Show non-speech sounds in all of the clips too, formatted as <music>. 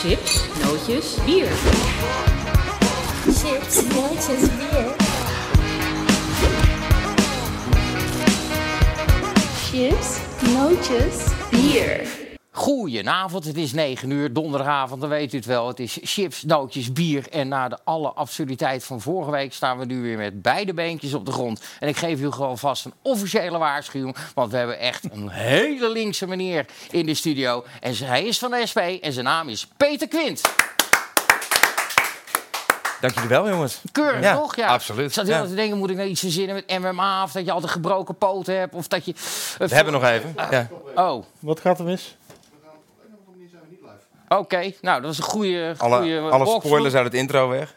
Chips, nootjes, bier. Chips, nootjes, bier. Chips, nootjes, bier. Goedenavond, het is 9 uur, donderdagavond, dan weet u het wel. Het is chips, nootjes, bier. En na de alle absurditeit van vorige week staan we nu weer met beide beentjes op de grond. En ik geef u gewoon vast een officiële waarschuwing. Want we hebben echt een hele linkse meneer in de studio. En hij is van de SP en zijn naam is Peter Quint. Dank jullie wel, jongens. Keurig, Ja, toch? Ja, absoluut, Ik zat heel ja. te denken, moet ik nou iets verzinnen met MMA? Of dat je altijd gebroken poten hebt? Of dat je... We hebben nog even. Ja. Oh, Wat gaat er mis? Oké. Nou, dat is een goede... Alle, goede alle walkthrough. spoilers uit het intro weg.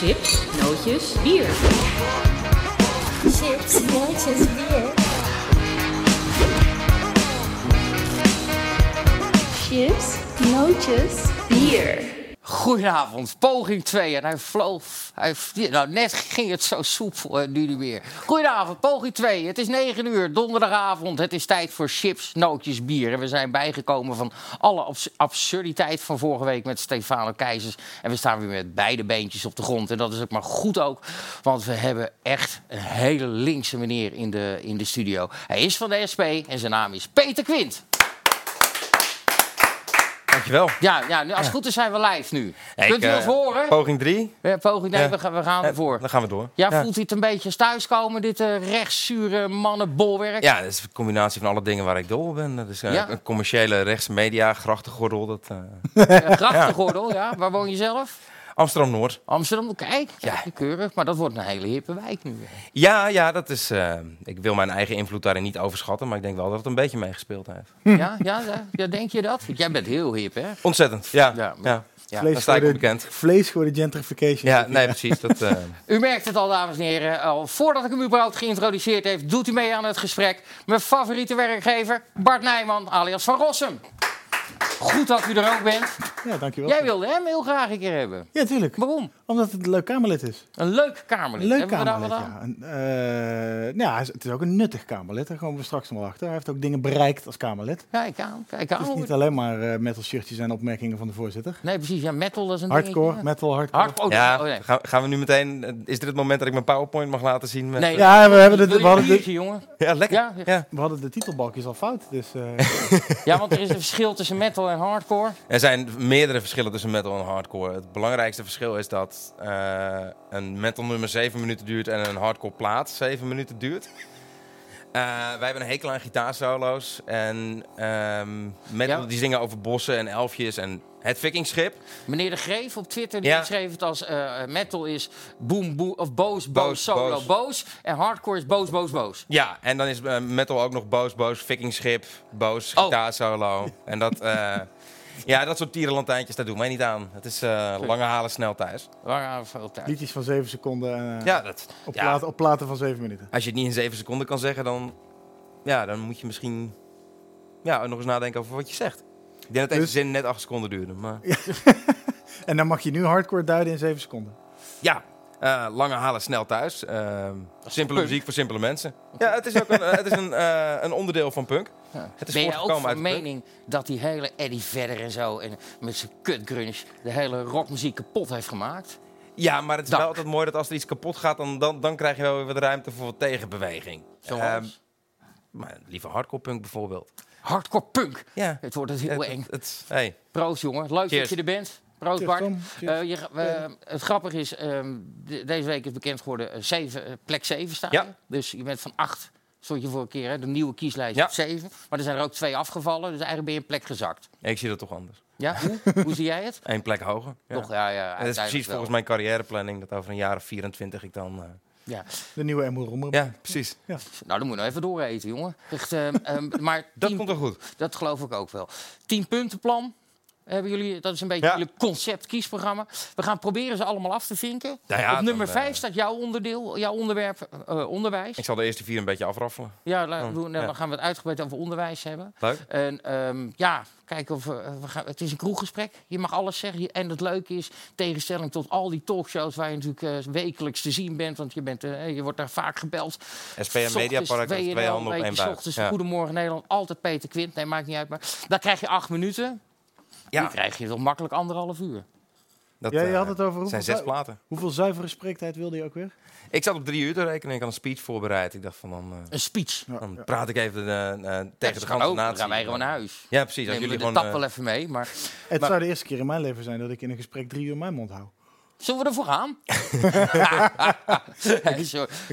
Chips, nootjes, bier. Chips, nootjes, bier. Chips, nootjes, bier. Goedenavond, poging 2. En hij vloog. Hij, nou, net ging het zo soepel en nu niet meer. Goedenavond, poging 2. Het is 9 uur, donderdagavond. Het is tijd voor chips, nootjes, bier. En we zijn bijgekomen van alle abs- absurditeit van vorige week met Stefano Keizers. En we staan weer met beide beentjes op de grond. En dat is ook maar goed ook, want we hebben echt een hele linkse meneer in de, in de studio. Hij is van de SP en zijn naam is Peter Quint. Dankjewel. Ja, ja nu, als het goed is zijn we live nu. Kunt u ons eh, horen? Poging 3. Ja, poging, nee, we gaan, we gaan ervoor. Dan gaan we door. Ja, voelt u het een beetje als thuiskomen, dit uh, rechtszure mannenbolwerk? Ja, dat is een combinatie van alle dingen waar ik dol op ben. Dat is eh, Ja. een commerciële rechtse media, grachtengordel. Dat, Uh, <laughs> Grachtengordel, ja. Waar woon je zelf? Amsterdam-Noord. Amsterdam, kijk. Ja, keurig. Maar dat wordt een hele hippe wijk nu. Ja, ja, dat is... eh, ik wil mijn eigen invloed daarin niet overschatten, maar ik denk wel dat het een beetje meegespeeld heeft. Ja, ja, ja, ja, denk je dat? Want jij bent heel hip, hè? Ontzettend, ja. Ja. ja. Ja. Daar sta ik op bekend. Vlees voor de gentrification. Ja, nee, precies. Dat, eh, <laughs> U merkt het al, dames en heren. Al voordat ik hem überhaupt geïntroduceerd heeft, doet u mee aan het gesprek. Mijn favoriete werkgever, Bart Nijman, alias Van Rossum. Goed dat u er ook bent. Ja, dankjewel. Jij wilde hem heel graag een keer hebben. Ja, tuurlijk. Waarom? Omdat het een leuk Kamerlid is. Een leuk Kamerlid. Leuk Hebben Kamerlid, ja. Een, eh, nou ja, het is ook een nuttig Kamerlid. Daar komen we straks nog wel achter. Hij heeft ook dingen bereikt als Kamerlid. Kijk aan, kijk aan. Het is niet alleen maar eh, metal shirtjes en opmerkingen van de voorzitter. Nee, precies. Ja, metal dat is een Hardcore, dingetje. metal, hardcore. Hard, oh, ja, oh, nee. gaan, gaan we nu meteen... Is dit het moment dat ik mijn PowerPoint mag laten zien? Met, Nee. Ja, we, hebben de, we, hadden een de, jongen? Ja, lekker. Ja, Ja. we hadden de titelbalkjes al fout. Dus eh, <laughs> <laughs> ja, want er is een verschil tussen metal en hardcore. Er zijn meerdere verschillen tussen metal en hardcore. Het belangrijkste verschil is dat eh, een metal nummer 7 minuten duurt en een hardcore plaat 7 minuten duurt. Eh, wij hebben een hekel aan gitaarsolo's en ehm metal Ja. die zingen over bossen en elfjes en het vikingschip. Meneer De Greef op Twitter die Ja. schreef het als eh, metal is boom, boom, of boos, boos, Boos, solo, boos. boos. En hardcore is boos, boos, boos. Ja, en dan is eh, metal ook nog boos, boos, vikingschip, boos, Oh. gitaarsolo. En dat, <laughs> ja, dat soort tierenlantijntjes, daar doen wij niet aan. Het is eh, lange halen snel thuis. Waar gaan we veel tijd? liedjes van 7 seconden eh, Ja, dat, op, ja. platen, op platen van 7 minuten. Als je het niet in zeven seconden kan zeggen, dan, ja, dan moet je misschien ja, nog eens nadenken over wat je zegt. Ik denk dat deze Dus- zin net acht seconden duurde. Maar <laughs> En dan mag je nu hardcore duiden in 7 seconden. ja, eh, lange halen snel thuis. Ehm, simpele punk. muziek voor simpele mensen. Ja, het is ook een, eh, het is een, eh, <laughs> een onderdeel van punk. Ja. Het is ben je ook van uit de punk. mening dat die hele Eddie Vedder en zo... en met zijn kutgrunge de hele rockmuziek kapot heeft gemaakt? Ja, maar het is wel altijd mooi dat als er iets kapot gaat, dan, dan, dan krijg je wel weer wat ruimte voor wat tegenbeweging. Zoals? Ehm, maar liever hardcore punk bijvoorbeeld. hardcore punk. Ja. Het wordt het heel Het- eng. het- hey. Proost, jongen. Leuk Cheers. dat je er bent. Proost, Bart. Eh, je, eh, het grappige is, ehm, de- deze week is bekend geworden, eh, zeven, eh, plek 7 staat Ja. je. Dus je bent van 8, stond je voor een keer, hè, de nieuwe kieslijst Ja. op 7. Maar er zijn er ook twee afgevallen, dus eigenlijk ben je een plek gezakt. Ik zie dat toch anders. Ja, hoe? <laughs> hoe zie jij het? Eén plek hoger. Ja. Toch, ja, ja. Dat is precies wel. volgens mijn carrièreplanning dat over een jaar of 24 ik dan... eh, Ja. De nieuwe Emil Roemer. Ja, precies. Nou, dan moet je nog even dooreten, jongen. Echt, ehm, ehm, <laughs> maar Dat tien- komt wel goed. Dat geloof ik ook wel. 10 puntenplan. Hebben jullie, dat is een beetje Ja. jullie concept kiesprogramma. We gaan proberen ze allemaal af te vinken. Nou ja, Op nummer dan, eh, 5 staat jouw onderdeel, jouw onderwerp eh, onderwijs. Ik zal de eerste vier een beetje afraffelen. Ja, Oh, doen- nou, ja. dan gaan we het uitgebreid over onderwijs hebben. Leuk. En ehm, ja, kijken of we, we gaan, het is een kroeggesprek. Je mag alles zeggen. En het leuke is, tegenstelling tot al die talkshows waar je natuurlijk eh, wekelijks te zien bent, want je, bent, eh, je wordt daar vaak gebeld. SPM Mediapark, twee handen op één buik. ochtends Ja. Goedemorgen Nederland, altijd Peter Quint. Nee, maakt niet uit. Maar dan krijg je acht minuten. Ja. Dan krijg je toch makkelijk anderhalf uur. Dat Ja, je eh, had het over hoeveel, zijn zes platen. hoeveel zuivere spreektijd wilde je ook weer? Ik zat op drie uur te rekenen. Ik had een speech voorbereid. Ik dacht van dan, eh, Een speech. Dan ja. praat ik even eh, eh, tegen de ganse. Dan natie. gaan wij gewoon naar huis. Ja, precies. Als jullie we de gewoon... tap wel even mee. Maar Het Maar- zou de eerste keer in mijn leven zijn dat ik in een gesprek drie uur mijn mond hou. Zullen we ervoor gaan? <laughs> <laughs>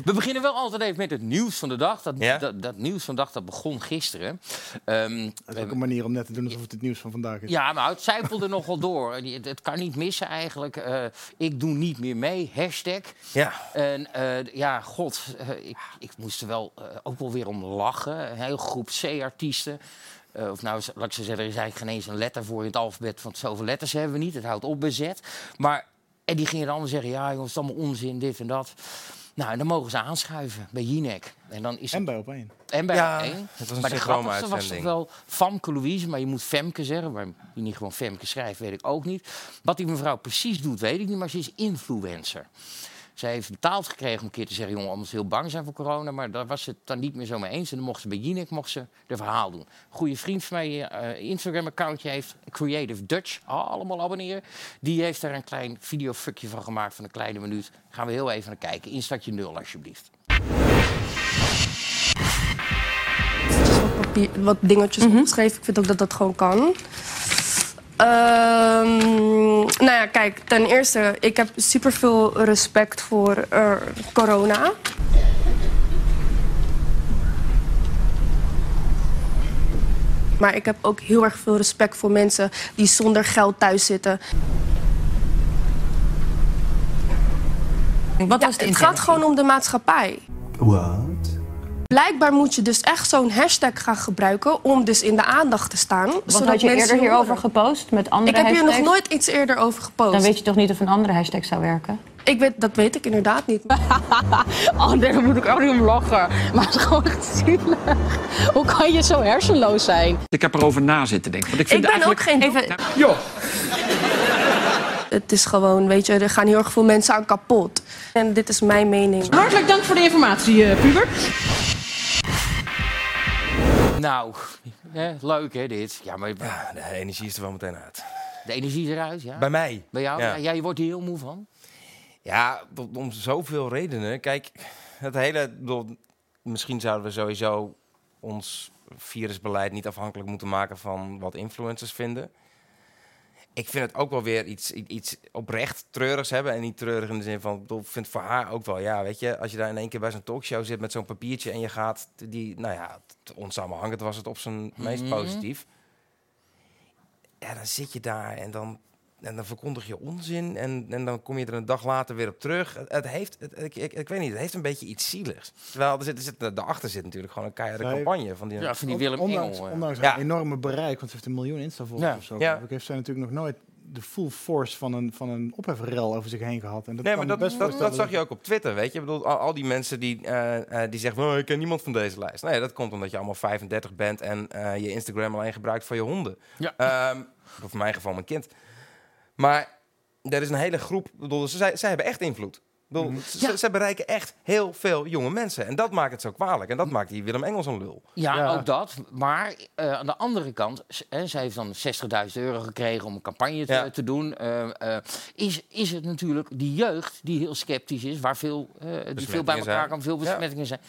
We beginnen wel altijd even met het nieuws van de dag. Dat, Ja? dat, dat nieuws van de dag dat begon gisteren. Ehm, Dat is ook een manier om net te doen alsof het het nieuws van vandaag is. ja, maar het zijpelde <laughs> nogal door. Het, het kan niet missen eigenlijk. Eh, ik doe niet meer mee. Hashtag. ja, En eh, ja, god, eh, ik, ik moest er wel eh, ook wel weer om lachen. Een hele groep C-artiesten. Eh, of nou, laat ik zo zeggen, er is eigenlijk geen eens een letter voor in het alfabet. Want zoveel letters hebben we niet. Het houdt op Z. Maar, en die gingen dan zeggen, ja jongens, het is allemaal onzin, dit en dat. Nou, en dan mogen ze aanschuiven bij Jinek. En dan is En bij op één. en bij Ja, één. het was een maar de grappigste was toch wel Famke Louise, maar je moet Femke zeggen. Maar je niet gewoon Femke schrijft, weet ik ook niet. Wat die mevrouw precies doet, weet ik niet, maar ze is influencer. Zij heeft betaald gekregen om een keer te zeggen, jongen, anders heel bang zijn voor corona. Maar daar was ze het dan niet meer zo mee eens. En dan mocht ze bij Jinek mocht ze de verhaal doen. Een goede vriend van mij, eh Instagram-accountje heeft, Creative Dutch, allemaal abonneren. Die heeft daar een klein videofuckje van gemaakt van een kleine minuut. Gaan we heel even naar kijken. Instartje nul, alsjeblieft. wat, papier, wat dingetjes opgeschreven. Ik vind ook dat dat gewoon kan. Ehm, nou ja, kijk, ten eerste, ik heb superveel respect voor eh, corona. Maar ik heb ook heel erg veel respect voor mensen die zonder geld thuis zitten. Wat Ja, was de het gaat gewoon om de maatschappij. Wat? Blijkbaar moet je dus echt zo'n hashtag gaan gebruiken om dus in de aandacht te staan. Wat zodat had je mensen eerder hierover horen. gepost met andere Ik heb hier nog nooit iets eerder over gepost. Dan weet je toch niet of een andere hashtag zou werken? ik weet, dat weet ik inderdaad niet. <laughs> Oh nee, daar moet ik ook niet om lachen. Maar het is gewoon echt zielig. Hoe kan je zo hersenloos zijn? Ik heb erover na zitten denken. Want ik Ik vind ben ook eigenlijk... geen... Even, Joh, Het is gewoon, weet je, er gaan heel erg veel mensen aan kapot. En dit is mijn mening. Hartelijk dank voor de informatie, eh, puber. Nou, hè, leuk hè dit. Ja, maar Ja, de energie is er wel meteen uit. de energie eruit, ja. Bij mij. Bij jou? Ja. Ja. jij wordt hier heel moe van. Ja, om- om zoveel redenen. Kijk, het hele. ik bedoel, Misschien zouden we sowieso ons virusbeleid niet afhankelijk moeten maken van wat influencers vinden. Ik vind het ook wel weer iets, i- iets oprecht treurigs hebben. En niet treurig in de zin van, ik bedoel, ik vind voor haar ook wel, ja, weet je, als je daar in één keer bij zo'n talkshow zit met zo'n papiertje en je gaat, die, nou ja, onsamenhangend was het op zijn meest Mhm. positief. Ja, dan zit je daar en dan, en dan verkondig je onzin en, en dan kom je er een dag later weer op terug. Het, het heeft, het- ik, ik, ik weet niet, het heeft een beetje iets zieligs. Terwijl er zit, er zit, daarachter zit natuurlijk gewoon een keiharde Zij- campagne van die... Ja, van die Willem ondanks, Engel. eh. ondanks Ja. haar enorme bereik, want ze heeft een miljoen Insta-volgers Ja. of zo. Ja. heeft zij natuurlijk nog nooit de full force van een, van een ophefrel over zich heen gehad. En dat Nee, kan maar me dat, best dat, zag je ook op Twitter, weet je. Ik bedoel, al, al die mensen die, eh, eh, die zeggen, oh, ik ken niemand van deze lijst. Nee, dat komt omdat je allemaal 35 bent en eh, je Instagram alleen gebruikt voor je honden. Ja. Ehm, of in mijn geval mijn kind. Maar er is een hele groep, bedoel, ze, zij, zij hebben echt invloed. Ik bedoel, ze, Ja. ze bereiken echt heel veel jonge mensen. En dat maakt het zo kwalijk. En dat maakt die Willem Engels een lul. Ja, Ja. ook dat. Maar eh, aan de andere kant, hè, zij heeft dan 60.000 euro gekregen om een campagne te, Ja. te doen. Eh, eh, is, is het natuurlijk die jeugd die heel sceptisch is, waar veel, eh, die veel bij elkaar zijn. kan, veel Ja. besmettingen zijn.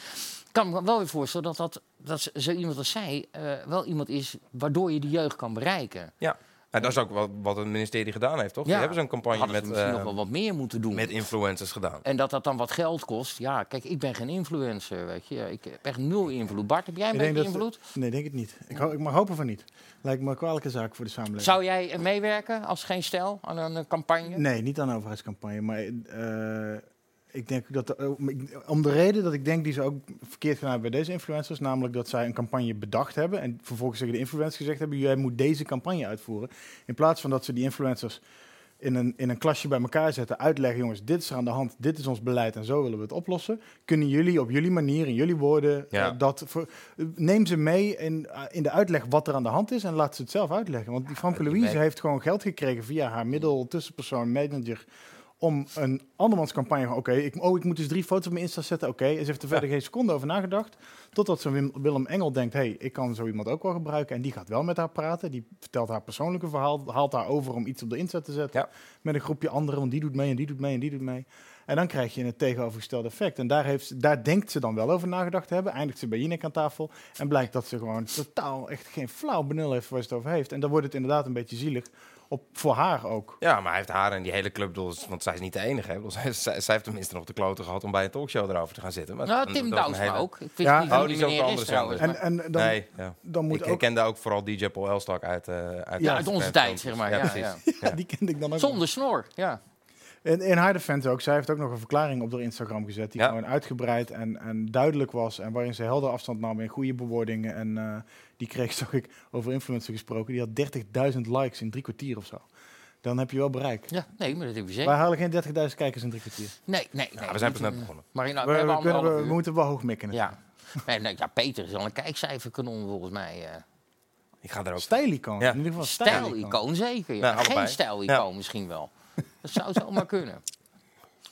kan me wel weer voorstellen dat, dat, dat zo- iemand als zij eh, wel iemand is waardoor je de jeugd kan bereiken. Ja. Dat is ook wat, wat het ministerie gedaan heeft, toch? Ja. Die hebben zo'n campagne Hadden ze met, misschien eh, nog wel wat meer moeten doen. met influencers gedaan. En dat dat dan wat geld kost. Ja, kijk, ik ben geen influencer, weet je. Ik heb echt nul invloed. Bart, heb jij een Ik beetje dat- invloed? Nee, denk het niet. Ik, ho- ik mag hopen van niet. Lijkt me een kwalijke zaak voor de samenleving. Zou jij meewerken als geen stel aan een eh, campagne? Nee, niet aan een overheidscampagne. Maar eh, ik denk dat de- om- de reden dat ik denk die ze ook verkeerd gedaan hebben bij deze influencers, namelijk dat zij een campagne bedacht hebben en vervolgens tegen de influencers gezegd hebben: jij moet deze campagne uitvoeren. In plaats van dat ze die influencers in een, in een klasje bij elkaar zetten, uitleggen: jongens, dit is er aan de hand, dit is ons beleid en zo willen we het oplossen. Kunnen jullie op jullie manier, in jullie woorden, Ja. eh, dat voor, neem ze mee in, eh, in de uitleg wat er aan de hand is en laat ze het zelf uitleggen. Want die Franke die Louise heeft gewoon geld gekregen via haar middel, tussenpersoon, manager om een andermans campagne van, oké, ik, oh, ik moet dus drie foto's op mijn Insta zetten, oké. En ze heeft er verder geen seconde over nagedacht. Totdat zo'n Wim- Willem Engel denkt, hé, hey, ik kan zo iemand ook wel gebruiken. En die gaat wel met haar praten. Die vertelt haar persoonlijke verhaal, haalt haar over om iets op de Insta te zetten. Ja. Met een groepje anderen, want die doet mee en die doet mee en die doet mee. En dan krijg je het tegenovergestelde effect. En daar, heeft, ze- daar denkt ze dan wel over nagedacht te hebben. Eindigt ze bij Jinek aan tafel. En blijkt dat ze gewoon totaal echt geen flauw benul heeft waar ze het over heeft. En dan wordt het inderdaad een beetje zielig. Op, voor haar ook. Ja, maar hij heeft haar en die hele club, want zij is niet de enige. Hè. Zij, zij, zij heeft tenminste nog de kloten gehad om bij een talkshow erover te gaan zitten. Maar Nou, Tim een Douwsma hele- ook. Ik Ja. niet Oh, wie die is ook de is andere trouwens. zender. En, en dan, nee, ja. dan moet ik ook... kende ook vooral DJ Paul Elstak uit, eh uit Ja, de uit onze tijd, zeg maar. Ja, ja. Ja, die kende ik dan ook. Zonder snor, ja. In, in haar defense ook. Zij heeft ook nog een verklaring op haar Instagram gezet. Die Ja. gewoon uitgebreid en, en duidelijk was. En waarin ze helder afstand nam in goede bewoordingen. En eh, die kreeg, <laughs> zag ik, over influencer gesproken. Die had 30.000 likes in drie kwartier of zo. Dan heb je wel bereik. Ja, nee, maar dat heb je Wij zeker. halen geen 30.000 kijkers in drie kwartier. Nee, nee, nee. Ja, we zijn pas net begonnen. Maar We, we, hebben we, kunnen, we, moeten wel hoog mikken. Ja. Nee, nee, ja, Peter is al een kijkcijferkanon volgens mij. eh. Ik ga er ook... Stijlicoon. Ja. In ieder geval stijlicoon. Stijlicoon zeker. Ja. Nou. Geen stijlicoon misschien wel. Dat zou zomaar <laughs> kunnen.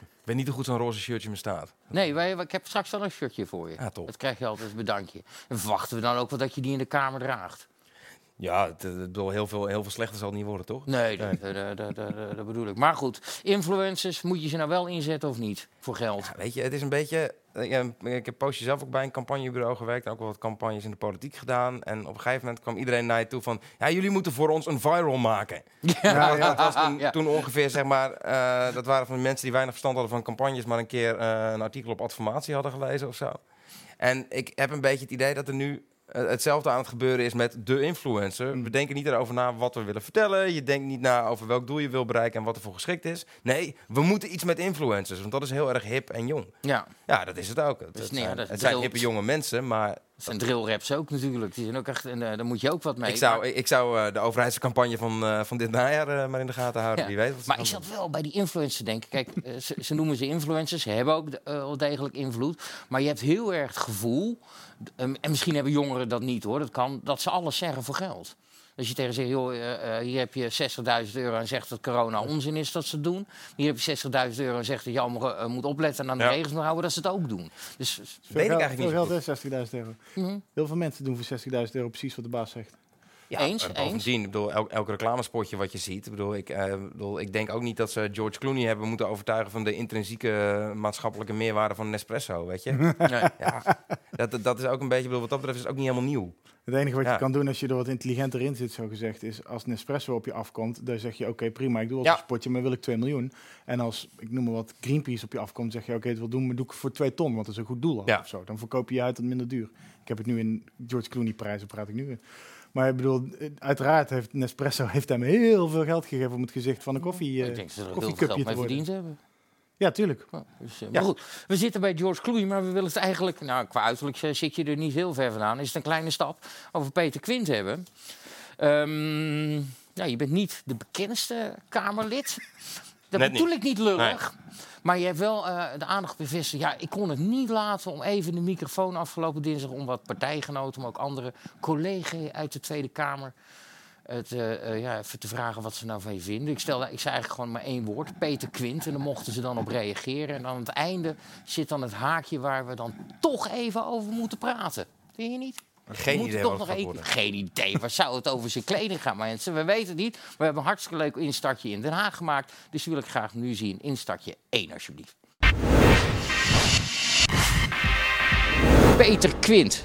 Ik weet niet hoe goed zo'n roze shirtje me staat. Nee, wij, ik heb straks wel een shirtje voor je. Ja, top. Dat krijg je altijd een bedankje. En verwachten we dan ook wel dat je die in de kamer draagt? Ja, het, het, bedoel, heel, veel, heel veel slechter zal het niet worden, toch? Nee, dat, dat- dat- dat bedoel ik. Maar goed, influencers, moet je ze nou wel inzetten of niet? Voor geld. Ja, weet je, het is een beetje... eh, ik heb poosje zelf ook bij een campagnebureau gewerkt. En ook wel wat campagnes in de politiek gedaan. En op een gegeven moment kwam iedereen naar je toe van... Ja, jullie moeten voor ons een viral maken. Ja, ja. Dat was toen, toen ongeveer, zeg maar... eh, dat waren van mensen die weinig verstand hadden van campagnes... maar een keer eh, een artikel op Adformatie hadden gelezen of zo. En ik heb een beetje het idee dat er nu... eh, hetzelfde aan het gebeuren is met de influencer. We denken niet erover na wat we willen vertellen. Je denkt niet na over welk doel je wil bereiken en wat ervoor geschikt is. Nee, we moeten iets met influencers, want dat is heel erg hip en jong. Ja, Ja, dat is het ook. Het, Dus het nee, zijn, het hippe jonge mensen, maar dat zijn drillraps ook natuurlijk. Die zijn ook echt, en, eh, daar moet je ook wat mee. ik zou, ik, zou eh, de overheidscampagne van, eh, van dit najaar eh, maar in de gaten houden. Ja. Wie weet wat Maar ik zat wel bij die influencers denken. Kijk, eh, ze, ze noemen ze influencers. Ze hebben ook de- eh, wel degelijk invloed. Maar je hebt heel erg het gevoel... eh, en misschien hebben jongeren dat niet hoor. Dat kan. Dat ze alles zeggen voor geld. Als je tegen ze zegt, joh, eh, eh, hier heb je 60.000 euro en zegt dat corona onzin is dat ze het doen. Hier heb je 60.000 euro en zegt dat je allemaal eh, moet opletten en aan de Ja. regels moet houden, dat ze het ook doen. Dus Weet ik eigenlijk niet veel zo geld is 60.000 euro. mhm. Heel veel mensen doen voor 60.000 euro precies wat de baas zegt. Ja, Eens, en bovendien, ik bedoel, elk, elk reclamespotje wat je ziet. Ik, bedoel, ik, eh, bedoel, ik denk ook niet dat ze George Clooney hebben moeten overtuigen van de intrinsieke maatschappelijke meerwaarde van Nespresso, weet je? <laughs> nee. ja, dat, dat is ook een beetje, ik bedoel, wat dat betreft is het ook niet helemaal nieuw. Het enige wat Ja. je kan doen als je er wat intelligenter in zit, zo gezegd, is als Nespresso op je afkomt, dan zeg je oké, prima, ik doe Ja. een spotje, maar wil ik 2 miljoen. En als, ik noem maar wat, Greenpeace op je afkomt, zeg je oké, dat wil doen, maar doe ik voor 2 ton, want dat is een goed doel Ja. of zo. Dan verkoop je je uit tot minder duur. Ik heb het nu in George Clooney prijzen, praat ik nu in. Maar ik bedoel, uiteraard heeft Nespresso heeft hem heel veel geld gegeven om het gezicht van een koffie, eh ik denk dat ze er heel veel koffiecupje geld te mee worden. verdiend hebben. Ja, tuurlijk. Ja, dus, eh, Ja. Maar goed, we zitten bij George Clooney, maar we willen het eigenlijk... Nou, qua uiterlijk eh, zit je er niet heel ver vandaan. Is het een kleine stap over Peter Quint hebben. Ja, je bent niet de bekendste Kamerlid. Dat Net bedoel niet. ik niet lullig. Maar je hebt wel eh, de aandacht bevestigd. Ja, ik kon het niet laten om even de microfoon afgelopen dinsdag... om wat partijgenoten, maar ook andere collega's uit de Tweede Kamer... Het, eh, eh, ja, even te vragen wat ze nou van je vinden. Ik, stelde, ik zei eigenlijk gewoon maar één woord, Peter Quint. En dan mochten ze dan op reageren. En aan het einde zit dan het haakje waar we dan toch even over moeten praten. Vind je niet? Geen We moeten idee toch nog even-. Geen idee. Waar zou het over zijn kleding gaan, mensen? We weten het niet. We hebben een hartstikke leuk instartje in Den Haag gemaakt. Dus die wil ik graag nu zien. Instartje 1, alsjeblieft. Peter Quint.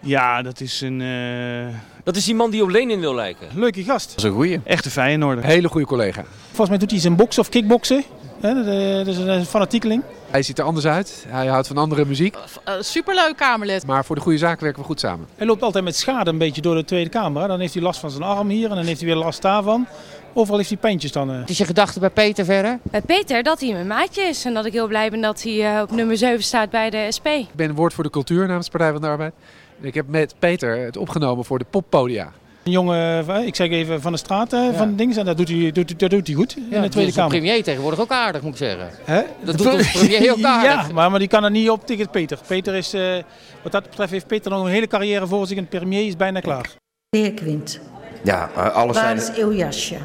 Ja, dat is een eh, Dat is die man die op Lenin wil lijken. leuke gast. Dat is een goeie. Echte Feyenoorder. Hele goede collega. Volgens mij doet hij zijn boksen of kickboksen. Hè, dat, eh, dat is een eh, fanatiekeling. Hij ziet er anders uit. Hij houdt van andere muziek. superleuk Kamerlid. Maar voor de goede zaak werken we goed samen. Hij loopt altijd met schade een beetje door de Tweede Kamer. Dan heeft hij last van zijn arm hier en dan heeft hij weer last daarvan. Overal heeft hij pijntjes dan. eh. Wat is je gedachte bij Peter verder? Bij Peter dat hij mijn maatje is en dat ik heel blij ben dat hij eh, op nummer 7 staat bij de SP. Ik ben woord voor de cultuur namens Partij van de Arbeid. Ik heb met Peter het opgenomen voor de poppodia. Een jongen, eh, ik zeg even van de straat eh, van de dingen. En dat doet hij, doet, dat doet hij goed in de Tweede Kamer. premier tegenwoordig ook aardig, moet ik zeggen. Hè? Dat doet onze premier heel <laughs> aardig. Ja, maar, maar die kan er niet op tegen Peter. Peter is, eh, wat dat betreft heeft Peter nog een hele carrière voor zich en de premier is bijna klaar. De heer Quint, Ja, alles waar zijn... is uw jasje?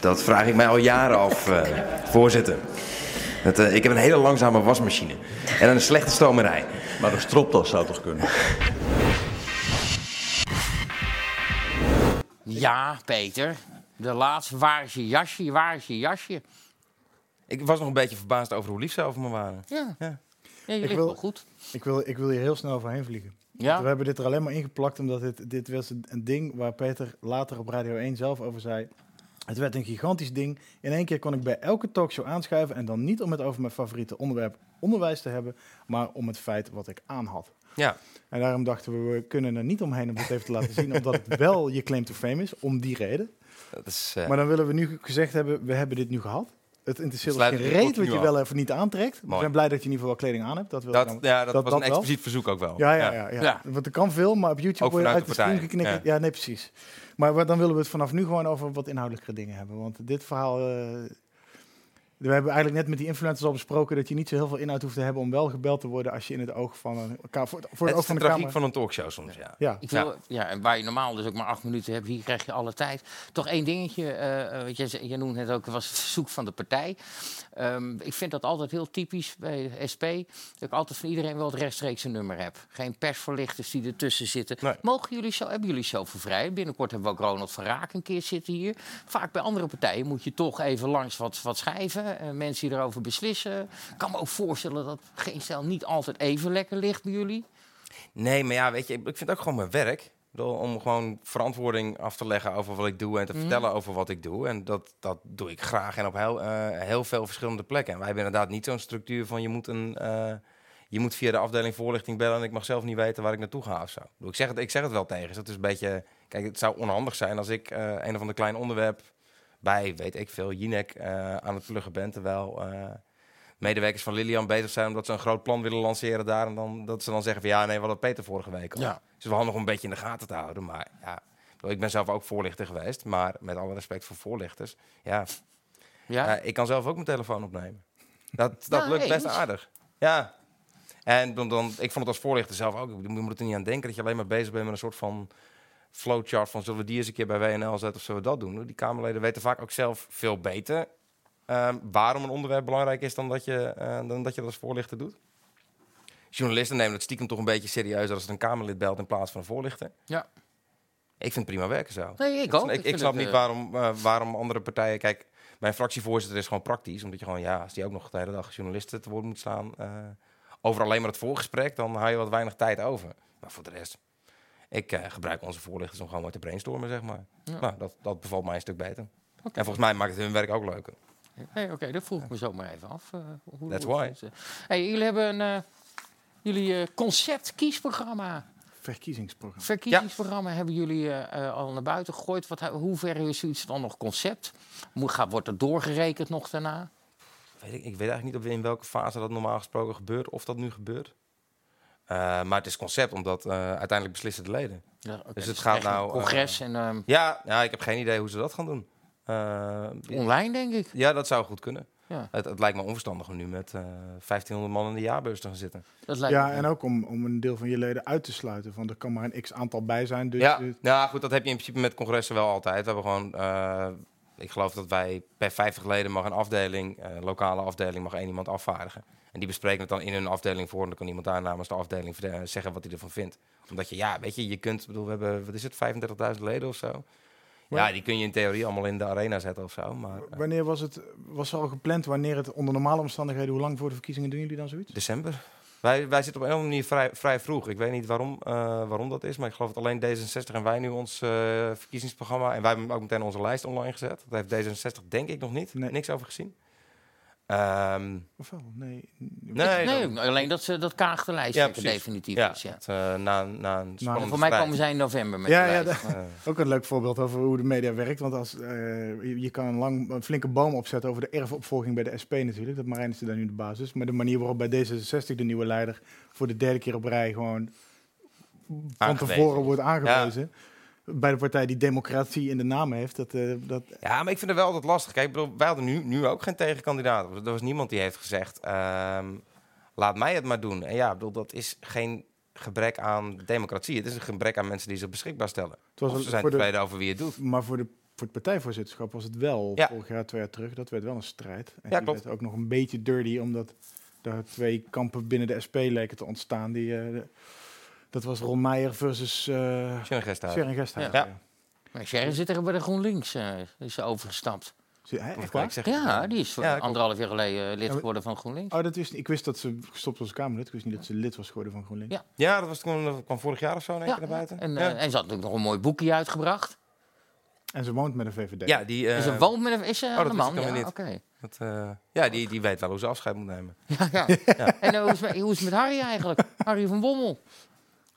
Dat vraag ik mij al jaren af, eh, voorzitter. Dat, eh, ik heb een hele langzame wasmachine. En een slechte stomerij. Maar een stropdas zou toch kunnen? <laughs> Ja, Peter. De laatste, waar is je jasje? Waar is je jasje? Ik was nog een beetje verbaasd over hoe lief ze over me waren. Ja. Ja. Ja, je Ik ligt wil- wel goed. Ik wil, ik wil hier heel snel overheen vliegen. Ja? We hebben dit er alleen maar ingeplakt omdat dit, dit was een, een ding waar Peter later op Radio 1 zelf over zei. Het werd een gigantisch ding. In één keer kon ik bij elke talkshow aanschuiven en dan niet om het over mijn favoriete onderwerp onderwijs te hebben, maar om het feit wat ik aan had. Ja. En daarom dachten we, we kunnen er niet omheen om dit even te laten zien, omdat het wel je claim to fame is, om die reden. Dat is, eh, Maar dan willen we nu gezegd hebben, we hebben dit nu gehad. Het interesseert ons geen het reet wat je af. wel even niet aantrekt. We Mooi. zijn blij dat je in ieder geval wel kleding aan hebt. Dat, wil Dat, dan- ja, dat, was een wel. expliciet verzoek ook wel. Ja, ja, ja. ja. Ja. Want er kan veel, maar op YouTube Ook word je uit de de stream. Ja. nee, precies. Maar dan willen we het vanaf nu gewoon over wat inhoudelijke dingen hebben. Want dit verhaal... eh, we hebben eigenlijk net met die influencers al besproken dat je niet zo heel veel inhoud hoeft te hebben om wel gebeld te worden als je in het oog van een voor, voor het, Het oog van de de camera. van een talkshow soms, ja. Ja. Ik wil, ja. en waar je normaal dus ook maar acht minuten hebt, hier krijg je alle tijd. Toch één dingetje, eh, wat jij, jij noemde net ook, was het verzoek van de partij. Ehm, ik vind dat altijd heel typisch bij de SP, dat ik altijd van iedereen wel het rechtstreekse nummer heb. Geen persverlichters die ertussen zitten. Mogen jullie zo, hebben jullie zoveel vrij? Binnenkort hebben we ook Ronald van Raak een keer zitten hier. Vaak bij andere partijen moet je toch even langs wat, wat schrijven. Eh, mensen die erover beslissen. Ik kan me ook voorstellen dat geen stijl niet altijd even lekker ligt bij jullie. Nee, maar ja, weet je, ik vind het ook gewoon mijn werk. Om gewoon verantwoording af te leggen over wat ik doe en te Mhm. vertellen over wat ik doe. En dat, dat doe ik graag en op heel, eh, heel veel verschillende plekken. En wij hebben inderdaad niet zo'n structuur van je moet, een, eh, je moet via de afdeling voorlichting bellen en ik mag zelf niet weten waar ik naartoe ga of zo. Ik, zeg, het, ik zeg het wel tegen. Dus dat is een beetje, kijk, het zou onhandig zijn als ik eh, een of ander klein onderwerp bij, weet ik veel, Jinek eh, aan het pluggen ben. Terwijl eh, medewerkers van Lilian bezig zijn omdat ze een groot plan willen lanceren daar. En dan, dat ze dan zeggen van ja, nee, we hadden Peter vorige week al. Ja. Dus het is wel handig om een beetje in de gaten te houden. Maar ja, ik ben zelf ook voorlichter geweest. Maar met alle respect voor voorlichters. Ja, Ja? eh, ik kan zelf ook mijn telefoon opnemen. Dat, dat Ja, <laughs> lukt best aardig. Ja. En dan, dan, ik vond het als voorlichter zelf ook. Je moet er niet aan denken dat je alleen maar bezig bent met een soort van flowchart van zullen we die eens een keer bij WNL zetten of zullen we dat doen. Die Kamerleden weten vaak ook zelf veel beter ehm, waarom een onderwerp belangrijk is dan dat, je, eh, dan dat je dat als voorlichter doet. Journalisten nemen het stiekem toch een beetje serieus als het een Kamerlid belt in plaats van een voorlichter. Ja. Ik vind het prima werken zo. Nee, ik ook. Ik, Ik ik, vind snap het, niet eh, waarom, eh, waarom andere partijen... Kijk, mijn fractievoorzitter is gewoon praktisch. Omdat je gewoon, ja, als die ook nog de hele dag journalisten te woord moet staan... over alleen maar het voorgesprek, dan hou je wat weinig tijd over. Maar voor de rest, ik eh, gebruik onze voorlichters om gewoon wat te brainstormen, zeg maar. Ja. Nou, dat, dat bevalt mij een stuk beter. En volgens mij maakt het hun werk ook leuker. Nee, Oké, dat vroeg ik me zo maar even af. eh, hoe, That's hoe- why. Hey, jullie hebben een eh, jullie eh, concept kiesprogramma. Verkiezingsprogramma. Verkiezingsprogramma hebben jullie eh, eh, al naar buiten gegooid. Wat, hoe ver is zoiets dan nog concept? Moet, gaat, wordt er doorgerekend nog daarna? Weet ik, ik weet eigenlijk niet of in welke fase dat normaal gesproken gebeurt, of dat nu gebeurt. Eh, maar het is concept, omdat eh, uiteindelijk beslissen de leden. Ja, oké, dus dus het gaat echt een nou... eh, congres en, ehm, ja, ja, ik heb geen idee hoe ze dat gaan doen. Eh, Online, denk ik. Ja, dat zou goed kunnen. Ja. Het, het lijkt me onverstandig om nu met eh 1500 man in de jaarbeurs te gaan zitten. Ja, en ook om, om een deel van je leden uit te sluiten. Van er kan maar een x aantal bij zijn. Dus ja, ja, goed, dat heb je in principe met congressen wel altijd. We hebben gewoon, eh, ik geloof dat wij per 50 leden mag een afdeling, eh lokale afdeling, mag één iemand afvaardigen. En die bespreken het dan in hun afdeling voor. En dan kan iemand daar namens de afdeling verde- zeggen wat hij ervan vindt. Omdat je, ja, weet je, je kunt, bedoel, we hebben, wat is het, 35.000 leden of zo. Ja, die kun je in theorie allemaal in de arena zetten of zo. Maar eh, Wanneer was het, was al gepland, wanneer het onder normale omstandigheden, hoe lang voor de verkiezingen doen jullie dan zoiets? december. Wij, wij zitten op een of andere manier vrij, vrij vroeg. Ik weet niet waarom, eh, waarom dat is, maar ik geloof dat alleen D66 en wij nu ons eh, verkiezingsprogramma... en wij hebben ook meteen onze lijst online gezet. Dat heeft D66 denk ik nog niet. Niks over gezien. Ehm, Of wel? Nee. Nee, nee, dan- alleen dat ze dat Kaag de lijst Ja, zeker precies. definitief Ja, is. Ja. het, eh, na, na een spannende voor mij komen zij in november met ja, de ja, ook een leuk voorbeeld over hoe de media werkt. Want als, eh, je, je kan een, lang, een flinke boom opzetten over de erfopvolging bij de SP natuurlijk. Dat Marijn is er daar nu de basis. Maar de manier waarop bij D66 de nieuwe leider voor de derde keer op rij gewoon van Aangewezen. tevoren wordt aangewezen. Bij de partij die democratie in de naam heeft. Dat, eh, dat, Ja, maar ik vind het wel altijd lastig. Kijk, ik bedoel, wij hadden nu, nu ook geen tegenkandidaat. Er was niemand die heeft gezegd, ehm, laat mij het maar doen. En ja, ik bedoel, dat is geen gebrek aan democratie. Het is een gebrek aan mensen die zich beschikbaar stellen. Het was of een- ze zijn de- tevreden over wie het doet. Maar voor, de, voor het partijvoorzitterschap was het wel Ja. vorig jaar, twee jaar terug. Dat werd wel een strijd. En Ja, klopt. werd ook nog een beetje dirty, omdat daar twee kampen binnen de SP leken te ontstaan. Die, eh, dat was Ron Meijer versus... eh Sharon Gesthuis. Sharon Gesthuis, Ja. ja. Maar Sherry zit er bij de GroenLinks, eh is ze overgestapt. Echt waar? Ja, die is Ja, dat anderhalf jaar geleden eh, lid geworden van GroenLinks. Oh, dat wist, ik wist dat ze gestopt was als Kamerlid. Ik wist niet dat ze lid was geworden van GroenLinks. Ja. Ja, dat was toen, dat kwam vorig jaar of zo in één Ja, keer naar buiten. En, ja. en ze had natuurlijk nog een mooi boekje uitgebracht. En ze woont met een VVD. ja, die... en ze woont met een... Is ze oh, dat man? ik Ja, niet. Dat, eh, ja, die, die weet wel hoe ze afscheid moet nemen. Ja, ja. <laughs> En hoe, is het met, hoe is het met Harry eigenlijk? <laughs> Harry van Bommel.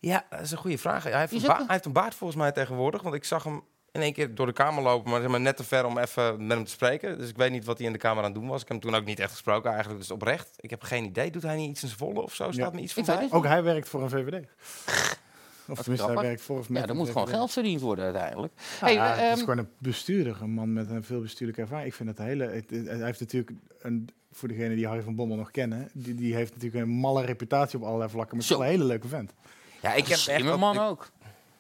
Ja, dat is een goede vraag. Hij heeft, een ba- hij heeft een baard volgens mij tegenwoordig. Want ik zag hem in één keer door de kamer lopen, maar, zeg maar net te ver om even met hem te spreken. Dus ik weet niet wat hij in de kamer aan het doen was. Ik heb hem toen ook niet echt gesproken eigenlijk, dus oprecht. Ik heb geen idee. Doet hij niet iets in zijn volle of zo? Staat Ja. me iets van bij? het. Ook hij werkt voor een VVD. <laughs> Of tenminste, hij werkt voor of met Ja, er moet gewoon geld verdiend worden uiteindelijk. Ja, Hey, het ehm, is gewoon een bestuurder, een man met een veel bestuurlijke ervaring. Ik vind het hele. het- het- hij heeft natuurlijk een, voor degenen die Harry van Bommel nog kennen, die, die heeft natuurlijk een malle reputatie op allerlei vlakken, maar het is een hele leuke vent. Ja, ik heb echt... man ik- ook.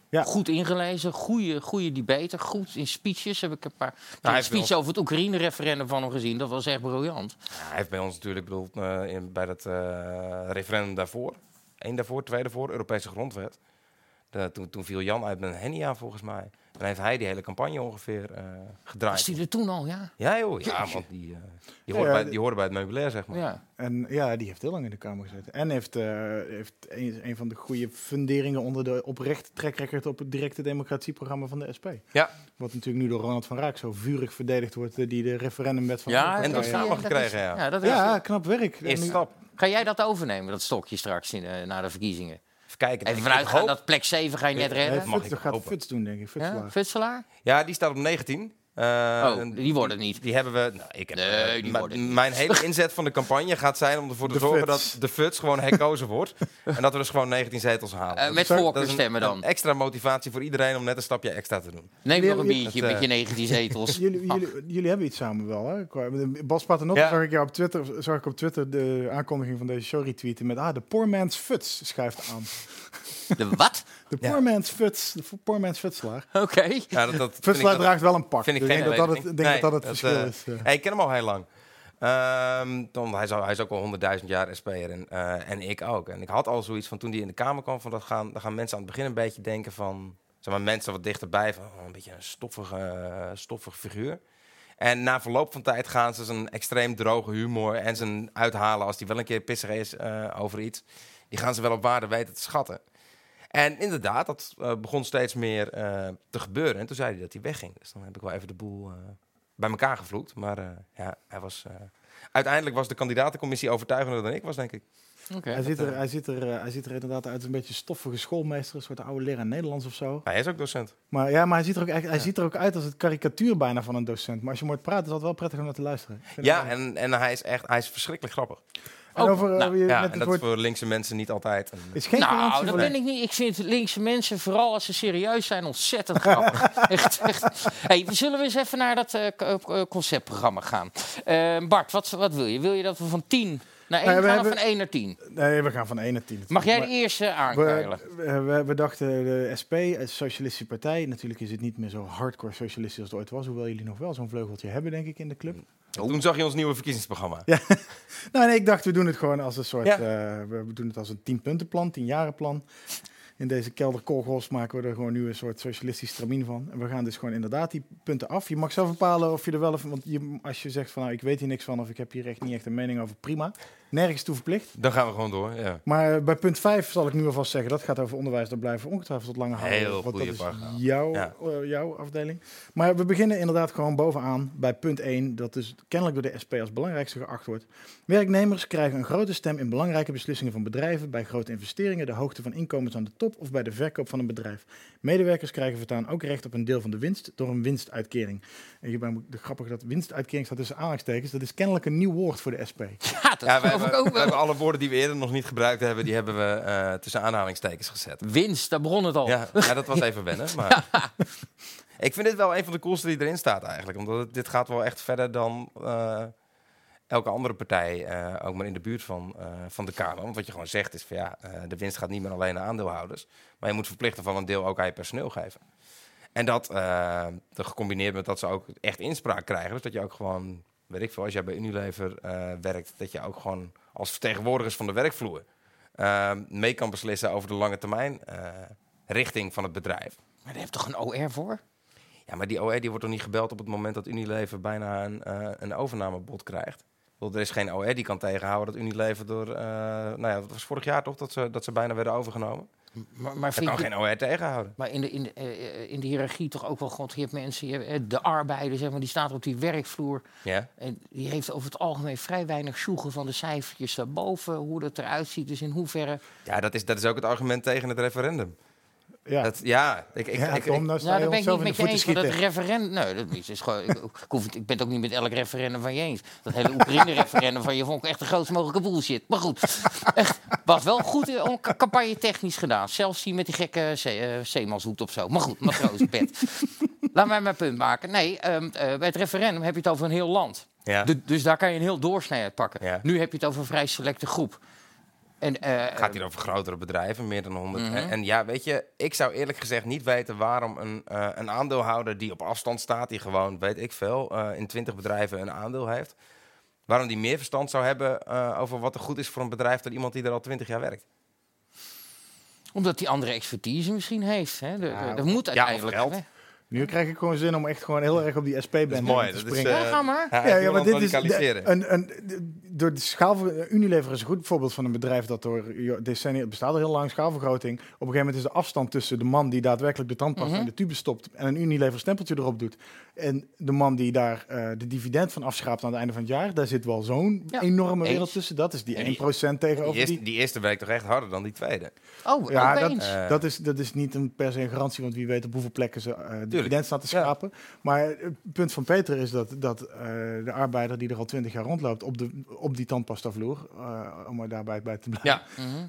Ja. Goed ingelezen, goede, goede debater, goed in speeches. Heb ik een paar hij een heeft speech over het Oekraïne-referendum van hem gezien. Dat was echt briljant. Ja, hij heeft bij ons natuurlijk, ik bedoel, eh, in, bij dat eh, referendum daarvoor, één daarvoor, twee daarvoor, Europese grondwet. De- toen, toen viel Jan uit met een volgens mij. En heeft hij die hele campagne ongeveer eh, gedraaid. Was die er toen al, ja? Ja joh, ja, want die, eh, die, Ja, ja, bij, die horen bij het meubilair, zeg maar. Ja. En ja, die heeft heel lang in de Kamer gezeten. En heeft, eh, heeft een, een van de goede funderingen onder de oprechte trackrecord op het directe democratieprogramma van de SP. Ja. Wat natuurlijk nu door Ronald van Raak zo vurig verdedigd wordt, eh, die de referendumwet van... Ja, En dat samen gekregen, ja. ja, dat is- Ja, knap werk. En Eerste stap. Ga jij dat overnemen, dat stokje straks in, eh, na de verkiezingen? Even kijken. Even Ik vanuit gaan dat plek 7 ga je net Nee, redden. mag Futs, ik dat gaat. Futs doen, denk ik. Futselaar? Ja, die staat op 19. Eh, Oh, die worden niet. Die hebben we. Nou, ik heb, Nee, eh, die worden niet. Mijn hele <laughs> inzet van de campagne gaat zijn om ervoor te De zorgen Futs. dat de FUTS gewoon herkozen wordt. <laughs> en dat we dus gewoon 19 zetels halen. Dat met voorkeurstemmen dan? Een extra motivatie voor iedereen om net een stapje extra te doen. Neem nog een biertje met je eh, 19 <laughs> zetels. Jullie, jullie, jullie hebben iets samen wel, hè? Bas Paternotte Ja. zag ik jou op Twitter, zag ik op Twitter de aankondiging van deze show retweeten met ah, de poor man's futs schuift aan. De wat? De Ja. poor man's futs, de poor man's futslaar. Oké. Ja, dat, Futslaar draagt wel een pak. Vind ik Dus geen denk dat dat het, denk dat dat Nee, het verschil is. eh. hey, ik ken hem al heel lang. Ehm, dan, hij, is al, hij is ook al honderdduizend jaar SP'er en, eh, en ik ook. En ik had al zoiets van toen hij in de Kamer kwam, van dat gaan, dan gaan mensen aan het begin een beetje denken van, zeg maar mensen wat dichterbij, van oh, een beetje een stoffige, eh, stoffige figuur. En na verloop van tijd gaan ze zijn extreem droge humor en zijn uithalen als hij wel een keer pissig is eh, over iets, die gaan ze wel op waarde weten te schatten. En inderdaad, dat eh, begon steeds meer eh, te gebeuren. En toen zei hij dat hij wegging. Dus dan heb ik wel even de boel eh, bij elkaar gevloekt. Maar eh, ja, hij was... eh, uiteindelijk was de kandidatencommissie overtuigender dan ik was, denk ik. Oké. Hij ziet, er, hij, ziet er, hij ziet er inderdaad uit als een beetje stoffige schoolmeester, een soort oude leraar Nederlands of zo. Hij is ook docent. Maar ja, maar hij ziet er ook, echt, hij ziet er ook uit als het karikatuur bijna van een docent. Maar als je hem hoort praten, is dat wel prettig om naar te luisteren. Ja, en, en hij is echt hij is verschrikkelijk grappig. En over, eh, nou, Ja, en dat woord, is voor linkse mensen niet altijd. een- is geen Nou, dat voor- ben ik niet. Ik vind linkse mensen, vooral als ze serieus zijn, ontzettend grappig. <laughs> echt, echt. Hey, zullen we eens even naar dat eh, eh, conceptprogramma gaan? Bart, wat, wat wil je? Wil je dat we van 10 naar 1 Nou ja, we gaan of van 1 naar 10? Nee, we gaan van 1 naar 10. Mag jij de eerste aankeilen? We, we, dachten de SP, een socialistische partij. Natuurlijk is het niet meer zo hardcore socialistisch als het ooit was. Hoewel jullie nog wel zo'n vleugeltje hebben, denk ik, in de club. Toen zag je ons nieuwe verkiezingsprogramma. Ja. <laughs> Nou, nee, ik dacht, we doen het gewoon als een soort... Ja. eh, we doen het als een 10-puntenplan, 10-jarenplan. in deze kelderkolgos maken we er gewoon nu een soort socialistisch stramien van. En we gaan dus gewoon inderdaad die punten af. Je mag zelf bepalen of je er wel even... Want je, als je zegt van nou, ik weet hier niks van of ik heb hier echt niet echt een mening over, prima. Nergens toe verplicht. Dan gaan we gewoon door, ja. Maar eh, bij punt 5 zal ik nu alvast zeggen, dat gaat over onderwijs. Dat blijven we ongetwijfeld tot lange houden. Heel want dat is paragraaf. jouw, Ja. eh, jouw afdeling. Maar we beginnen inderdaad gewoon bovenaan bij punt 1. Dat dus kennelijk door de SP als belangrijkste geacht wordt. Werknemers krijgen een grote stem in belangrijke beslissingen van bedrijven. Bij grote investeringen, de hoogte van inkomens aan de top of bij de verkoop van een bedrijf. Medewerkers krijgen voortaan ook recht op een deel van de winst door een winstuitkering. En hierbij moet de grappig dat winstuitkering staat tussen aanhalingstekens. Dat is kennelijk een nieuw woord voor de SP. Ja, dat Ja, we geloof ik we hebben alle woorden die we eerder nog niet gebruikt hebben, die hebben we eh, tussen aanhalingstekens gezet. Winst, daar begon het al. Ja, ja, dat was <laughs> even wennen. Maar ik vind dit wel een van de coolste die erin staat eigenlijk. Omdat het, dit gaat wel echt verder dan eh, elke andere partij, eh, ook maar in de buurt van, eh, van de Kamer. Want wat je gewoon zegt is van ja, eh, de winst gaat niet meer alleen naar aandeelhouders. Maar je moet verplichten van een deel ook aan je personeel geven. En dat eh, dat gecombineerd met dat ze ook echt inspraak krijgen. Dus dat je ook gewoon, weet ik veel, als jij bij Unilever eh, werkt, dat je ook gewoon als vertegenwoordigers van de werkvloer eh, mee kan beslissen over de lange termijn eh, richting van het bedrijf. Maar daar heeft toch een OR voor? Ja, maar die OR die wordt toch niet gebeld op het moment dat Unilever bijna een, een overnamebod krijgt? Bedoel, Er is geen OR die kan tegenhouden dat Unilever door, nou ja, dat was vorig jaar toch, dat ze, dat ze bijna werden overgenomen? Maar, maar Dat kan je- geen OR tegenhouden. Maar in de, in, de, eh, in de hiërarchie toch ook wel gewoon, je hebt mensen, eh, de arbeider, zeg maar, die staat op die werkvloer. Ja. En die heeft over het algemeen vrij weinig sjoegen van de cijfertjes daarboven, hoe dat eruit ziet. Dus in hoeverre... Ja, dat is, dat is ook het argument tegen het referendum. Ja, dat, ja ik, ik, Ja, ik, Tom, ik- nou sta ben ik niet met je eens. want Dat referendum... Nee, dat is, is gewoon, ik, ik, hoef ik ben het ook niet met elk referendum van je eens. Dat hele Oekraïne-referendum van je vond ik echt de grootste mogelijke bullshit. Maar goed, echt, was wel goed eh, campagne technisch gedaan. Zelfs die met die gekke zee, eh, zeemanshoed of zo. Maar goed, matrozenpet. Laat mij mijn punt maken. Nee, ehm, eh, bij het referendum heb je het over een heel land. Ja. Dus daar kan je een heel doorsnee uit pakken. Ja. Nu heb je het over een vrij selecte groep. En, eh, gaat hier over grotere bedrijven, meer dan 100. Mhm. en, en ja, weet je, ik zou eerlijk gezegd niet weten waarom een, eh, een aandeelhouder die op afstand staat, die gewoon, weet ik veel, eh, in 20 bedrijven een aandeel heeft, waarom die meer verstand zou hebben eh, over wat er goed is voor een bedrijf dan iemand die er al 20 jaar werkt. omdat die andere expertise misschien heeft. Hè. De, Ja, de- dat moet uiteindelijk. Nu krijg ik gewoon zin om echt gewoon heel erg op die SP-band Dat is te mooi. Dat is, springen. Ja, ga maar. Ja, Ja, maar dit is de- een, een, de- door de schaal. Unilever is een goed voorbeeld van een bedrijf dat door decennia, het bestaat al heel lang, schaalvergroting. Op een gegeven moment is de afstand tussen de man die daadwerkelijk de tandpasta Mhm. in de tube stopt en een Unilever stempeltje erop doet. En de man die daar eh, de dividend van afschraapt aan het einde van het jaar. Daar zit wel zo'n Ja, enorme eens. wereld tussen. Dat is die En 1% die, tegenover die. die eerste werkt toch echt harder dan die tweede. Oh, Ja, dat. Eh. is, dat is niet een per se een garantie, want wie weet op hoeveel plekken ze dividend staan te Ja. Maar het punt van Peter is dat, dat eh, de arbeider die er al twintig jaar rondloopt op, de, op die tandpastavloer, eh om er daarbij bij te blijven,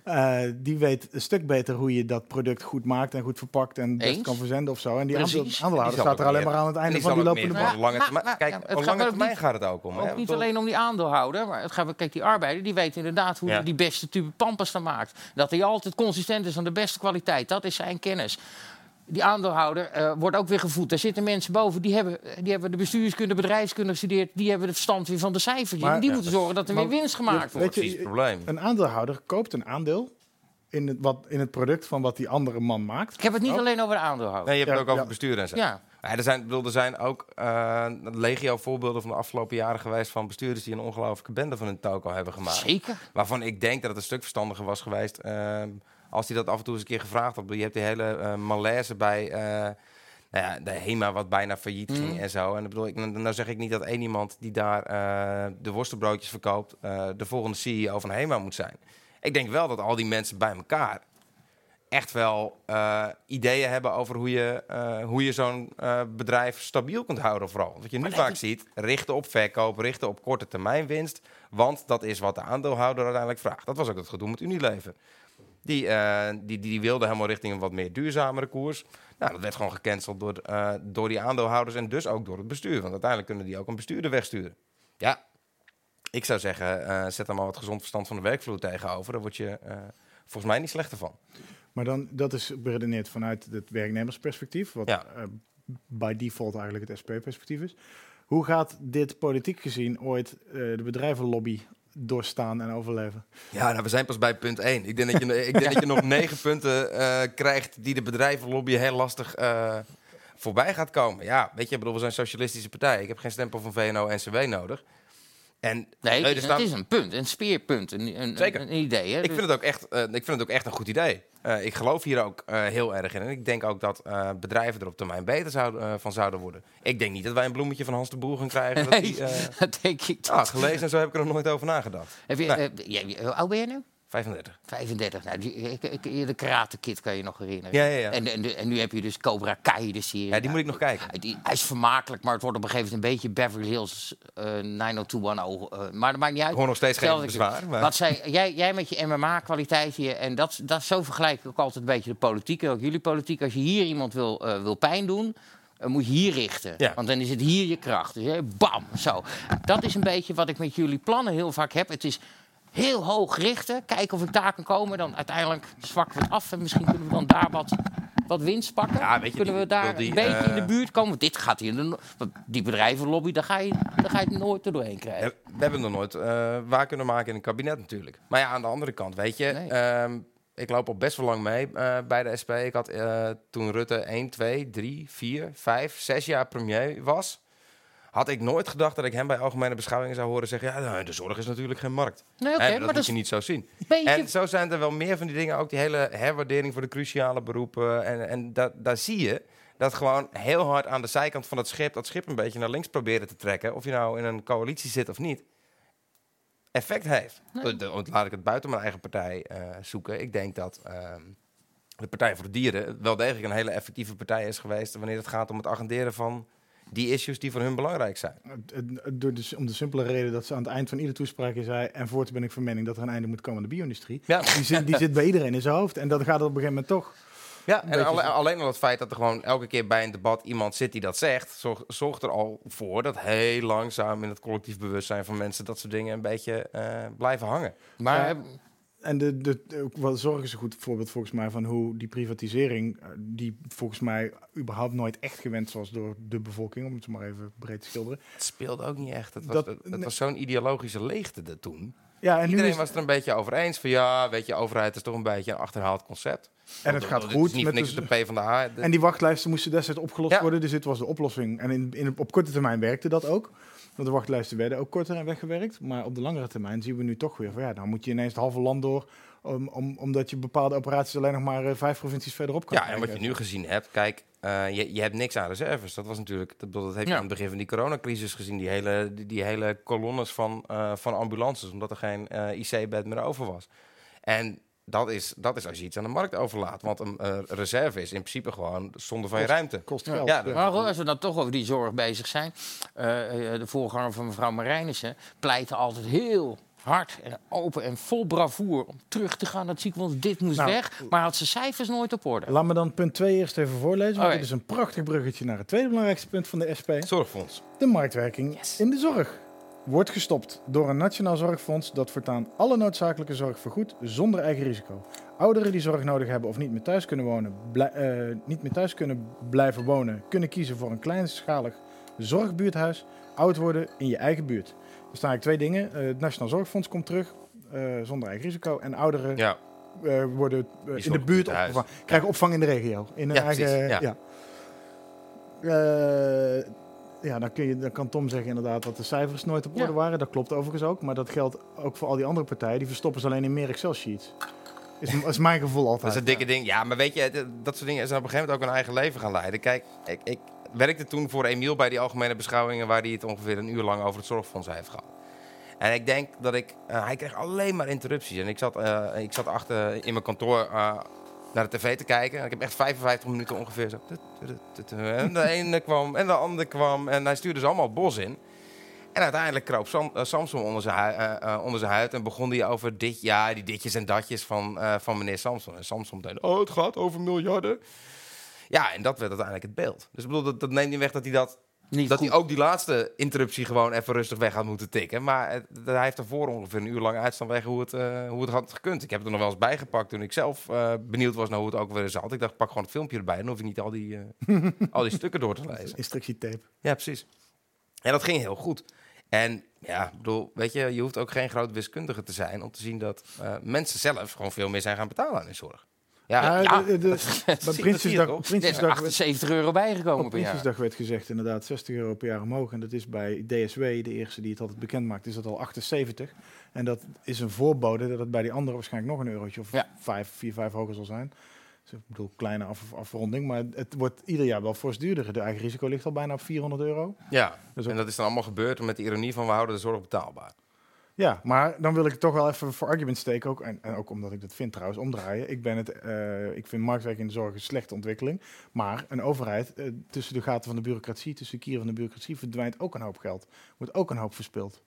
Ja. Eh, die weet een stuk beter hoe je dat product goed maakt en goed verpakt en best Eens. kan verzenden of zo. En die aandeelhouder staat er alleen meer- maar aan het einde die van die lopende band. lange Maar- termijn. maar- Kijk, ja, het op gaat lange ook termijn niet- gaat het ook om. hè. Ook niet alleen om die aandeelhouder, maar het gaat, kijk, die arbeider die weet inderdaad hoe Ja. hij die beste tube pampas dan maakt. Dat hij altijd consistent is aan de beste kwaliteit. Dat is zijn kennis. Die aandeelhouder eh, wordt ook weer gevoed. Daar zitten mensen boven, die hebben, die hebben de bestuurskunde, bedrijfskunde gestudeerd. Die hebben het verstand weer van de cijfertjes. Maar- en die Ja, moeten zorgen dat er maar- weer winst gemaakt wordt. weet je, precies het probleem. Een aandeelhouder koopt een aandeel in het, wat, in het product van wat die andere man maakt. Ik heb het niet Oh. alleen over de aandeelhouder. Nee, je hebt Ja, het ook over ja. bestuur en zo. Ja. Ja, er, zijn, bedoel, er zijn ook eh, legio voorbeelden van de afgelopen jaren geweest van bestuurders die een ongelooflijke bende van hun toko hebben gemaakt. Zeker. Waarvan ik denk dat het een stuk verstandiger was geweest ehm, als hij dat af en toe eens een keer gevraagd had. Je hebt die hele eh, malaise bij eh, nou ja, de HEMA wat bijna failliet ging Mm. en zo. En ik bedoel, ik, nou nou zeg ik niet dat één iemand die daar eh, de worstenbroodjes verkoopt de volgende CEO van HEMA moet zijn. Ik denk wel dat al die mensen bij elkaar echt wel ideeën hebben over hoe je, hoe je zo'n bedrijf stabiel kunt houden vooral. Wat je nu vaak ziet, richten op verkoop, richten op korte termijn winst. Want dat is wat de aandeelhouder uiteindelijk vraagt. Dat was ook het gedoe met Unilever. Die, eh, die, die wilde helemaal richting een wat meer duurzamere koers. Nou, dat werd gewoon gecanceld door, eh, door die aandeelhouders en dus ook door het bestuur. Want uiteindelijk kunnen die ook een bestuurder wegsturen. Ja, ik zou zeggen, eh, zet er maar wat gezond verstand van de werkvloer tegenover. Daar word je eh, volgens mij niet slechter van. Maar dan, dat is beredeneerd vanuit het werknemersperspectief, wat Ja. eh, by default eigenlijk het SP-perspectief is. Hoe gaat dit politiek gezien ooit eh, de bedrijvenlobby doorstaan en overleven? Ja, nou, we zijn pas bij punt 1. Ik denk dat je, <laughs> ik denk dat je nog negen punten eh, krijgt die de bedrijvenlobby heel lastig eh, voorbij gaat komen. Ja, weet je, ik bedoel, we zijn een socialistische partij. Ik heb geen stempel van VNO-NCW nodig. En Nee, er het, staan- is een punt, een speerpunt, een, een, Zeker. een idee. Hè? Ik vind, het ook echt, eh, ik vind het ook echt een goed idee. Eh, ik geloof hier ook eh, heel erg in. En ik denk ook dat bedrijven er op termijn beter zouden, van zouden worden. Ik denk niet dat wij een bloemetje van Hans de Boer gaan krijgen. Dat Nee, die, <laughs> dat denk ik ah, niet. gelezen en zo heb ik er nog nooit over nagedacht. Heb je, Nee. hoe oud ben je nu? 35. 35. Nou, die, de Karate Kid kan je nog herinneren. Ja, ja, ja. En, en, en nu heb je dus Cobra Kai, de serie. Ja, die moet ik nog kijken. Ja, die, hij is vermakelijk, maar het wordt op een gegeven moment een beetje Beverly Hills eh 90210. eh, maar dat maakt niet uit. Gewoon nog steeds geen bezwaar, maar- Wat zei, jij, jij met je MMA-kwaliteit hier, en dat, dat, zo vergelijk ik ook altijd een beetje de politiek, en ook jullie politiek. Als je hier iemand wil, eh, wil pijn doen, eh, moet je hier richten. Ja. Want dan is het hier je kracht. Dus, hè, bam, zo. Dat is een beetje wat ik met jullie plannen heel vaak heb. Het is heel hoog richten, kijken of ik daar kan komen. Dan uiteindelijk zwakken we het af en misschien kunnen we dan daar wat, wat winst pakken. Ja, weet je, kunnen die- we daar die, een beetje in de eh, buurt komen? Dit gaat hier, de die bedrijvenlobby, daar ga je, daar ga je het nooit er doorheen krijgen. We hebben nog nooit eh, waar kunnen maken in een kabinet natuurlijk. Maar ja, aan de andere kant, weet je, Nee. ehm, ik loop al best wel lang mee eh, bij de SP. Ik had toen Rutte 1, 2, 3, 4, 5, 6 jaar premier was, had ik nooit gedacht dat ik hem bij algemene beschouwingen zou horen zeggen: ja, nou, de zorg is natuurlijk geen markt. Nee, maar dat dat moet je niet zo zien. beetje- En zo zijn er wel meer van die dingen, ook die hele herwaardering voor de cruciale beroepen. En, en da- daar zie je dat gewoon heel hard aan de zijkant van het schip, dat schip een beetje naar links proberen te trekken, of je nou in een coalitie zit of niet, effect heeft. Nee. Laat ik het buiten mijn eigen partij eh, zoeken. Ik denk dat ehm, de Partij voor de Dieren wel degelijk een hele effectieve partij is geweest wanneer het gaat om het agenderen van die issues die voor hun belangrijk zijn. Door de, om de simpele reden dat ze aan het eind van iedere toespraak zei... en voorts ben ik van mening dat er een einde moet komen aan de bio-industrie. Ja. Die, zit, die zit bij iedereen in zijn hoofd. En dat gaat op een gegeven moment toch... Ja, en alle- alleen al het feit dat er gewoon elke keer bij een debat iemand zit die dat zegt, zorgt, zorgt er al voor dat heel langzaam in het collectief bewustzijn van mensen dat soort dingen een beetje eh, blijven hangen. Maar Ja. En de, de, ook wel zorg is een goed voorbeeld volgens mij van hoe die privatisering, eh, die volgens mij überhaupt nooit echt gewenst was door de bevolking, om het maar even breed te schilderen. Het speelde ook niet echt. Het was, Dat- nee. was zo'n ideologische leegte er toen. Ja, en nu Iedereen is- was er een beetje over eens van ja, weet je, overheid is toch een beetje een achterhaald concept. En het gaat goed niet met niks de- de PvdA. De- En die wachtlijsten moesten destijds opgelost Ja. worden, dus dit was de oplossing. En in, in, op korte termijn werkte dat ook. Want de wachtlijsten werden ook korter en weggewerkt. Maar op de langere termijn zien we nu toch weer van ja, dan moet je ineens het halve land door. Om, om, omdat je bepaalde operaties alleen nog maar eh, vijf provincies verderop kan Ja, en wat je nu gezien hebt, kijk, eh, je, je hebt niks aan reserves. Dat was natuurlijk, dat, dat heb je Ja. aan het begin van die coronacrisis gezien, die hele, die, die hele kolonnes van, eh, van ambulances, omdat er geen IC-bed meer over was. En dat is, dat is als je iets aan de markt overlaat. Want een eh, reserve is in principe gewoon zonde van je Kost- ruimte. kost Ja, geld, Ja, Maar als we dan toch over die zorg bezig zijn. eh, eh, de voorganger van mevrouw Marijnissen pleitte altijd heel hard en open en vol bravoer om terug te gaan naar het ziekenhuis. Dit moest Nou, weg, maar had zijn cijfers nooit op orde. Laat me dan punt 2 eerst even voorlezen. Want Oké. dit is een prachtig bruggetje naar het tweede belangrijkste punt van de SP. Zorgfonds. De marktwerking in de zorg wordt gestopt door een nationaal zorgfonds dat voortaan alle noodzakelijke zorg vergoedt zonder eigen risico. Ouderen die zorg nodig hebben of niet meer thuis kunnen wonen, blij- eh, niet meer thuis kunnen blijven wonen, kunnen kiezen voor een kleinschalig zorgbuurthuis. Oud worden in je eigen buurt. Er staan eigenlijk twee dingen. Eh, het Nationaal Zorgfonds komt terug eh, zonder eigen risico en ouderen Ja. worden in de buurt opgevangen. Krijgen opvang in de regio. In hun Ja, eigen. ja. Ja. Dan, kun je, dan kan Tom zeggen inderdaad dat de cijfers nooit op orde Ja. waren. Dat klopt overigens ook. Maar dat geldt ook voor al die andere partijen. Die verstoppen ze alleen in meer Excel-sheets. Is, is mijn gevoel altijd. Dat is een dikke ding. Ja, maar weet je, dat soort dingen zijn op een gegeven moment ook een eigen leven gaan leiden. Kijk, ik, ik werkte toen voor Emiel bij die algemene beschouwingen... waar hij het ongeveer een uur lang over het zorgfonds heeft gehad. En ik denk dat ik... eh, hij kreeg alleen maar interrupties. En ik zat, eh, ik zat achter in mijn kantoor eh, naar de tv te kijken. En ik heb echt 55 minuten ongeveer zo... En de ene kwam en de andere kwam. En hij stuurde ze allemaal bos in. En uiteindelijk kroop Sam, eh, Samson onder zijn, eh, eh, onder zijn huid en begon hij over dit, ja, die ditjes en datjes van, van meneer Samson. En Samson meteen, oh, het gaat over miljarden. Ja, en dat werd uiteindelijk het beeld. Dus ik bedoel, dat, dat neemt niet weg dat hij dat... Niet dat goed. hij ook die laatste interruptie gewoon even rustig weg had moeten tikken. Maar het- hij heeft ervoor ongeveer een uur lang uitstaan weg hoe het, eh, hoe het had gekund. Ik heb het er nog wel eens bijgepakt toen ik zelf eh, benieuwd was naar hoe het ook weer zat. Ik dacht, pak gewoon het filmpje erbij. Dan hoef je niet al die, eh, al die <laughs> stukken door te lezen. Instructietape. Ja, precies. En dat ging heel goed. En ja, ik bedoel, weet je, je hoeft ook geen groot wiskundige te zijn om te zien dat eh, mensen zelf gewoon veel meer zijn gaan betalen aan hun zorg. Ja, Ja, de- de- je Prinsjesdag, toch? Er is Prinsjesdag, 78 euro bijgekomen op per jaar. Prinsjesdag werd gezegd inderdaad 60 euro per jaar omhoog. En dat is bij DSW, de eerste die het altijd bekend maakt, is dat al 78. En dat is een voorbode dat het bij die andere waarschijnlijk nog een eurotje of Ja. vijf, vier, vijf hoger zal zijn. Dus ik bedoel, kleine af, afronding. Maar het wordt ieder jaar wel fors duurder. De eigen risico ligt al bijna op 400 euro. ja. Dus en dat is dan allemaal gebeurd met de ironie van we houden de zorg betaalbaar. Ja, maar dan wil ik het toch wel even voor argument steken. Ook, en, en ook omdat ik dat vind trouwens, omdraaien. Ik, ben het, eh, ik vind marktwerking in de zorg een slechte ontwikkeling. Maar een overheid, eh, tussen de gaten van de bureaucratie, tussen de kieren van de bureaucratie, verdwijnt ook een hoop geld. Wordt ook een hoop verspild.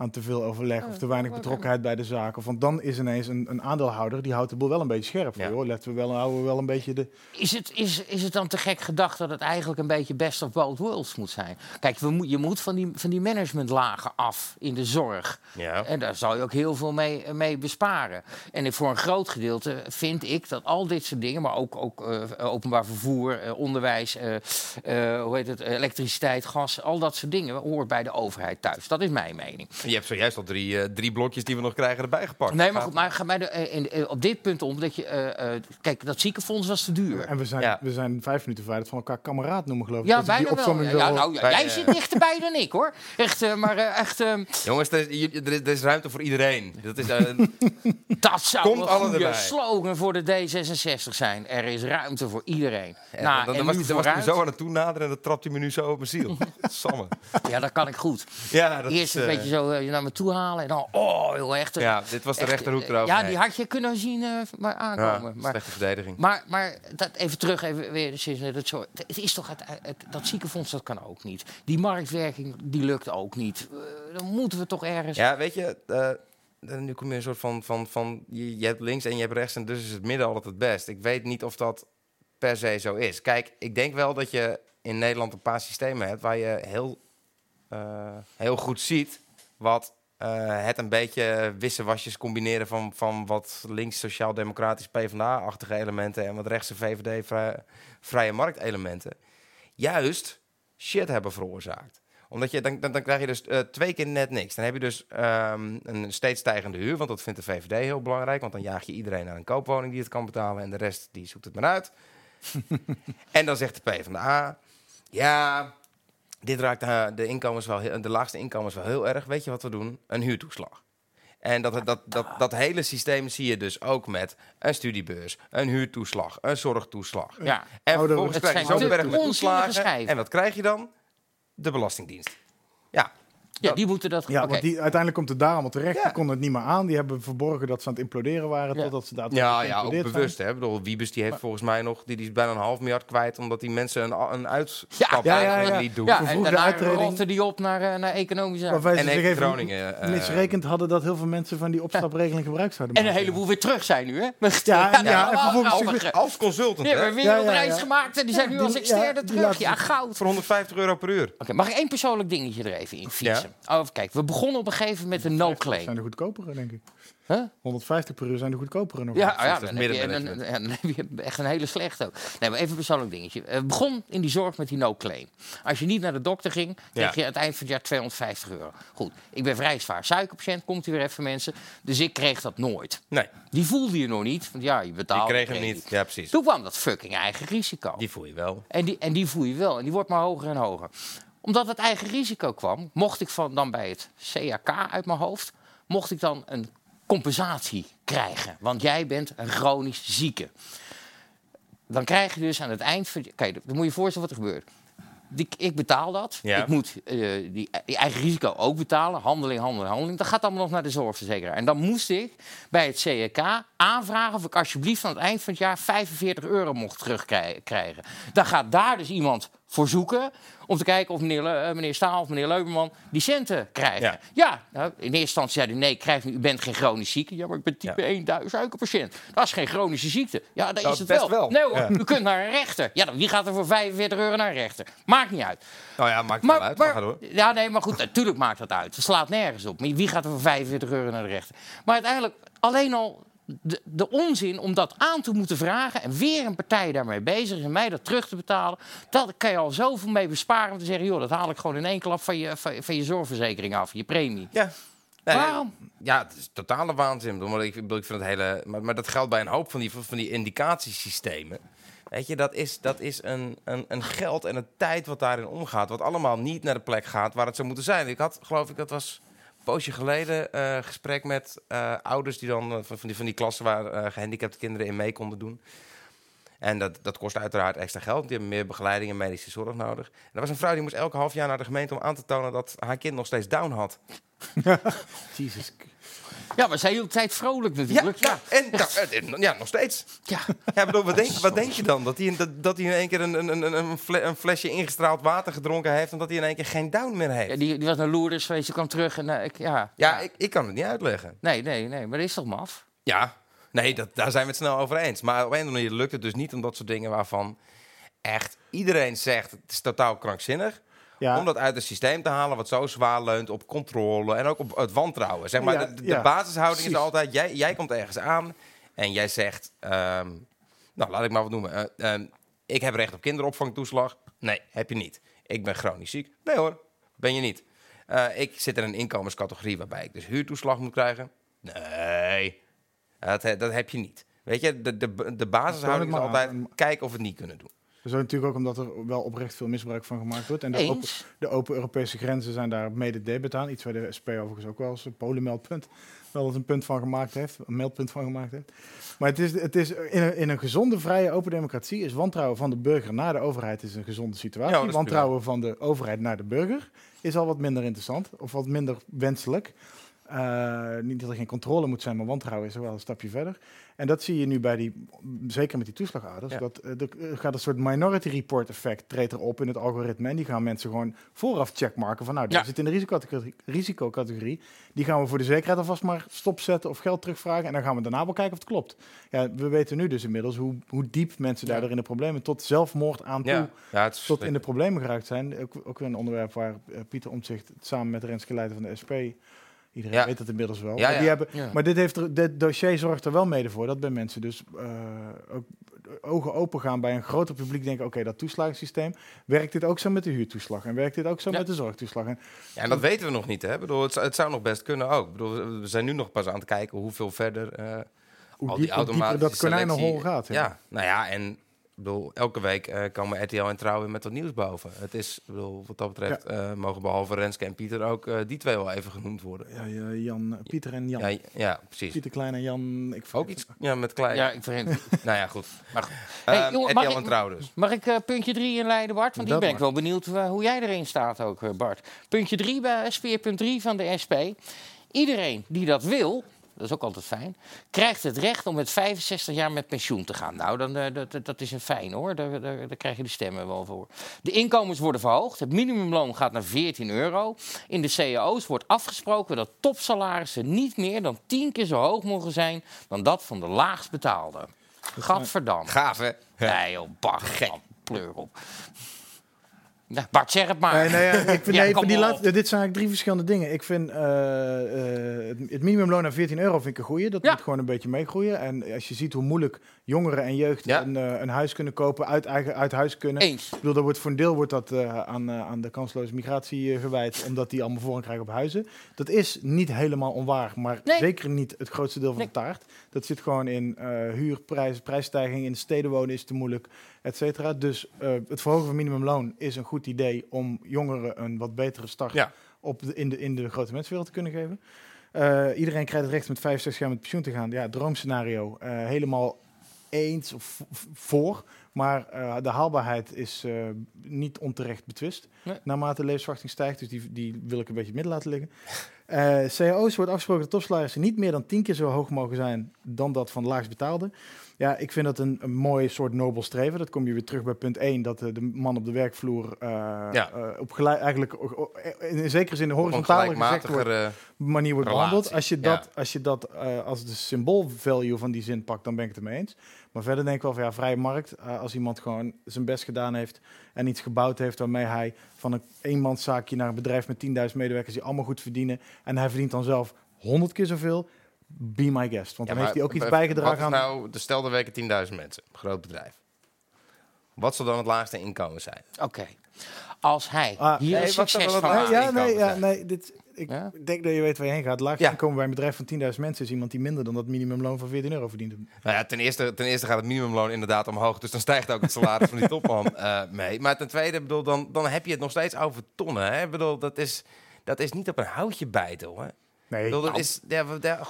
Aan te veel overleg of te weinig betrokkenheid bij de zaken. Want dan is ineens een, een aandeelhouder, die houdt de boel wel een beetje scherp. Ja. joh, letten we wel, houden we wel een beetje de... Is het, is, is het dan te gek gedacht dat het eigenlijk een beetje best of both worlds moet zijn? Kijk, we moet, je moet van die, van die managementlagen af in de zorg. Ja. En daar zal je ook heel veel mee, mee besparen. En voor een groot gedeelte vind ik dat al dit soort dingen, maar ook, ook eh, openbaar vervoer, eh, onderwijs, eh, eh, hoe heet het, elektriciteit, gas, al dat soort dingen hoort bij de overheid thuis. Dat is mijn mening. Je hebt zojuist al drie, eh, drie blokjes die we nog krijgen erbij gepakt. Nee, maar goed, maar ga mij de, eh, in- eh, op dit punt om dat je, eh, eh, kijk, dat ziekenfonds was te duur. En we zijn, Ja. we zijn vijf minuten verwijderd van elkaar kameraad noemen, geloof ik. Ja, bijna wel. Ja, nou, ja, Bij, jij zit dichterbij dan ik, hoor. Echt, eh, maar eh, echt, eh, Jongens, er is, er is, er is ruimte voor iedereen. Dat is, <laughs> dat zou Komt een alle goede erbij. slogan voor de D66 zijn. Er is ruimte voor iedereen. nou, dan, en dan was, nu hij- dan was hij me vooruit. zo aan het toenaderen en dat trapt hij me nu zo op mijn ziel. <laughs> Samme. Ja, dat kan ik goed. Ja, dat Eerst is, een eh, beetje zo eh, naar me toe halen en dan, oh, joh, echt. Ja, dit was de echt, rechterhoek eh, erover. Ja, die had je kunnen zien eh, maar Ja, aankomen. maar, slechte verdediging. Maar, maar dat, even terug, even weer, net het, zo, het is toch het, het- dat ziekenfonds, dat kan ook niet. Die marktwerking, die lukt ook niet. Dan moeten we toch ergens... Ja, weet je, nu kom je een soort van, van, van je, je hebt links en je hebt rechts en dus is het midden altijd het best. Ik weet niet of dat per se zo is. Kijk, ik denk wel dat je in Nederland een paar systemen hebt waar je heel, heel goed ziet wat eh, het een beetje wisselwasjes combineren van, van wat links sociaal-democratisch PvdA-achtige elementen en wat rechtse VVD vrij, vrije marktelementen juist shit hebben veroorzaakt omdat je, dan, dan, dan krijg je dus eh, twee keer net niks. Dan heb je dus ehm, een steeds stijgende huur, want dat vindt de VVD heel belangrijk. Want dan jaag je iedereen naar een koopwoning die het kan betalen en de rest die zoekt het maar uit. <laughs> en dan zegt de PvdA, ja, dit raakt eh, de, inkomens wel, heel- de laagste inkomens wel heel erg. Weet je wat we doen? Een huurtoeslag. En dat, dat, dat, dat hele systeem zie je dus ook met een studiebeurs, een huurtoeslag, een zorgtoeslag. Ja. En Ouder- vervolgens krijg je zo'n berg met toeslagen. En wat krijg je dan? De Belastingdienst. Ja, Ja, die moeten dat... Ja, want die, uiteindelijk komt het daar allemaal terecht. Ja. Die konden het niet meer aan. Die hebben verborgen dat ze aan het imploderen waren. Ja. Totdat ze daar ja, ja ook bewust. Hè? Ik bedoel, Wiebes die heeft volgens mij nog die, die is bijna een half miljard kwijt omdat die mensen een, een uitstap Ja, ja, ja, ja. niet doen. Ja, en daarna die op naar, eh, naar economische ze En even Groningen, eh, misrekend hadden dat heel veel mensen van die opstapregeling gebruik zouden En maken. een heleboel weer terug zijn nu, hè? Ja, <laughs> en, ja, en vervolgens Als consultant, Die hebben hè? weer Ja, reis gemaakt en die zijn nu als externe terug. Ja, goud. Voor 150 euro per uur. Oké, mag ik één persoonlijk dingetje er even in fietsen? Oh, kijk, we begonnen op een gegeven moment met een no-claim. zijn de goedkopere, denk ik. Huh? 150 per uur zijn de goedkopere nog. Ja, oh ja, dan heb, je, dan, middenmanagement. ja, dan heb je echt een hele slechte ook. Nee, maar even een persoonlijk dingetje. Eh, Het begon in die zorg met die no-claim. Als je niet naar de dokter ging, kreeg je aan het eind van het jaar 250 euro. Goed, ik ben vrij zwaar suikerpatiënt, komt u weer even mensen. Dus ik kreeg dat nooit. Nee, Die voelde je nog niet, want ja, je betaalde. kreeg hem niet. Ja, precies. Toen kwam dat fucking eigen risico. Die voel je wel. En die, en die voel je wel. En die wordt maar hoger en hoger. Omdat het eigen risico kwam, mocht ik van, dan bij het CAK uit mijn hoofd, mocht ik dan een compensatie krijgen. Want jij bent een chronisch zieke. Dan krijg je dus aan het eind van... Kijk, dan moet je je voorstellen wat er gebeurt. Die, ik betaal dat. Ja. Ik moet eh, die, die eigen risico ook betalen. Handeling, handeling, handeling. Dat gaat allemaal nog naar de zorgverzekeraar. En dan moest ik bij het CEK aanvragen of ik alsjeblieft aan het eind van het jaar 45 euro mocht terugkrijgen. Dan gaat daar dus iemand voor zoeken om te kijken of meneer, Le- eh, meneer Staal of meneer Leuberman die centen krijgen. Ja. Ja, nou, in eerste instantie zei hij nee, krijg u, u bent geen chronisch zieke. Ja, maar ik ben type Ja. 1 du- suikerpatiënt. Dat is geen chronische ziekte. Ja, dat Nou, is het best wel. wel. Nee hoor, Ja. u kunt naar een rechter. Ja, dan, wie gaat er voor 45 euro naar een rechter? Maakt niet uit. Nou ja, maakt het wel uit. Maar, ja, nee, maar goed, natuurlijk maakt dat uit. Het slaat nergens op. Maar wie gaat er voor 45 euro naar de rechter? Maar uiteindelijk, alleen al de, de onzin om dat aan te moeten vragen en weer een partij daarmee bezig is en mij dat terug te betalen, dat kan je al zoveel mee besparen om te zeggen, joh, dat haal ik gewoon in één klap van je, van, van je zorgverzekering af, je premie. Ja. Nee, Waarom? Ja, het is totale waanzin. Ik ik, vind het hele, maar, maar dat geldt bij een hoop van die, van die indicatiesystemen. Weet je, dat is, dat is een, een, een geld en een tijd wat daarin omgaat. Wat allemaal niet naar de plek gaat waar het zou moeten zijn. Ik had, geloof ik, dat was poosje geleden eh gesprek met eh, ouders die dan eh, van, die, van die klassen waar eh, gehandicapte kinderen in mee konden doen. En dat, dat kost uiteraard extra geld. Die hebben meer begeleiding en medische zorg nodig. En er was een vrouw die moest elke half jaar naar de gemeente om aan te tonen dat haar kind nog steeds down had. <laughs> Jezus. Ja, maar zij hield tijd vrolijk natuurlijk. Ja, en nou, ja, nog steeds. Ja. Ja, bedoel, wat, denk, wat denk je dan? Dat hij, dat, dat hij in één keer een, een, een, een, fle- een flesje ingestraald water gedronken heeft... en dat hij in één keer geen down meer heeft? Ja, die, die was naar Lourdes geweest, die kwam terug en eh, ik, ja. Ja, ik, ik kan het niet uitleggen. Nee, nee, nee, maar dat is toch maf? Ja, nee, dat, daar zijn we het snel over eens. Maar op een of andere manier lukt het dus niet om dat soort dingen waarvan echt iedereen zegt... het is totaal krankzinnig... Ja. Om dat uit het systeem te halen wat zo zwaar leunt op controle en ook op het wantrouwen. Zeg maar, Ja, de, de ja, basishouding is altijd, jij, jij komt ergens aan en jij zegt, ehm, nou laat ik maar wat noemen. eh, ehm, ik heb recht op kinderopvangtoeslag. Nee, heb je niet. Ik ben chronisch ziek. Nee hoor, ben je niet. Eh, ik zit in een inkomenscategorie waarbij ik dus huurtoeslag moet krijgen. Nee, dat, dat heb je niet. Weet je, de, de, de basishouding is altijd kijken of we het niet kunnen doen. Zo natuurlijk ook omdat er wel oprecht veel misbruik van gemaakt wordt. En de open, de open Europese grenzen zijn daar mede debet aan. Iets waar de SP overigens ook wel eens een polenmeldpunt wel eens een punt van gemaakt heeft. Een meldpunt van gemaakt heeft. Maar het is, het is in, een, in een gezonde, vrije, open democratie is wantrouwen van de burger naar de overheid is een gezonde situatie. Ja, wantrouwen van de overheid naar de burger is al wat minder interessant of wat minder wenselijk. Eh, niet dat er geen controle moet zijn, maar wantrouwen is er wel een stapje verder. En dat zie je nu bij die, zeker met die toeslagaders. Ja. Dat er gaat een soort minority report effect treedt erop in het algoritme. En die gaan mensen gewoon vooraf checkmarken van nou, Ja. zit in de risicocategorie, risicocategorie. Die gaan we voor de zekerheid alvast maar stopzetten of geld terugvragen. En dan gaan we daarna wel kijken of het klopt. Ja, we weten nu dus inmiddels hoe, hoe diep mensen daardoor in de problemen tot zelfmoord aan toe tot in de problemen geraakt zijn. Ook, ook weer een onderwerp waar Pieter Omtzigt samen met Renske Leijten van de SP... Iedereen Ja. weet het inmiddels wel. Ja, maar, die ja. hebben, maar dit, heeft er, dit dossier zorgt er wel mede voor dat bij mensen dus eh, ook ogen open gaan bij een groter publiek. Denken, oké, dat toeslagensysteem, werkt dit ook zo met de huurtoeslag? En werkt dit ook zo met de zorgtoeslag? En Ja, en dat weten we nog niet. Hè? Bedoel, het, zou- het zou nog best kunnen ook. Bedoel, we zijn nu nog pas aan het kijken hoeveel verder eh, hoe al die dieper automatische dat konijnenhol selectie- gaat. Ja. nou ja, en bedoel, elke week eh, komen RTL en Trouw weer met wat nieuws boven. Het is, bedoel, wat dat betreft, eh, mogen behalve Renske en Pieter ook eh, die twee wel even genoemd worden. Ja, ja, Jan, Pieter en Jan. Ja, ja precies. Pieter Klein en Jan. Ik Ook iets ja, met klein. Ja, ik vergeet <laughs> Nou ja, goed. Maar goed. Hey, jongen, RTL mag ik- en Trouw dus. Mag ik puntje 3 inleiden, Bart? Want die ben ik wel benieuwd hoe jij erin staat ook, Bart. Puntje 3 bij SP.3 van de SP. Iedereen die dat wil, dat is ook altijd fijn, krijgt het recht om met 65 jaar met pensioen te gaan. Nou, dan, eh, dat, dat- is een fijn hoor, daar, daar, daar krijg je de stemmen wel voor. De inkomens worden verhoogd, het minimumloon gaat naar 14 euro. In de cao's wordt afgesproken dat topsalarissen niet meer dan 10 keer zo hoog mogen zijn dan dat van de laagst betaalde. Gadverdamme. Gaaf, hè? Nee, joh, man, pleur op. Ja, Bart, zeg het maar. Nee, nee, ja, ik <laughs> vind, Ja, nee, kom die dit zijn eigenlijk drie verschillende dingen. Ik vind eh, eh, het, minimumloon naar 14 euro vind ik een goeie. Dat moet gewoon een beetje meegroeien. En als je ziet hoe moeilijk jongeren en jeugd Ja. een, eh, een huis kunnen kopen, uit, eigen, uit huis kunnen. Eens. Ik bedoel, dat wordt voor een deel wordt dat, eh, aan, eh, aan de kansloze migratie gewijd, omdat die allemaal voorrang krijgen op huizen. Dat is niet helemaal onwaar, maar Nee. zeker niet het grootste deel van Nee. de taart. Dat zit gewoon in huurprijs, prijsstijging, in de steden wonen is te moeilijk, et cetera. Dus het verhogen van minimumloon is een goed idee om jongeren een wat betere start Ja. op de, in, de, in de grote mensenwereld te kunnen geven. Iedereen krijgt het recht met 65 jaar met pensioen te gaan. Ja, droomscenario. helemaal eens of voor. Maar eh, de haalbaarheid is eh, niet onterecht betwist. Nee. Naarmate de levensverwachting stijgt. Dus die, die wil ik een beetje het midden laten liggen. Cao's wordt afgesproken dat topsalarissen niet meer dan tien keer zo hoog mogen zijn dan dat van de laagst betaalde. Ja, ik vind dat een, een mooi soort nobel streven. Dat kom je weer terug bij punt 1, dat de man op de werkvloer eh, Ja. eh, op gelijk, eigenlijk eh, in zekere zin de horizontale wordt, manier wordt behandeld. Als je Ja. dat, als, je dat als de symboolvalue van die zin pakt, dan ben ik het ermee eens. Maar verder denk ik wel van ja, vrije markt. als iemand gewoon zijn best gedaan heeft en iets gebouwd heeft waarmee hij van een eenmanszaakje naar een bedrijf met 10.000 medewerkers die allemaal goed verdienen. En hij verdient dan zelf 100 keer zoveel. be my guest. Want Ja, dan heeft hij ook iets bijgedragen wat is aan... nou, de stel er werken 10.000 mensen, groot bedrijf. Wat zal dan het laagste inkomen zijn? Oké. Als hij Ah, hier nee, succes van Nee, ja, nee, ja, nee dit, ik Ja? denk dat je weet waar je heen gaat. Laagste Ja. inkomen bij een bedrijf van 10.000 mensen is iemand die minder dan dat minimumloon van 14 euro verdient. Nou ja, ten eerste, ten eerste gaat het minimumloon inderdaad omhoog. Dus dan stijgt ook het salaris van die topman <laughs> eh, mee. Maar ten tweede, bedoel, dan, dan heb je het nog steeds over tonnen. Hè? Ik Bedoel, dat, is, dat is niet op een houtje bijten hoor. Nee, bedoel, dat nou, is, ja,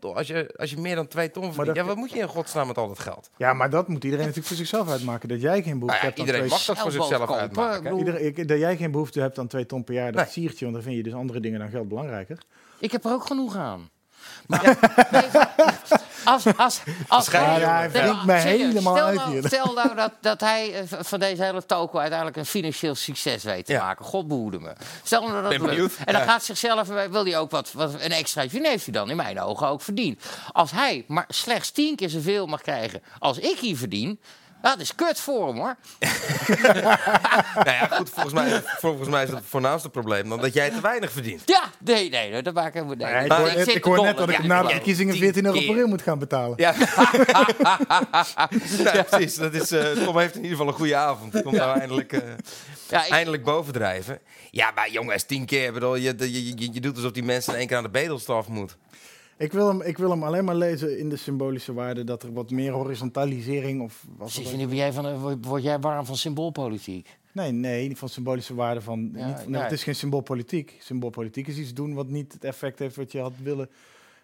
als, je, als je meer dan twee ton verdient, dat- ja, wat moet je in godsnaam met al dat geld? ja, maar dat moet iedereen natuurlijk voor zichzelf uitmaken. Dat jij geen behoefte Nou ja, hebt aan iedereen twee... mag dat voor Zelf zichzelf kopen, uitmaken. Iedereen, dat jij geen behoefte hebt aan twee ton per jaar, dat Nee. siertje, want dan vind je dus andere dingen dan geld belangrijker. Ik heb er ook genoeg aan. <laughs> Maar nee, als, als, als Schijn- Ja, hij mij helemaal stel uit nou, hier. Stel nou <laughs> dat, dat hij eh, van deze hele toko uiteindelijk een financieel succes weet te Ja. maken. God behoede me. Stel nou dat Ben benieuwd. En dan Ja. gaat zichzelf, eh, wil hij ook wat, wat een extraatje. En heeft hij dan in mijn ogen ook verdiend. Als hij maar slechts tien keer zoveel mag krijgen als ik hier verdien. Dat is kut voor hem hoor. <laughs> nou ja, goed, volgens mij, volgens mij is het voornaamste probleem dan dat jij te weinig verdient. Ja, nee, nee, nee, dat maak ik nee, Ja, ik Maar hoor, ik net, ik hoor net dat ik Ja, na de verkiezingen tien 14 euro per uur moet gaan betalen. Ja, <laughs> ja precies. Dat is, eh, Tom heeft in ieder geval een goede avond. Komt nou eindelijk, eh, <laughs> Ja, ik- eindelijk bovendrijven. Ja, maar jongens, tien keer. Bedoel, je, je, je, je doet alsof die mensen in één keer aan de bedelstaf moet. Ik wil, hem, ik wil hem alleen maar lezen in de symbolische waarde dat er wat meer horizontalisering of... Wat Zit het je nu, ben jij van, word- jij warm van symboolpolitiek? Nee, nee, niet van symbolische waarde van... Ja, niet, nee, ja. Het is geen symboolpolitiek. Symboolpolitiek is iets doen wat niet het effect heeft wat je had willen.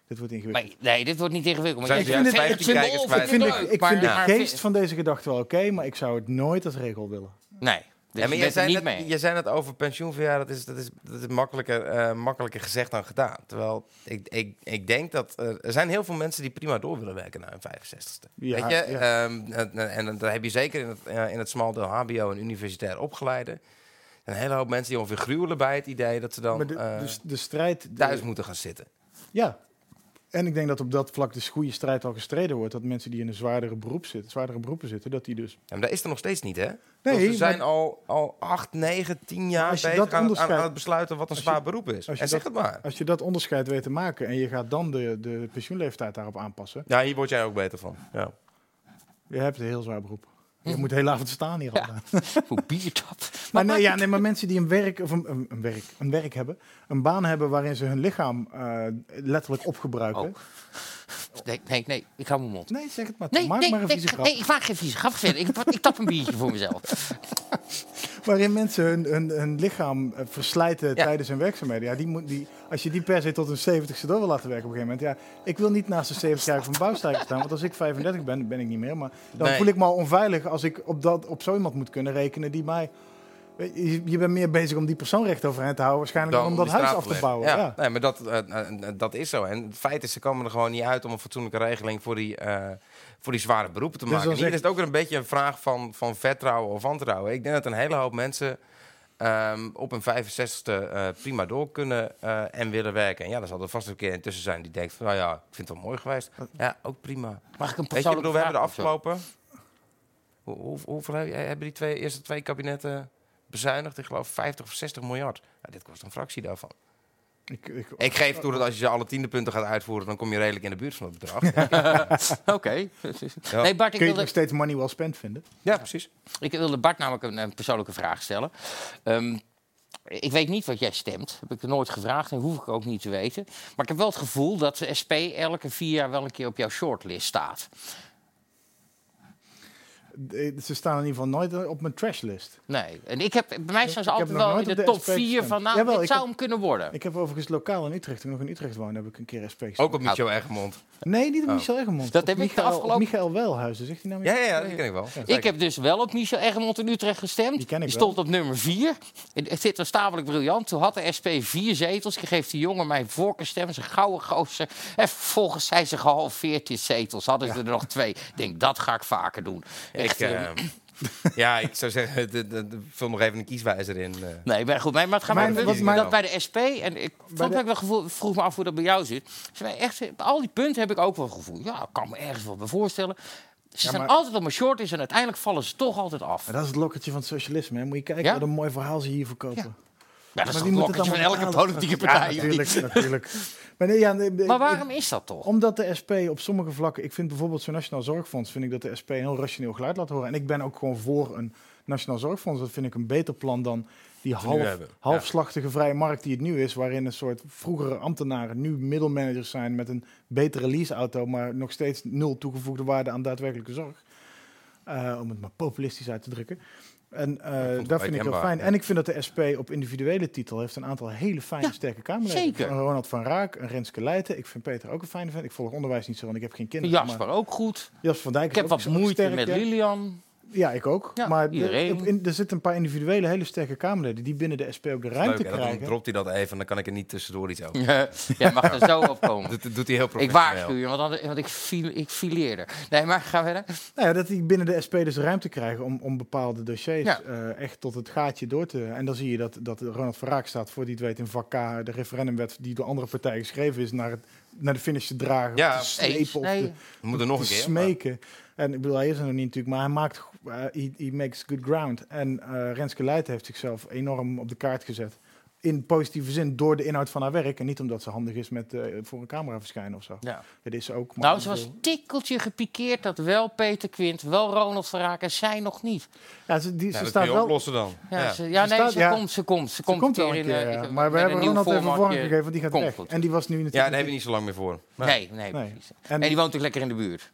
Dit wordt ingewikkeld. Nee, nee, dit wordt niet ingewikkeld. Maar je- juist het 15 symbool kijkers vind ik vind, ik de, ik maar- vind maar- geest van deze gedachte wel oké, maar ik zou het nooit als regel willen. Nee, dus Ja, maar je er zei, niet net, zei over pensioenverjaar, dat is, dat is, dat is makkelijker, eh, makkelijker gezegd dan gedaan. Terwijl ik, ik, ik denk dat er zijn heel veel mensen die prima door willen werken na hun 65ste. Ja, Weet je? ja. Ehm, en, en dan heb je zeker in het, eh, in het smaldeel HBO en universitair opgeleide. Een hele hoop mensen die ongeveer gruwelen bij het idee dat ze dan maar de, eh, dus de strijd... de- thuis moeten gaan zitten. Ja. En ik denk dat op dat vlak de goede strijd al gestreden wordt. Dat mensen die in een zwaardere, beroep zitten, zwaardere beroepen zitten, dat die dus... Ja, maar dat is er nog steeds niet, hè? Nee, Want we zijn maar- al, al acht, negen, tien jaar bezig dat aan, het- aan, besluiten wat een je- zwaar beroep is. En zeg dat- het maar. Als je dat onderscheid weet te maken en je gaat dan de, de pensioenleeftijd daarop aanpassen, Ja, hier word jij ook beter van. Ja. je hebt een heel zwaar beroep. Je moet de hele avond staan hier al. <laughs> Hoe biertap. Maar, nee, ja, nee, maar mensen die een werk, of een, een, een werk, een werk hebben, een baan hebben waarin ze hun lichaam eh, letterlijk opgebruiken. Oh. Nee, nee, nee, ik hou mijn mond. Nee, zeg het maar. Nee, Maak nee, maar een nee, vieze grap. nee, ik maak geen vieze grap verder. Ik, ik tap een biertje voor mezelf. <laughs> Waarin mensen hun, hun, hun lichaam eh, verslijten Ja. tijdens hun werkzaamheden. Ja, die moet, die, als je die per se tot een 70ste door wil laten werken op een gegeven moment. Ja, ik wil niet naast een 70 jaar van bouwstijger staan. Want als ik 35 ben, ben ik niet meer. Maar dan Nee. voel ik me al onveilig als ik op, dat, op zo iemand moet kunnen rekenen die mij... Je, je bent meer bezig om die persoon recht overeind te houden. Waarschijnlijk dan om dat huis af te bouwen. Ja, Ja. Nee, maar dat, eh, eh, dat is zo. En het feit is, ze komen er gewoon niet uit om een fatsoenlijke regeling voor die, eh, voor die zware beroepen te Dus maken. En hier is het ook weer een beetje een vraag van, van vertrouwen of wantrouwen. Ik denk dat een hele hoop mensen ehm, op een 65ste eh, prima door kunnen eh, en willen werken. En ja, er zal er vast een keer intussen zijn die denkt van, nou ja, ik vind het wel mooi geweest. Ja, ook prima. Mag ik een Weet je, ik bedoel, we hebben de zo? afgelopen... Hoe, hoe, hoeveel heb- hebben die twee, eerste twee kabinetten bezuinigd? Ik geloof 50 of 60 miljard. Ja, dit kost een fractie daarvan. Ik, ik, Ik geef toe dat als je ze alle tiende punten gaat uitvoeren, dan kom je redelijk in de buurt van het bedrag. <laughs> <laughs> Oké. Ja. Nee, Bart, ik kun je wilde, nog steeds money well spent vinden. Ja, precies. ik wilde Bart namelijk een, een persoonlijke vraag stellen. Ehm, ik weet niet wat jij stemt. Heb ik er nooit gevraagd en hoef ik ook niet te weten. Maar ik heb wel het gevoel dat de SP elke vier jaar wel een keer op jouw shortlist staat. Eh, Ze staan in ieder geval nooit op mijn trashlist. Nee. En ik heb, bij mij staan ze Ik altijd wel in de de top SP 4 gestemd. van, nou, Jawel, dit ik zou heb- hem kunnen worden. Ik heb overigens lokaal in Utrecht, toen ik nog in Utrecht woonde, heb ik een keer SP gestemd. Ook op Michel Egmond. Nee, niet op Oh. Michel Egmond. Dat Op heb ik de Michael, afgelopen- op Michael Welhuizen, zegt hij nou Ja, ja, ja, die ken ik wel. Ik heb dus wel op Michel Egmond in Utrecht gestemd. Die ken ik stond op nummer 4. Het was tamelijk briljant. Toen had de SP vier zetels. Ik geef die jongen mijn voorkeurstem, zijn gouden gozer. En vervolgens zijn ze gehalveerd in zetels. Hadden ze er nog twee. Ik denk, dat ga ik vaker doen. Echt, Ik, eh, eh, ja, ik zou zeggen, <laughs> de, de, de- vul nog even een kieswijzer in. eh. Nee, maar goed. Maar het gaat Mijn- maar wat mijn- dat bij de SP. En ik vond de- ik wel gevoel, vroeg me af hoe dat bij jou zit. Ze wij echt, al die punten heb ik ook wel gevoel. Ja, ik kan me ergens wel bij voorstellen. Ze Ja, zijn maar- altijd op mijn short is en uiteindelijk vallen ze toch altijd af. Maar dat is het lokkertje van het socialisme. Hè. Moet je kijken Ja? wat een mooi verhaal ze hier verkopen. Ja. Ja, dat is het het van elke politieke Ja, partij. of natuurlijk, <laughs> natuurlijk. Maar, nee, ja, nee, Maar ik- waarom is dat toch? Omdat de SP op sommige vlakken, ik vind bijvoorbeeld zo'n Nationaal Zorgfonds, vind ik dat de SP een heel rationeel geluid laat horen. En ik ben ook gewoon voor een Nationaal Zorgfonds. Dat vind ik een beter plan dan die half, halfslachtige vrije markt die het nu is, waarin een soort vroegere ambtenaren nu middelmanagers zijn met een betere leaseauto, maar nog steeds nul toegevoegde waarde aan daadwerkelijke zorg. Eh, om het maar populistisch uit te drukken. En eh, dat vind ik heel fijn. ja. En ik vind dat de SP op individuele titel heeft een aantal hele fijne, sterke Kamerleden. zeker. Een Ronald van Raak, een Renske Leijten. Ik vind Peter ook een fijne vent. Ik volg onderwijs niet zo, want ik heb geen kinderen. Jasper maar ook goed. Jasper van Dijk Ik heb wat moeite sterk, met ja. Lilian. Ja, ik ook. Ja, maar de- iedereen. in- er zitten een paar individuele hele sterke Kamerleden die binnen de SP ook de Leuk, ruimte dan krijgen. dropt hij dat even en dan kan ik er niet tussendoor iets over. Ja, Jij mag er zo op komen. <laughs> Dat doet hij heel Ik professioneel. waarschuw je, want, anders- want ik, file, ik fileerde. Nee, maar ga verder. Nou ja, dat die binnen de SP dus ruimte krijgen om, om bepaalde dossiers Ja. eh, echt tot het gaatje door te... En dan zie je dat, dat Ronald van Raak staat, voor die het weet, in vak K, de referendumwet die door andere partijen geschreven is, naar, het, naar de finish te dragen, Ja, of te slepen of te, We moeten nog een keer. smeken. En ik bedoel, hij is er nog niet natuurlijk, maar hij maakt, eh, he, he makes good ground. En eh Renske Leijten heeft zichzelf enorm op de kaart gezet. In positieve zin door de inhoud van haar werk. En niet omdat ze handig is met eh, voor een camera verschijnen of zo. Ja. Het is ook. Nou, ze was tikkeltje gepikeerd dat wel Peter Quint, wel Ronald Verraak en zij nog niet. Ja, ze, die, Ja, ze dat staat wel. oplossen dan. Ja, Ja. ze, ja Ze nee, staat- ze ja. komt, ze komt. Ze Ze komt, wel keer keer, in, eh, ja. ik- Maar we hebben Ronald even vorm gegeven, want die gaat weg. En die was nu Ja, natuurlijk... daar heb je niet zo lang meer voor. Nee. Nee, precies. En- En die woont ook lekker in de buurt.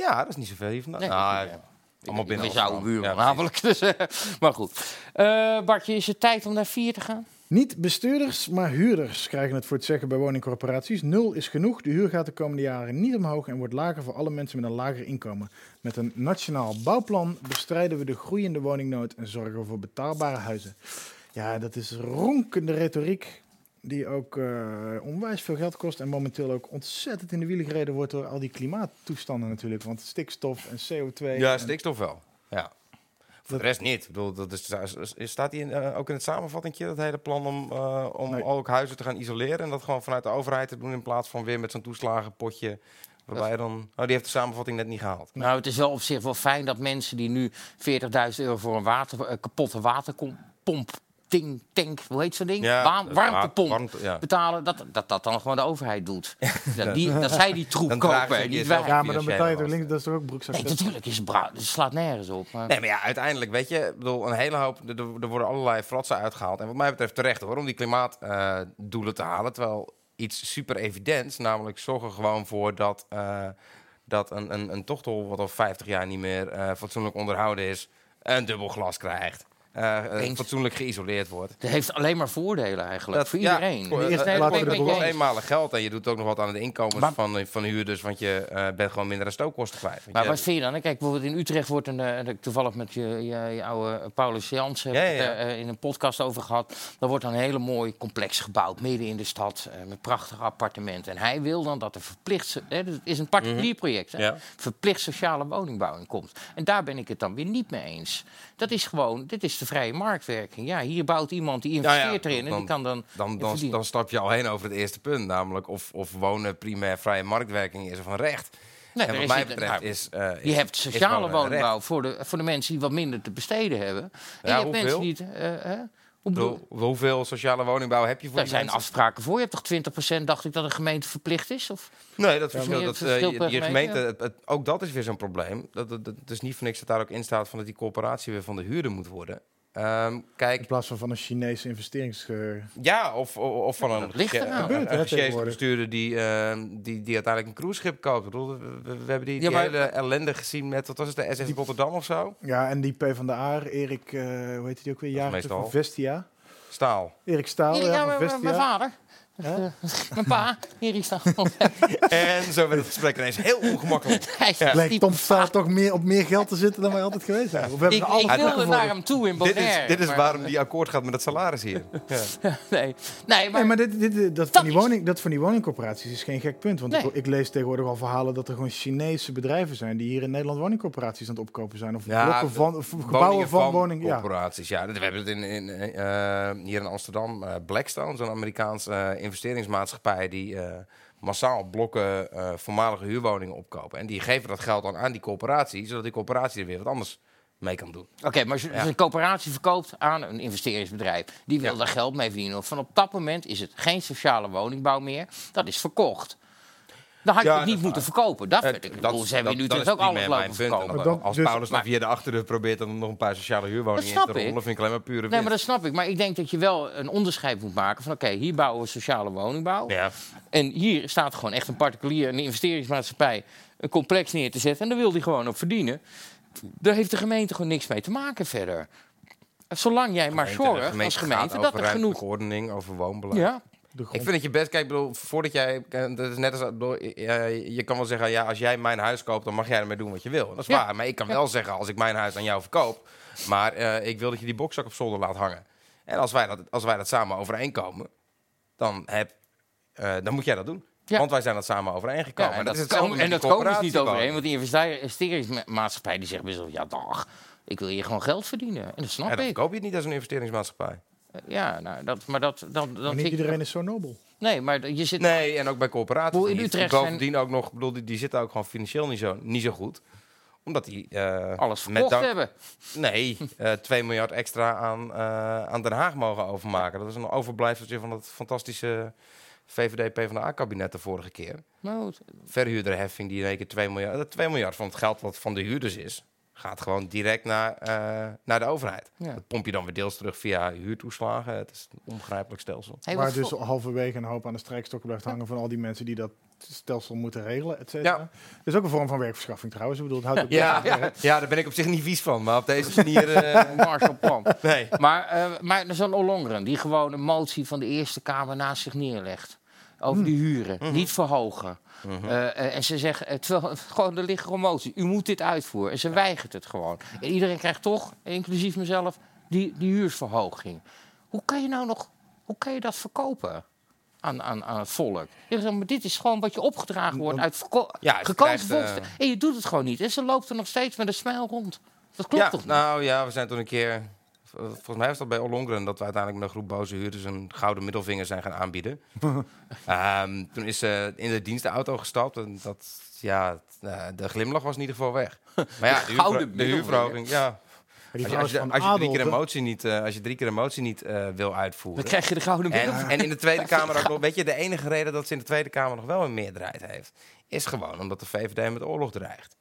Ja, dat is niet zoveel hier vandaan. Nee, Nou, ja. Allemaal binnen Ik buurman Ja, namelijk. <laughs> Dus, eh, maar goed. Eh, Bartje, is het tijd om naar vier te gaan? Niet bestuurders, maar huurders krijgen het voor het zeggen bij woningcorporaties. Nul is genoeg. De huur gaat de komende jaren niet omhoog en wordt lager voor alle mensen met een lager inkomen. Met een nationaal bouwplan bestrijden we de groeiende woningnood en zorgen we voor betaalbare huizen. Ja, dat is ronkende retoriek. Die ook eh, onwijs veel geld kost. En momenteel ook ontzettend in de wielen gereden wordt door al die klimaattoestanden natuurlijk. Want stikstof en CO2. Ja, en- stikstof wel. Ja. Voor de rest niet. Ik bedoel, dat is, is- staat die in, eh, ook in het samenvattingje, dat hele plan om, eh, om Nee. ook huizen te gaan isoleren en dat gewoon vanuit de overheid te doen in plaats van weer met zo'n toeslagenpotje. Waarbij dan. Oh, die heeft de samenvatting net niet gehaald. Nou, het is wel op zich wel fijn dat mensen die nu 40.000 euro voor een water, kapotte waterpomp, ding, tank, hoe heet zo'n ding? Ja, warmtepomp warmte, ja. betalen, dat, dat dat dan gewoon de overheid doet. Dat, die, dat zij die troep Dan kopen, niet wij. Ja, maar dan financiële betaal je toch lasten. links, dat is toch ook broekzak. Nee, natuurlijk is het slaat nergens op. Maar... Nee, maar ja, uiteindelijk, weet je, ik bedoel, een hele hoop, er, er worden allerlei fratsen uitgehaald. En wat mij betreft terecht hoor, om die klimaatdoelen te halen. Terwijl iets super evidents, namelijk zorgen gewoon voor dat, eh, dat een, een, een tochtel wat al 50 jaar niet meer eh, fatsoenlijk onderhouden is, een dubbel glas krijgt. Eens. fatsoenlijk geïsoleerd wordt. Dat heeft alleen maar voordelen eigenlijk, voor ja, iedereen. voor- plaats het voor kost belasting. eenmalig geld en je doet ook nog wat aan de inkomens Maar- van, van huurders, want je eh, bent gewoon minder aan stookkosten kwijt. Maar je- wat vind je dan? Kijk, bijvoorbeeld in Utrecht wordt een, eh, dat toevallig met je, je, je oude Paulus Jans Ja, ja, het, ja. in een podcast over gehad. Daar wordt dan een hele mooi complex gebouwd, midden in de stad, met prachtige appartementen. En hij wil dan dat er verplicht, hè, het is een particulier project, hè, Mhm. Ja. verplicht sociale woningbouw in komt. En daar ben ik het dan weer niet mee eens. Dat is gewoon, dit is de vrije marktwerking. Ja, hier bouwt iemand die Nou ja, investeert erin en die kan dan, dan, dan, dan stap je al heen over het eerste punt, namelijk of, of wonen primair vrije marktwerking is of een recht. Nee, en wat mij betreft nou, is, eh, Je hebt sociale woningbouw voor de, voor de mensen die wat minder te besteden hebben. En Ja, je hebt hoeveel? mensen die... het, eh, Ik bedoel- hoeveel sociale woningbouw heb je voor Daar zijn mensen? afspraken voor. Je hebt toch 20% dacht ik dat een gemeente verplicht is? Of? Nee, dat Ja, verschilt. Dat, eh, je, je gemeente, gemeente, het, het- ook dat is weer zo'n probleem. Dat, dat, dat- het is niet voor niks dat daar ook in staat van dat die corporatie weer van de huurder moet worden. Ehm, kijk, In plaats van van een Chinese investerings... Ja, of, of, of van een, ligt een, bestuurder die, eh, die, die uiteindelijk een cruiseschip koopt. Ik bedoel, we, we- we hebben die, Ja, die maar- hele ellende gezien met, wat was het, de SS Rotterdam of zo? Ja, en die P van de A, Erik, eh, hoe heet die ook weer? Van Vestia. Staal. Erik Staal, ja, ja, van Vestia. mijn vader. Hè? Eh, mijn pa. Hier is dan. <laughs> En zo werd het gesprek ineens heel ongemakkelijk. <laughs> Hij is Lijkt Tom Staal toch meer op meer geld te zitten dan wij altijd geweest zijn. Of we hebben Ik, ik wilde naar hem toe in Dit Bonaire. is, dit is maar- waarom die akkoord gaat met het salaris hier. <laughs> Ja. Nee, nee maar, Nee, maar dit, dit, dit- dat, van die woning, dat van die woningcorporaties is geen gek punt. Want Nee. ik, ik lees tegenwoordig al verhalen dat er gewoon Chinese bedrijven zijn die hier in Nederland woningcorporaties aan het opkopen zijn. Of Ja, blokken van, of gebouwen Woningen van, woning. Ja. Ja. we hebben het in, in, eh, hier in Amsterdam. eh, Blackstone, zo'n Amerikaanse eh, investeringsmaatschappij die eh, massaal blokken eh, voormalige huurwoningen opkopen. En die geven dat geld dan aan die corporatie, zodat die corporatie er weer wat anders mee kan doen. Oké, maar als je een coöperatie verkoopt aan een investeringsbedrijf, die wil daar geld mee verdienen. Van op dat moment is het geen sociale woningbouw meer, dat is verkocht. Dan had je Ja, het niet dat- moeten verkopen. Dat, vind ik. bedoel, Ze hebben nu dat dus is ook alles lopen mijn punt. verkopen. En Als dus- Paulus dan maar- via de achterdeur probeert dan nog een paar sociale huurwoningen in te rollen, vind ik alleen maar pure Nee, winst. maar dat snap ik. Maar ik denk dat je wel een onderscheid moet maken van... oké, hier bouwen we sociale woningbouw. Ja. En hier staat gewoon echt een particulier, een investeringsmaatschappij... een complex neer te zetten. En daar wil die gewoon op verdienen. Daar heeft de gemeente gewoon niks mee te maken verder. Zolang jij maar zorgt als gemeente dat er genoeg... ordening, over woonbeleid. Ja. De Ik vind dat je best, kijk, ik bedoel, voordat jij, eh, dat is net als, je kan wel zeggen, ja, als jij mijn huis koopt, dan mag jij ermee doen wat je wil. Dat is Ja. waar, maar ik kan wel zeggen, als ik mijn huis aan jou verkoop, maar eh, ik wil dat je die bokzak op zolder laat hangen. En als wij dat, als wij dat samen overeenkomen, dan, heb, eh, dan moet jij dat doen. Ja. Want wij zijn dat samen overeengekomen. Ja, en dat, dat, is hetzelfde komen, en dat komen ze niet overeen. Want die investeringsmaatschappij die zegt best wel... ja, dag, ik wil hier gewoon geld verdienen. En dat snap Ja, dan ik. koop je het niet als een investeringsmaatschappij. Ja, nou, dat, maar dat... Dan, dan Maar vind niet ik- iedereen is zo nobel. Nee, maar je zit... Nee, en ook bij corporaties. In niet. Utrecht Bovendien ook nog, ik bedoel, die, die zitten ook gewoon financieel niet zo, niet zo goed. Omdat die... eh, Alles met verkocht dank- hebben. Nee, eh 2 miljard extra aan, eh, aan Den Haag mogen overmaken. Dat is een overblijfseltje van het fantastische VVD-PvdA-kabinet de vorige keer. Nou, goed. Verhuurderheffing die in één keer 2 miljard... Dat 2 miljard van het geld wat van de huurders is... gaat gewoon direct naar, eh, naar de overheid. Ja. Dat pomp je dan weer deels terug via huurtoeslagen. Het is een onbegrijpelijk stelsel. Hey, Waar wat dus halverwege een hoop aan de strijkstokken blijft hangen van al die mensen die dat stelsel moeten regelen, et cetera. Ja. Dat is ook een vorm van werkverschaffing trouwens. Ik bedoel, het houdt <laughs> ook Ja, ja. ja, daar ben ik op zich niet vies van. Maar op deze manier... <laughs> eh, Marshallplan. nee. Maar, eh maar zo'n Ollongren, die gewoon een motie van de Eerste Kamer naast zich neerlegt. Over die huren. Niet verhogen. Eh, eh, en ze zeggen, terwijl, <laughs> gewoon, er ligt gewoon motie. U moet dit uitvoeren. En ze weigert het gewoon. En iedereen krijgt toch, inclusief mezelf, die, die huursverhoging. Hoe kan je nou nog, hoe kan je dat verkopen? Aan, aan, aan het volk. Je zegt, maar dit is gewoon wat je opgedragen wordt uit Ja, krijgt, eh, En je doet het gewoon niet. En ze loopt er nog steeds met een smijl rond. Dat klopt ja, toch niet? nou ja, we zijn toen een keer... Volgens mij was dat bij Ollongren dat we uiteindelijk met een groep boze huurders een gouden middelvinger zijn gaan aanbieden. <laughs> Ehm, toen is ze in de dienstenauto gestapt en dat, ja, eh, de glimlach was in ieder geval weg. <laughs> Maar ja, de, gouden huurver- de huurverhoging, ja. die Als je, als, je, vrouw is als, van je drie keer adel, een motie niet, eh, als je drie keer een motie niet eh, wil uitvoeren. Dan krijg je de gouden En, middel. en in de Tweede <laughs> Kamer ook nog. Weet je, de enige reden dat ze in de Tweede Kamer nog wel een meerderheid heeft, is gewoon omdat de VVD met oorlog dreigt.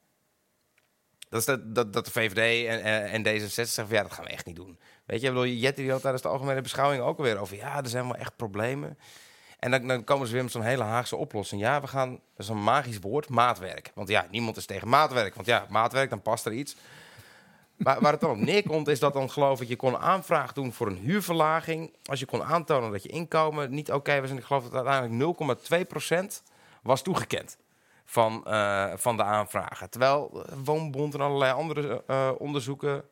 Dat is dat, dat, de VVD en, en, en D66 zeggen van ja, dat gaan we echt niet doen. Weet je, ik bedoel, Jetty die had tijdens de algemene beschouwing ook alweer over ja, er zijn wel echt problemen. En dan, dan komen ze weer met zo'n hele Haagse oplossing. Ja, we gaan, dat is een magisch woord, maatwerk. Want ja, niemand is tegen maatwerk. Want ja, maatwerk, dan past er iets. Maar waar het dan op neerkomt, is dat dan geloof ik, je kon aanvraag doen voor een huurverlaging. Als je kon aantonen dat je inkomen niet oké was. En ik geloof dat uiteindelijk 0,2% was toegekend van, eh, van de aanvragen. Terwijl eh, Woonbond en allerlei andere eh, onderzoeken...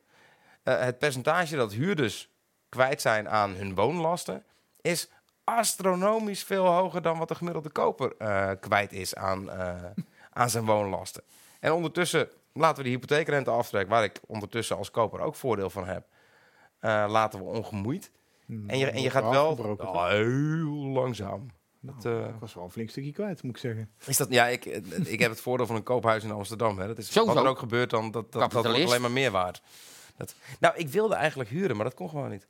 het percentage dat huurders kwijt zijn aan hun woonlasten... is astronomisch veel hoger dan wat de gemiddelde koper kwijt is aan, aan zijn woonlasten. En ondertussen laten we de hypotheekrente aftrek, waar ik ondertussen als koper ook voordeel van heb, laten we ongemoeid. En je, en je gaat wel? Oh, heel langzaam. Dat, eh, Ik was wel een flink stukje kwijt, moet ik zeggen. is dat, ja, ik, ik heb het voordeel van een koophuis in Amsterdam. Hè. Dat is, Sowieso. wat er ook gebeurt, dan, dat, dat, dat wordt alleen maar meer waard. Dat, nou, ik wilde eigenlijk huren, maar dat kon gewoon niet.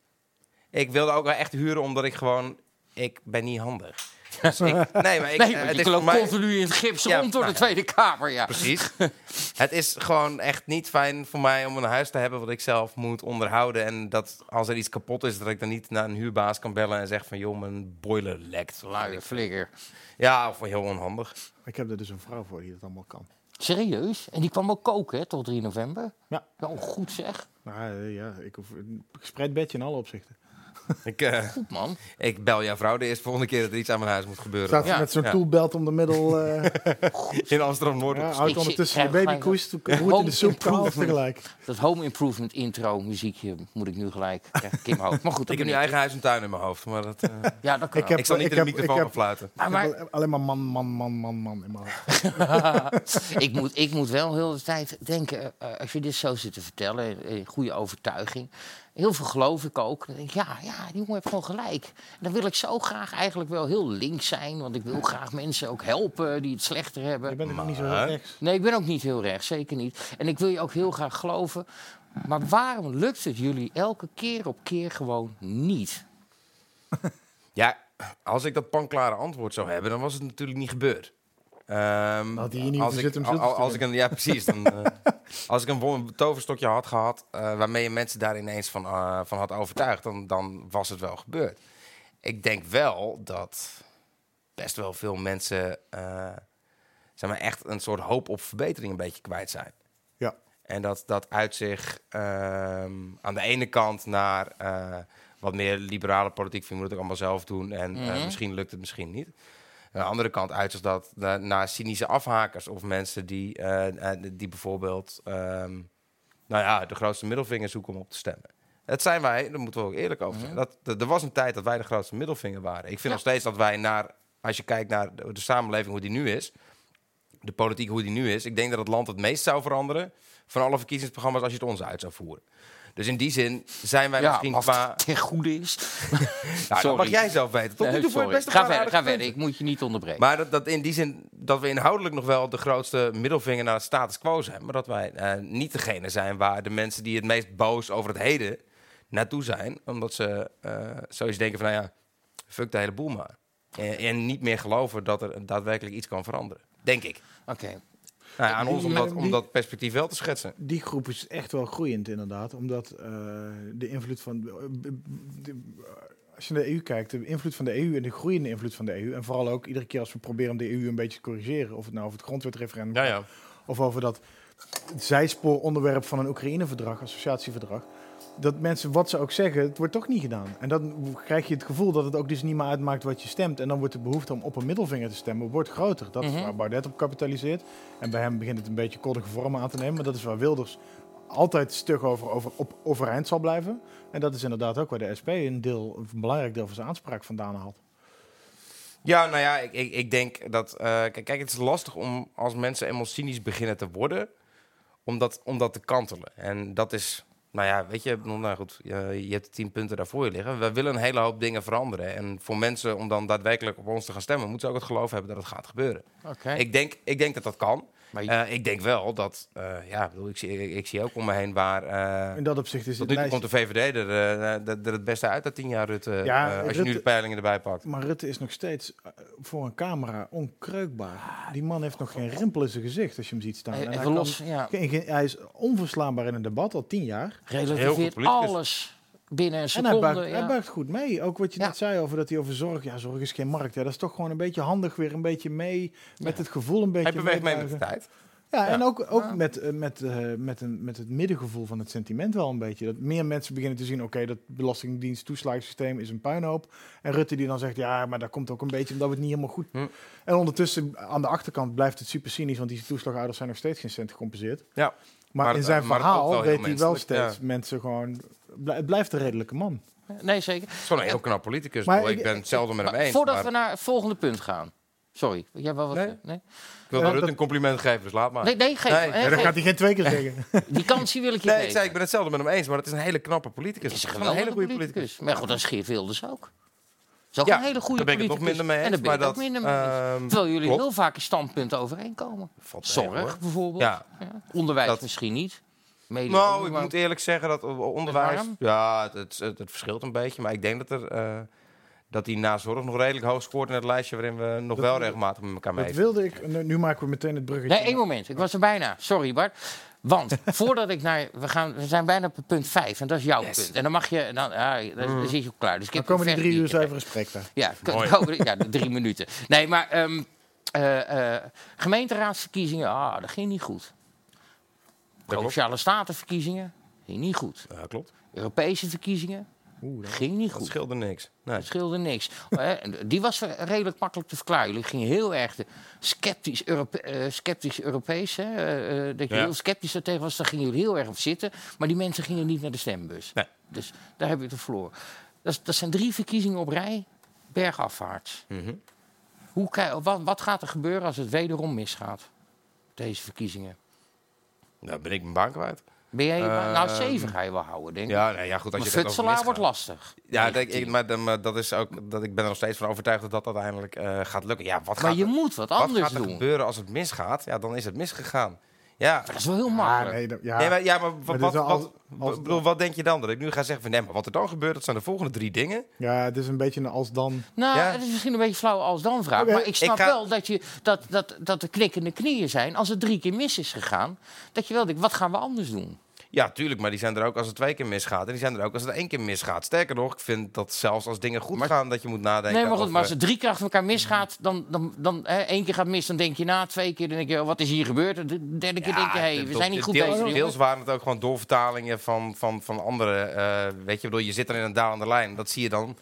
Ik wilde ook wel echt huren, omdat ik gewoon... Ik ben niet handig. Ik, <laughs> nee, maar ik, nee, eh, want het je is loopt voor mij- continu in het gips Ja, rond door nou de. Tweede Kamer. Ja. Precies. <laughs> het is gewoon echt niet fijn voor mij om een huis te hebben wat ik zelf moet onderhouden. En dat als er iets kapot is, dat ik dan niet naar een huurbaas kan bellen en zeg van joh, mijn boiler lekt. Luie flikker. Ja, of heel onhandig. Ik heb er dus een vrouw voor die dat allemaal kan. Serieus? En die kwam ook koken, hè, tot 3 november? Ja. Wel goed zeg. Nou ja, ik hoef een gespreid bedje in alle opzichten. <laughs> Ik, eh, Goed man. ik bel jouw vrouw de eerste volgende keer dat er iets aan mijn huis moet gebeuren. Staat ze Ja. met zo'n Ja. toolbelt om de middel. eh <laughs> In Amsterdam-Noord. ja, houdt ondertussen je krijg babykoest, gelijk roert in de soep, alles tegelijk. Dat home improvement intro muziekje moet ik nu gelijk krijgen. Kim hoofd. Maar goed, Ik heb nu eigen huis en tuin in mijn hoofd. Maar dat, eh, <laughs> Ja, dat kan. Ik heb- ik zal niet ik in de heb- microfoon ik gaan heb- fluiten. Maar, alleen maar man, man, man, man, man in mijn hoofd. ik, moet, ik moet wel heel de tijd denken, eh, als je dit zo zit te vertellen, in goede overtuiging. Heel veel geloof ik ook. Dan denk ik, ja, ja, die jongen heeft gewoon gelijk. En dan wil ik zo graag eigenlijk wel heel links zijn. Want ik wil graag mensen ook helpen die het slechter hebben. Je bent ook niet zo heel rechts. Nee, ik ben ook niet heel rechts, zeker niet. En ik wil je ook heel graag geloven. Maar waarom lukt het jullie elke keer op keer gewoon niet? Ja, als ik dat panklare antwoord zou hebben, dan was het natuurlijk niet gebeurd. Ehm, had hij hier niet als ik, al- als ik een, Ja, precies. Dan, <laughs> eh, als ik een toverstokje had gehad eh, waarmee je mensen daar ineens van, eh, van had overtuigd, dan, dan was het wel gebeurd. Ik denk wel dat best wel veel mensen eh, zeg maar, echt een soort hoop op verbetering een beetje kwijt zijn. Ja. En dat, dat uit zich ehm, aan de ene kant naar eh, wat meer liberale politiek. Je moet het ook allemaal zelf doen. En Mhm. misschien lukt het, misschien niet. Aan de andere kant uit zich dat na- naar cynische afhakers of mensen die, eh, eh, die bijvoorbeeld ehm, nou ja, de grootste middelvinger zoeken om op te stemmen. Het zijn wij, daar moeten we ook eerlijk over zijn. Dat, dat- er was een tijd dat wij de grootste middelvinger waren. Ik vind nog steeds dat wij naar, als je kijkt naar de, de samenleving hoe die nu is, de politiek hoe die nu is, ik denk dat het land het meest zou veranderen van alle verkiezingsprogramma's als je het ons uit zou voeren. Dus in die zin zijn wij Ja, misschien qua... het <laughs> ten goede is. <laughs> Nou, dat mag jij zelf weten. Tot nu Nee, voor Ga verder, ga verder. Ik moet je niet onderbreken. Maar dat, dat in die zin dat we inhoudelijk nog wel de grootste middelvinger naar de status quo zijn. Maar dat wij eh, niet degene zijn waar de mensen die het meest boos over het heden naartoe zijn. Omdat ze eh zoiets denken van, nou ja, fuck de hele boel maar. En, en niet meer geloven dat er daadwerkelijk iets kan veranderen. Denk ik. Oké. Nou ja, aan ons om dat, om die- dat perspectief wel te schetsen. Die groep is echt wel groeiend, inderdaad. Omdat eh, de invloed van. de- de- als je naar de EU kijkt, de invloed van de EU en de groeiende invloed van de EU. En vooral ook iedere keer als we proberen om de EU een beetje te corrigeren. Of het nou over het grondwetreferendum Ja, ja. Of over dat zijspooronderwerp van een Oekraïne-verdrag, associatieverdrag. Dat mensen, wat ze ook zeggen, het wordt toch niet gedaan. En dan krijg je het gevoel dat het ook dus niet meer uitmaakt wat je stemt. En dan wordt de behoefte om op een middelvinger te stemmen wordt groter. Dat is Mhm. waar Baudet op kapitaliseert. En bij hem begint het een beetje koddige vormen aan te nemen. Maar dat is waar Wilders altijd stug over, over op overeind zal blijven. En dat is inderdaad ook waar de SP een, deel, een belangrijk deel van zijn aanspraak vandaan haalt. Ja, nou ja, ik, ik, ik denk dat. eh, kijk, kijk, het is lastig om als mensen eenmaal cynisch beginnen te worden, om dat, om dat te kantelen. En dat is. Nou ja, weet je, nou goed, je, hebt tien punten daarvoor je liggen. We willen een hele hoop dingen veranderen. En voor mensen om dan daadwerkelijk op ons te gaan stemmen, moeten ze ook het geloof hebben dat het gaat gebeuren. Oké. Ik, denk, ik denk dat dat kan. Maar je- Eh, ik denk wel dat, eh, ja, ik, bedoel, ik, zie, ik, ik zie ook om me heen waar. eh, In dat opzicht is het nu komt de VVD er, eh, er, er het beste uit dat tien jaar Rutte. Ja, eh, als je nu de peilingen erbij pakt. Maar Rutte is nog steeds voor een camera onkreukbaar. Die man heeft nog geen rimpel in zijn gezicht als je hem ziet staan. En hij, los, kan ja. hij is onverslaanbaar in een debat al tien jaar. Relativeert alles binnen een En seconde. hij buigt, ja. hij buigt goed mee. Ook wat je Ja. net zei over dat hij over zorg... Ja, zorg is geen markt. Ja, dat is toch gewoon een beetje handig weer een beetje mee. Met het gevoel een beetje Hij beweegt mee met de tijd. Ja, en ook, ook met, eh, met, eh, met, een, met het middengevoel van het sentiment wel een beetje. Dat meer mensen beginnen te zien, oké, dat belastingdienst toeslagensysteem is een puinhoop. En Rutte die dan zegt, ja, maar dat komt ook een beetje omdat we het niet helemaal goed... Hm. En ondertussen, aan de achterkant blijft het super cynisch, want die toeslagouders zijn nog steeds geen cent gecompenseerd. Ja. Maar, Maar in zijn verhaal weet hij wel steeds ja. mensen gewoon... Het blijft een redelijke man. Nee, zeker. Het is gewoon een heel knap politicus. Maar ik, ik- ben het zelden met hem Maar eens. voordat maar we naar het volgende punt gaan. Sorry, jij wel wat? Nee. Nee, Ik wil Rutte dat- een compliment geven, dus laat maar. nee, nee geef. Nee. Ja, dat gaat hij geen twee keer zeggen. <laughs> Die kans die wil ik je Nee, ik zei, ik ben het zelden met hem eens, maar het is een hele knappe politicus. Het is een Gewoon geweldige hele goede politicus. politicus. Maar goed, dat is Geert Wilders ook. is ook Ja, een hele goede daar ben ik het politicus. nog minder mee en eens, daar ben ik ook dat, minder mee eens. Terwijl jullie klopt. heel vaak in standpunten overeenkomen. Zorg bijvoorbeeld. Ja. Ja. Onderwijs Dat- misschien niet. Nou, ik maar- moet eerlijk zeggen dat onderwijs... Ja, het, het, het, het verschilt een beetje. Maar ik denk dat er... eh, dat die na zorg nog redelijk hoog scoort in het lijstje waarin we nog Dat- wel regelmatig met elkaar Dat mee. wilde ik... Nu, maken we meteen het bruggetje. Nee, één moment. Ik was er bijna. Sorry, Bart. Want <laughs> voordat ik naar... We, gaan, we zijn bijna op punt 5 en dat is jouw punt. En dan mag je... Dan, ja, dan, dan zit je ook klaar. Dus ik Dan heb komen die drie uur zuivere spreektijd. Ja, ja, de drie minuten. Nee, maar ehm, eh, eh, gemeenteraadsverkiezingen, ah, dat ging niet goed. Provinciale statenverkiezingen, ging niet goed. Ja, klopt. Europese verkiezingen, ging niet Dat goed. scheelde niks. Nee. Dat scheelde niks. <laughs> Die was redelijk makkelijk te verklaren. Jullie gingen heel erg de sceptisch, Europe, eh, sceptisch Europees. Hè, eh, eh, dat je Ja. heel sceptisch tegen was, daar gingen jullie heel erg op zitten. Maar die mensen gingen niet naar de stembus. Nee. Dus daar heb je het verloren. Dat, dat zijn drie verkiezingen op rij, bergafwaarts. Mhm. Hoe, wat gaat er gebeuren als het wederom misgaat? Deze verkiezingen. Nou ben ik mijn baan kwijt. Ben jij, Ehm, nou, 7 ga je wel houden, denk ik. Ja, nee, ja goed, als maar je futselaar wordt lastig. Ja, ik, maar, dat is ook, dat ik ben er nog steeds van overtuigd dat dat uiteindelijk eh, gaat lukken. Ja, wat Maar gaat je moet wat Wat anders gaat er doen. gebeuren als het misgaat? Ja, dan is het misgegaan. Ja. Dat is wel heel makkelijk. nee, dat- ja. Nee, maar, ja, maar Maar wat, dit is wat, wel wat, als- als- ik bedoel, wat denk je dan? Dat ik nu ga zeggen van nee, maar wat er dan gebeurt, dat zijn de volgende drie dingen. Ja, het is een beetje een als-dan. Nou, Ja. het is misschien een beetje flauw als dan vraag. Maar ik snap Ik ga- wel dat, je, dat, dat, dat er knikkende knieën zijn. Als het drie keer mis is gegaan, dat je wel denkt, wat gaan we anders doen? Ja, tuurlijk, maar die zijn er ook als het twee keer misgaat. En die zijn er ook als het één keer misgaat. Sterker nog, ik vind dat zelfs als dingen goed gaan, dat je moet nadenken. nee, maar goed, maar als het drie keer achter elkaar misgaat, dan, dan, dan hè, één keer gaat mis, dan denk je na, twee keer dan denk je, oh, wat is hier gebeurd? De derde keer denk je, hé, hey, we zijn niet goed deels, bezig. Deels waren het ook gewoon doorvertalingen van, van, van andere. eh, weet je, bedoel, je zit er in een dalende lijn. Dat zie je dan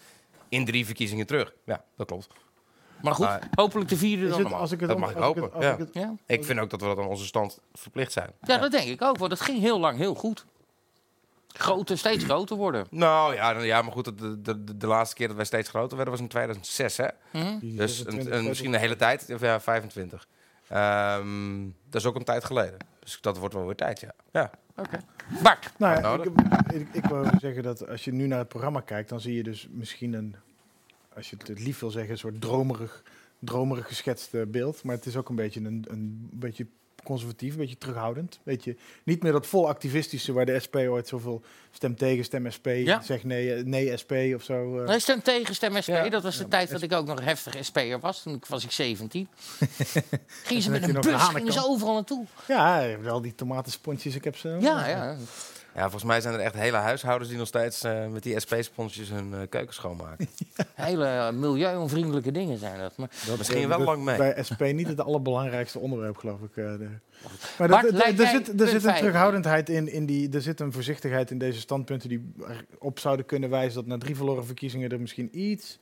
in drie verkiezingen terug. Ja, dat klopt. Maar goed, Maar- hopelijk de vierde dan het, allemaal. als ik het Dat om- mag ik als hopen. het- als ja. ik het- Ja? Ik vind ook dat we dat aan onze stand verplicht zijn. ja, dat denk ik ook, want het ging heel lang heel goed. Groter, steeds groter worden. Nou ja, dan- ja maar goed, de, de, de, de laatste keer dat wij steeds groter werden was in 2006, hè? Hm? Die Dus 26 een, een, misschien een hele tijd, of ja, 25. Ehm, dat is ook een tijd geleden. Dus dat wordt wel weer tijd, ja. ja. Oké. Bart, Nou, ja, ik, ik, ik wou zeggen dat als je nu naar het programma kijkt, dan zie je dus misschien een, als je het lief wil zeggen, een soort dromerig, dromerig geschetst eh, beeld. Maar het is ook een beetje een, een beetje conservatief, een beetje terughoudend. Beetje, niet meer dat vol activistische waar de SP ooit zoveel stem tegen, stem SP, Ja. zeg nee, nee SP of zo. eh. Nee, stem tegen, stem SP. Ja. Dat was de tijd dat ik ook nog heftig SP'er was. Toen was ik 17. <laughs> Gingen ze met een bus, gingen ze overal naartoe. Ja, wel die tomatensponsjes, ik heb ze. Ja, ja. Ja, volgens mij zijn er echt hele huishoudens die nog steeds eh, met die SP-sponsjes hun eh, keuken schoonmaken. <laughs> Hele milieuonvriendelijke dingen zijn dat. Maar Dat misschien wel lang mee. Bij SP niet het allerbelangrijkste onderwerp, geloof ik. eh, de- Maar Bart, dat- er- zit, er zit een terughoudendheid in, in die, er zit een voorzichtigheid in deze standpunten die erop zouden kunnen wijzen dat na drie verloren verkiezingen er misschien iets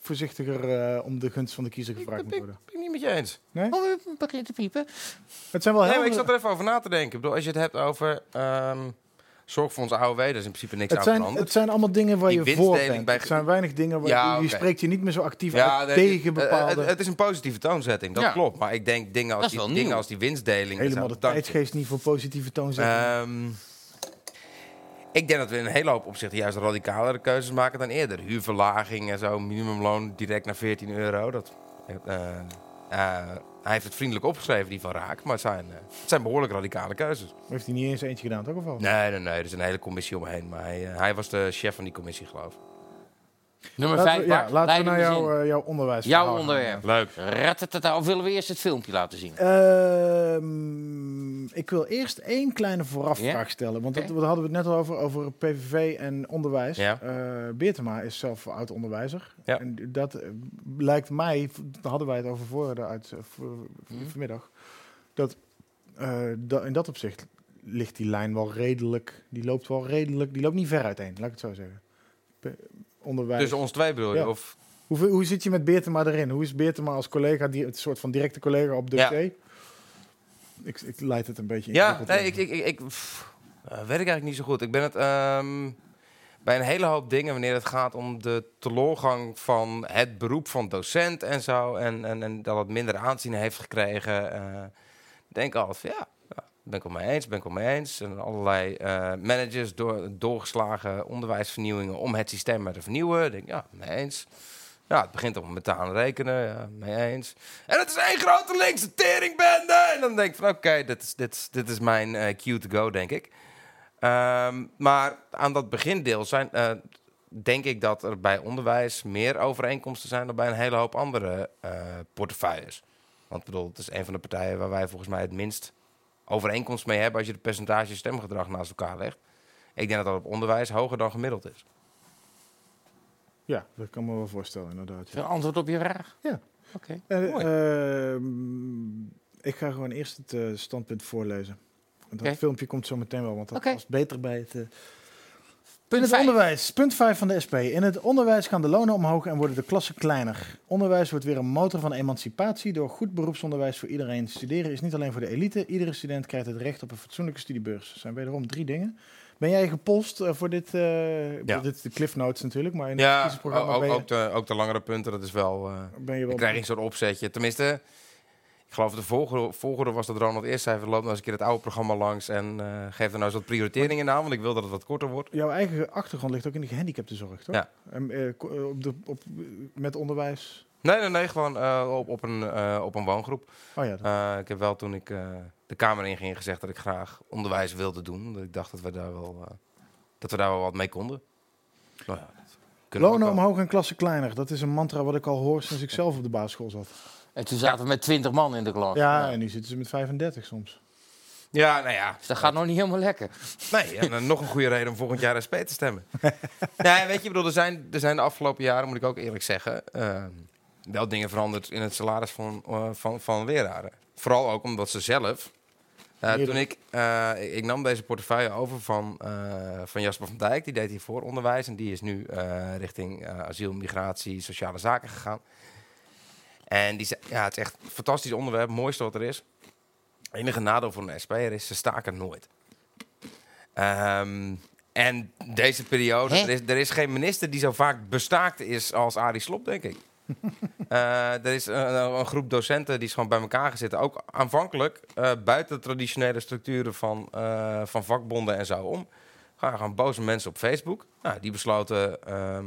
voorzichtiger eh, om de gunst van de kiezer gevraagd moet worden. Ben ik niet met je eens. Nee? Oh, het begint te piepen. Het zijn wel Nee, maar ik zat er even over na te denken. Ik bedoel, als je het hebt over ehm zorg voor ons AOW, daar is in principe niks het aan zijn, veranderd. het zijn allemaal dingen waar Die je voor winstdeling bent. bij- Het zijn weinig dingen waar Ja, je, spreekt je niet meer zo actief Ja, uit nee, tegen bepaalde... Het, het is een positieve toonzetting, dat Ja. klopt. Maar ik denk dingen Dat als, die, dingen als die winstdeling... helemaal de tijdsgeest niet voor positieve toon zetten. Ehm, ik denk dat we in een hele hoop opzichten juist radicalere keuzes maken dan eerder. Huurverlaging en zo, minimumloon direct naar 14 euro. Dat, eh, eh, hij heeft het vriendelijk opgeschreven, die van Raak. Maar het zijn, eh, het zijn behoorlijk radicale keuzes. Heeft hij niet eens eentje gedaan, toch? Of wel? Nee, nee, nee. Er is een hele commissie omheen. Maar hij, eh, hij was de chef van die commissie, geloof ik. Nummer Laten 5, we, ja, laten we naar jouw, zin. eh, jouw onderwijs. Jouw onderwerp. Leuk. Ratatata. Of willen we eerst het filmpje laten zien? Ehm, ik wil eerst één kleine voorafvraag stellen. Want Oké. dat, hadden we het net al over, over PVV en onderwijs. Ja. Eh, Beertema is zelf oud-onderwijzer. Ja. En dat eh, lijkt mij, daar hadden wij het over voor de uit, voor- Mhm. vanmiddag, dat, eh, da- in dat opzicht ligt die lijn wel redelijk, die loopt wel redelijk, die loopt niet ver uiteen, laat ik het zo zeggen. Onderwijs. Tussen ons twee bedoel je? Ja. Of, Hoe, hoe zit je met Beertema erin? Hoe is Beertema als collega, die, het soort van directe collega op de Ja. C? Ik, ik leid het een beetje ja, ingewikkeld nee, in. ik, ik, ik, ik pff, eh, weet ik eigenlijk niet zo goed. Ik ben het ehm, bij een hele hoop dingen, wanneer het gaat om de teloorgang van het beroep van docent en zo, en, en, en dat het minder aanzien heeft gekregen, eh, denk ik altijd van ja, ja, ben ik wel mee eens, ben ik wel mee eens. En allerlei eh, managers door, doorgeslagen onderwijsvernieuwingen om het systeem maar te vernieuwen. Denk ik, ja, mee eens. Ja, het begint op betalen rekenen, mee eens. En het is één grote linkse teringbende! En dan denk ik van, oké, dit, is, dit, is- mijn eh cue to go, denk ik. Ehm, maar aan dat begindeel zijn, eh, denk ik dat er bij onderwijs meer overeenkomsten zijn dan bij een hele hoop andere portefeuilles. Want bedoel, het is een van de partijen waar wij volgens mij het minst overeenkomst mee hebben als je de percentage stemgedrag naast elkaar legt. Ik denk dat dat op onderwijs hoger dan gemiddeld is. Ja, dat kan me wel voorstellen, inderdaad. Ja. Een antwoord op je vraag? Ja. Oké. Eh, mooi. ehm, ik ga gewoon eerst het eh, standpunt voorlezen. Dat filmpje komt zo meteen wel, want dat Oké. past beter bij het... eh, Punt in het vijf. onderwijs, punt 5 van de SP. In het onderwijs gaan de lonen omhoog en worden de klassen kleiner. Onderwijs wordt weer een motor van emancipatie door goed beroepsonderwijs voor iedereen. Studeren is niet alleen voor de elite. Iedere student krijgt het recht op een fatsoenlijke studiebeurs. Er zijn wederom drie dingen. Ben jij gepolst eh, voor dit? eh, Ja. Dit is de Cliff Notes natuurlijk, maar in het Ja, ook, ben je, ook, de, ook de langere punten, dat is wel... eh, ben je wel... Dan krijg je een soort opzetje. Tenminste, Ik geloof de volgorde, volgorde was dat Ronald eerst zei... loop nou eens een keer het oude programma langs... en eh, geef er nou eens wat prioriteringen aan... want ik wil dat het wat korter wordt. Jouw eigen achtergrond ligt ook in de gehandicaptenzorg, toch? Ja. En, eh, eh, op de, op, met onderwijs. Nee, nee, nee, gewoon op, op, een, op een woongroep. Oh ja, dat- ik heb wel toen ik de Kamer in ging gezegd dat ik graag onderwijs wilde doen. Omdat ik dacht dat we daar wel, dat we daar wel wat mee konden. Nou ja, Lonen omhoog en klassen kleiner. Dat is een mantra wat ik al hoor sinds ik zelf op de basisschool zat. En toen zaten we met 20 man in de klas. Ja, en nu zitten ze met 35 soms. Ja, nou ja. Dus dat gaat nog niet helemaal lekker. Nee, en dan nog een goede reden om volgend jaar SP te stemmen. <laughs> ja, weet je, ik bedoel, er zijn, er zijn de afgelopen jaren, moet ik ook eerlijk zeggen, eh, wel dingen veranderd in het salaris van, eh, van, van leraren. Vooral ook omdat ze zelf. eh, toen ik, eh, ik nam deze portefeuille over van, eh, van Jasper van Dijk, die deed hiervoor onderwijs en die is nu eh, richting eh, asiel, migratie, sociale zaken gegaan. En die ja, het is echt een fantastisch onderwerp, het mooiste wat er is. Het enige nadeel voor een SP'er is, ze staken nooit. Ehm, en deze periode, er is, er is geen minister die zo vaak bestaakt is als Arie Slob, denk ik. <laughs> Eh, er is een, een groep docenten die is gewoon bij elkaar gezeten. Ook aanvankelijk eh, buiten de traditionele structuren van, eh, van vakbonden en zo om. Gaan gewoon boze mensen op Facebook. Nou, die besloten ehm,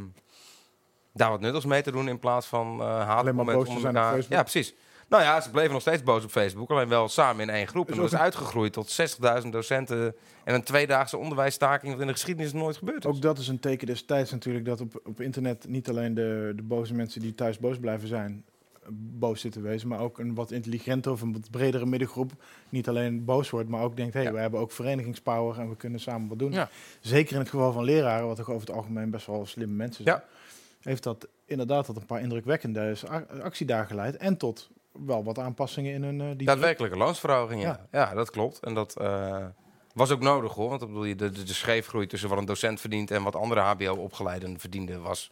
daar wat nuttigs mee te doen in plaats van uh, Alleen maar boos te zijn op Facebook? Ja, precies. Nou ja, ze bleven nog steeds boos op Facebook, alleen wel samen in één groep. En dat is uitgegroeid tot 60.000 docenten en een tweedaagse onderwijsstaking, wat in de geschiedenis nooit gebeurd is. Ook dat is een teken destijds natuurlijk dat op, op internet niet alleen de, de boze mensen die thuis boos blijven zijn, boos zitten wezen, maar ook een wat intelligentere of een wat bredere middengroep niet alleen boos wordt, maar ook denkt, hé, hey, we hebben ook verenigingspower en we kunnen samen wat doen. Ja. Zeker in het geval van leraren, wat toch over het algemeen best wel slimme mensen zijn, Ja. Heeft dat inderdaad tot een paar indrukwekkende a- actiedagen geleid en tot wel wat aanpassingen in hun... eh, die Daadwerkelijke loonsverhoging, ja. Dat klopt. En dat eh, was ook nodig hoor. Want bedoel, je, de, de, de scheefgroei tussen wat een docent verdient en wat andere HBO-opgeleiden verdienden was.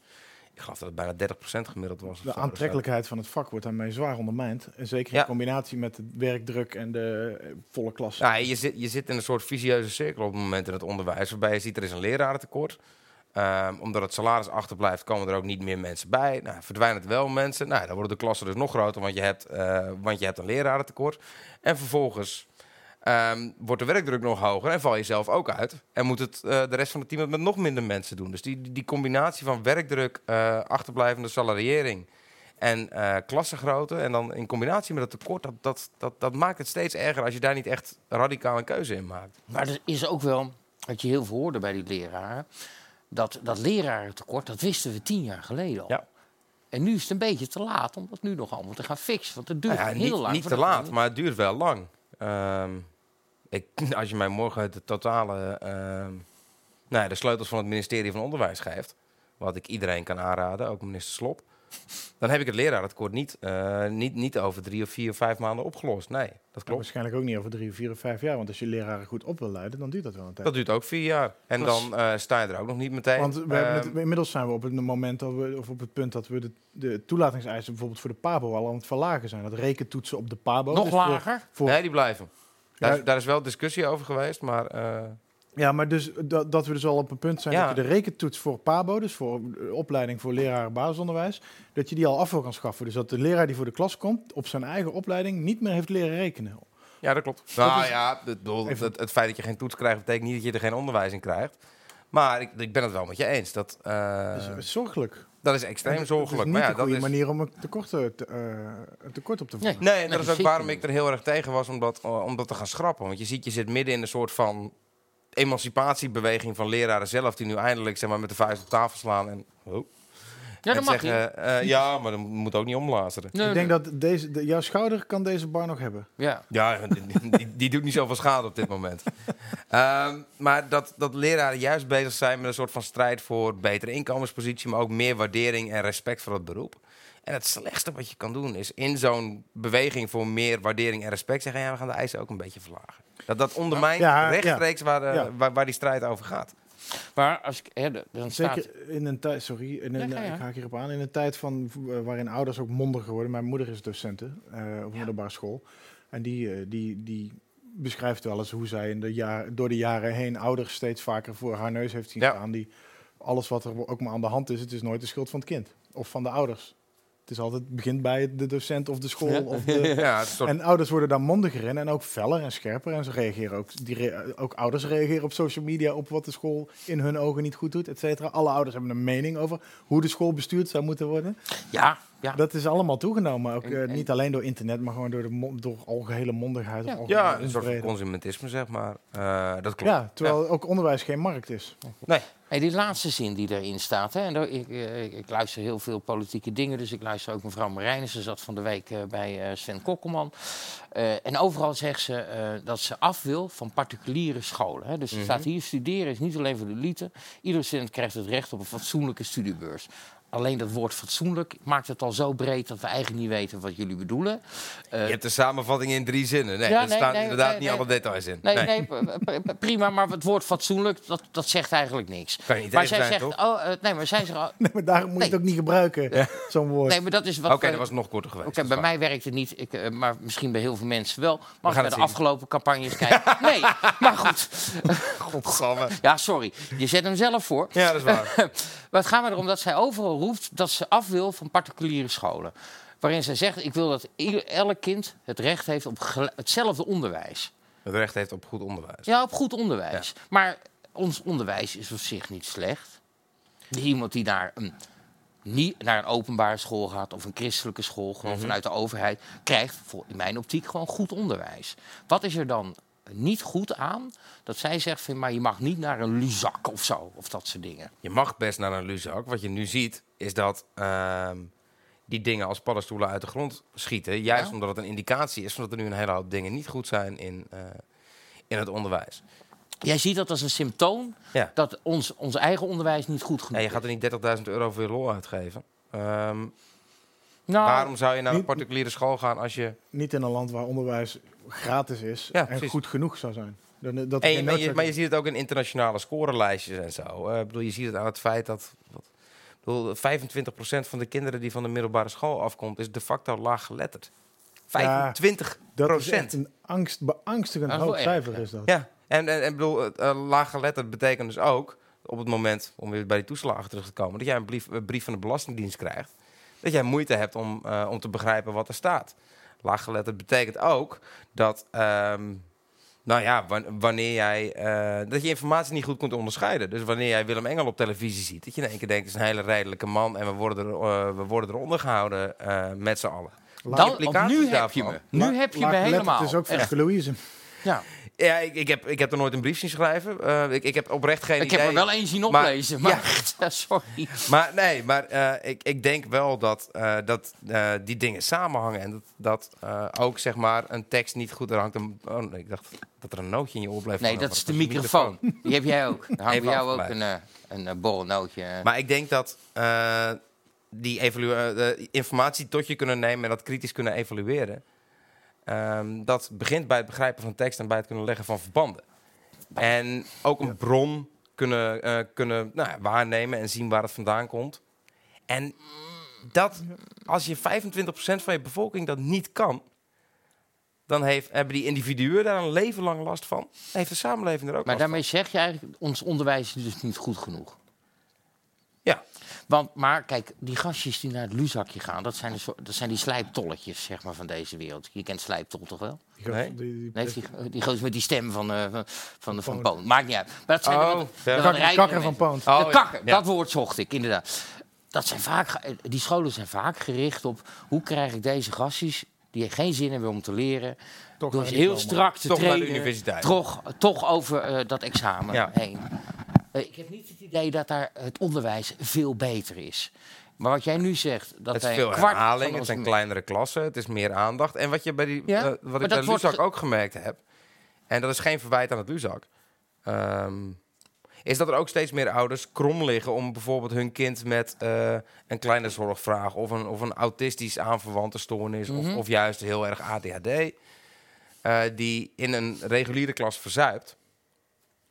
Ik geloof dat het bijna 30% gemiddeld was. De aantrekkelijkheid van het vak wordt daarmee zwaar ondermijnd. En zeker Ja. in combinatie met de werkdruk en de eh, volle klas. Ja, je, zit, je zit in een soort visieuze cirkel op het moment in het onderwijs. Waarbij je ziet er is een lerarentekort. Ehm, omdat het salaris achterblijft, komen er ook niet meer mensen bij. Nou, verdwijnen er wel mensen. Nou, dan worden de klassen dus nog groter, want je hebt, eh, want je hebt een lerarentekort. En vervolgens ehm, wordt de werkdruk nog hoger en val je zelf ook uit. En moet het, eh, de rest van het team het met nog minder mensen doen. Dus die, die, combinatie van werkdruk, eh, achterblijvende salariering en eh klassengrootte... en dan in combinatie met het tekort, dat, dat, dat, dat maakt het steeds erger... als je daar niet echt radicaal een keuze in maakt. Maar er is ook wel, wat je heel veel hoorde bij die leraren, dat, dat lerarentekort, dat wisten we tien jaar geleden al. Ja. En nu is het een beetje te laat om dat nu nog allemaal te gaan fixen. Want het duurt Nou ja, heel niet, lang. Niet te laat, maar het duurt wel lang. Ehm, ik, <laughs> als je mij morgen de totale, ehm, nou de sleutels van het ministerie van Onderwijs geeft, wat ik iedereen kan aanraden, ook minister Slop, dan heb ik het lerarentekort niet, eh, niet, niet over drie of vier of vijf maanden opgelost. Nee, dat klopt. waarschijnlijk ook niet over drie, vier of vijf jaar. Want als je leraren goed op wil leiden, dan duurt dat wel een tijd. Dat duurt ook vier jaar. En dan eh, sta je er ook nog niet meteen. Want we hebben Ehm, het- inmiddels zijn we op het moment dat we, of op het punt dat we de, de toelatingseisen bijvoorbeeld voor de PABO al aan het verlagen zijn. Dat rekentoetsen op de PABO. Nog dus lager? voor- nee, die blijven. Daar, Ja. daar is wel discussie over geweest, maar eh, Ja, maar dus dat, dat we dus al op een punt zijn Ja. dat je de rekentoets voor PABO, dus voor de opleiding voor leraren basisonderwijs, dat je die al af wil kan schaffen. Dus dat de leraar die voor de klas komt, op zijn eigen opleiding niet meer heeft leren rekenen. Ja, dat klopt. Nou is- ja, het, bedoel, het, het feit dat je geen toets krijgt, betekent niet dat je er geen onderwijs in krijgt. Maar ik, ik ben het wel met je eens. Dat, eh, Dat is zorgelijk. dat is extreem zorgelijk. Het is Maar niet ja, een dat goede is, manier om een tekort, te, te, eh, een tekort op te vangen. nee, en Nee, dat is ook waarom ik er heel erg tegen was om dat, om dat te gaan schrappen. Want je ziet, je zit midden in een soort van emancipatiebeweging van leraren zelf... die nu eindelijk zeg maar, met de vuist op tafel slaan en... Oh, Ja, dat mag zeggen, eh, ja, maar dan moet ook niet omlazeren. Nee, Ik denk dat deze, de, jouw schouder kan deze bar nog hebben. Ja. Ja, <laughs> die, die, die doet niet zoveel schade op dit moment. <laughs> Ehm, maar dat, dat leraren juist bezig zijn met een soort van strijd voor betere inkomenspositie, maar ook meer waardering en respect voor het beroep. En het slechtste wat je kan doen is in zo'n beweging voor meer waardering en respect zeggen: ja, we gaan de eisen ook een beetje verlagen. Dat, dat ondermijnt Ja, rechtstreeks waar, de, Ja. waar, waar die strijd over gaat. Maar als ik, hè, dan staat... Zeker in een tijd, sorry, in een, Ja, ga je. ik haak hierop aan, in een tijd van, eh, waarin ouders ook mondiger worden. Mijn moeder is docente eh, op middelbare school. En die, eh, die, die beschrijft wel eens hoe zij in de jaar, door de jaren heen ouders steeds vaker voor haar neus heeft zien Ja. staan. Die alles wat er ook maar aan de hand is, het is nooit de schuld van het kind of van de ouders. Het is altijd het begint bij de docent of de school. Ja. Of de, <laughs> Ja, soort- En ouders worden daar mondiger in en ook feller en scherper. En ze reageren ook, die ook ouders reageren op social media op wat de school in hun ogen niet goed doet, et cetera. Alle ouders hebben een mening over hoe de school bestuurd zou moeten worden. Ja, ja. Dat is allemaal toegenomen. Ook, eh, en- niet alleen door internet, maar gewoon door, de mon- door algehele mondigheid. of algehele Ja, een soort consumentisme, zeg maar. Eh, dat klopt. Ja, terwijl ook onderwijs geen markt is. Nee. Hey, die laatste zin die erin staat. Hè, en daar- ik, eh, ik, ik luister heel veel politieke dingen, dus ik luister ook mevrouw Marijnissen. Ze zat van de week eh, bij eh, Sven Kokkelman. En overal zegt ze dat ze af wil van particuliere scholen. Hè. Dus Mhm. staat hier, studeren is niet alleen voor de elite. Iedere student krijgt het recht op een fatsoenlijke studiebeurs. Alleen dat woord fatsoenlijk maakt het al zo breed dat we eigenlijk niet weten wat jullie bedoelen. Eh, Je hebt de samenvatting in drie zinnen. Nee, Ja, er nee, staan nee, inderdaad nee, niet nee. alle details in. Nee, prima, maar het woord fatsoenlijk, dat, dat zegt eigenlijk niks. Kan je niet maar zij zijn, zegt, toch? oh, eh, nee, maar zij zegt, oh, <laughs> Nee, maar daarom moet je het ook niet gebruiken, zo'n woord. nee, maar dat is wat. Oké, we- dat was nog korter geweest. Oké, bij mij werkt het niet, ik, eh, maar misschien bij heel veel mensen wel. Mag gaan ik naar de zien. afgelopen campagnes <laughs> kijken? Nee, maar goed. Godsamme. Ja, sorry. Je zet hem zelf voor. Ja, dat is waar. <laughs> maar het gaat me erom dat zij overal roept dat ze af wil van particuliere scholen. Waarin zij zegt, ik wil dat elk kind het recht heeft op hetzelfde onderwijs. Het recht heeft op goed onderwijs. Ja, op goed onderwijs. Maar ons onderwijs is op zich niet slecht. Iemand die naar een, niet naar een openbare school gaat of een christelijke school, gewoon Mhm. vanuit de overheid, krijgt voor, in mijn optiek gewoon goed onderwijs. Wat is er dan niet goed aan dat zij zegt, van, maar je mag niet naar een Luzak of zo, of dat soort dingen. Je mag best naar een Luzak. Wat je nu ziet, is dat ehm, die dingen als paddenstoelen uit de grond schieten. Juist Ja. omdat het een indicatie is van dat er nu een hele hoop dingen niet goed zijn in, eh, in het onderwijs. Jij ziet dat als een symptoom Ja. dat ons, ons eigen onderwijs niet goed genoeg En je gaat er niet 30.000 euro voor je lol uitgeven. Ehm, Nou, waarom zou je naar een particuliere school gaan als je... Niet in een land waar onderwijs gratis is Ja, en precies. goed genoeg zou zijn. Dan, eh, dat En maar, je, maar je is. ziet het ook in internationale scorenlijstjes en zo. Eh, bedoel, je ziet het aan het feit dat... Wat, bedoel, 25% van de kinderen die van de middelbare school afkomt... is de facto laag geletterd. 25% Dat is echt een angst, beangstigend hoog erg, cijfer ja. is dat. Ja, en, en, en bedoel, eh, eh, laag geletterd betekent dus ook... op het moment, om weer bij die toeslagen terug te komen... dat jij een brief, een brief van de Belastingdienst krijgt... dat jij moeite hebt om, eh, om te begrijpen wat er staat. Laaggeletterd betekent ook dat... ehm, nou ja, wan- wanneer jij... eh, dat je informatie niet goed kunt onderscheiden. Dus wanneer jij Willem Engel op televisie ziet... dat je in één keer denkt, het is een hele redelijke man... en we worden er, eh, we worden eronder gehouden eh, met z'n allen. dan, nu heb je me. Nu heb je me helemaal. is ook Echt. Femke Louise. Ja. Ja, ik, ik, heb, ik heb er nooit een brief zien schrijven. Eh, ik, ik heb oprecht geen Ik idee. heb er wel één zien oplezen, maar, <laughs> ja. sorry. Maar nee, maar eh, ik, ik denk wel dat, eh, dat die dingen samenhangen. En dat, dat ook zeg maar een tekst niet goed... Er hangt een, oh, ik dacht dat er een nootje in je oor bleef Nee, dat is de microfoon. Die heb jij ook. <laughs> Er hangt bij jou ook een, een borrelnootje. Maar ik denk dat die evalu- informatie tot je kunnen nemen... en dat kritisch kunnen evalueren... ehm, dat begint bij het begrijpen van tekst... en bij het kunnen leggen van verbanden. En ook een bron kunnen, eh, kunnen nou, ja, waarnemen en zien waar het vandaan komt. En dat, als je 25% van je bevolking dat niet kan... dan heeft, hebben die individuen daar een leven lang last van. Heeft de samenleving er ook Maar daarmee zeg je eigenlijk, ons onderwijs is dus niet goed genoeg. Want, maar kijk, die gastjes die naar het luzakje gaan, dat zijn, de soort- dat zijn die slijptolletjes zeg maar, van deze wereld. Je kent slijptol toch wel? Nee. die- die- Nee, die, die gozer met die stem van, eh, van, van, de van Poon. Poon. Maakt niet uit. Maar dat zijn de Oh, ja. de wat Kakker- kakker van. Poont. Oh, de kakker, Ja. dat woord zocht ik, inderdaad. Dat zijn vaak, die scholen zijn vaak gericht op hoe krijg ik deze gastjes die geen zin hebben om te leren, Toch door heel strak te Toch naar de trainen, universiteit. Toch, toch over eh, dat examen Ja. heen. Eh, ik heb niet het idee dat daar het onderwijs veel beter is. Maar wat jij nu zegt, dat Het is veel herhaling, het zijn kleinere klassen, het is meer aandacht. En wat, je bij die, Ja, eh, wat ik bij Luzak ge- ook gemerkt heb, en dat is geen verwijt aan het Luzak, ehm, is dat er ook steeds meer ouders krom liggen om bijvoorbeeld hun kind met eh, een kleine zorgvraag of een, of een autistisch aanverwante stoornis Mhm. of, of juist heel erg ADHD, die in een reguliere klas verzuipt,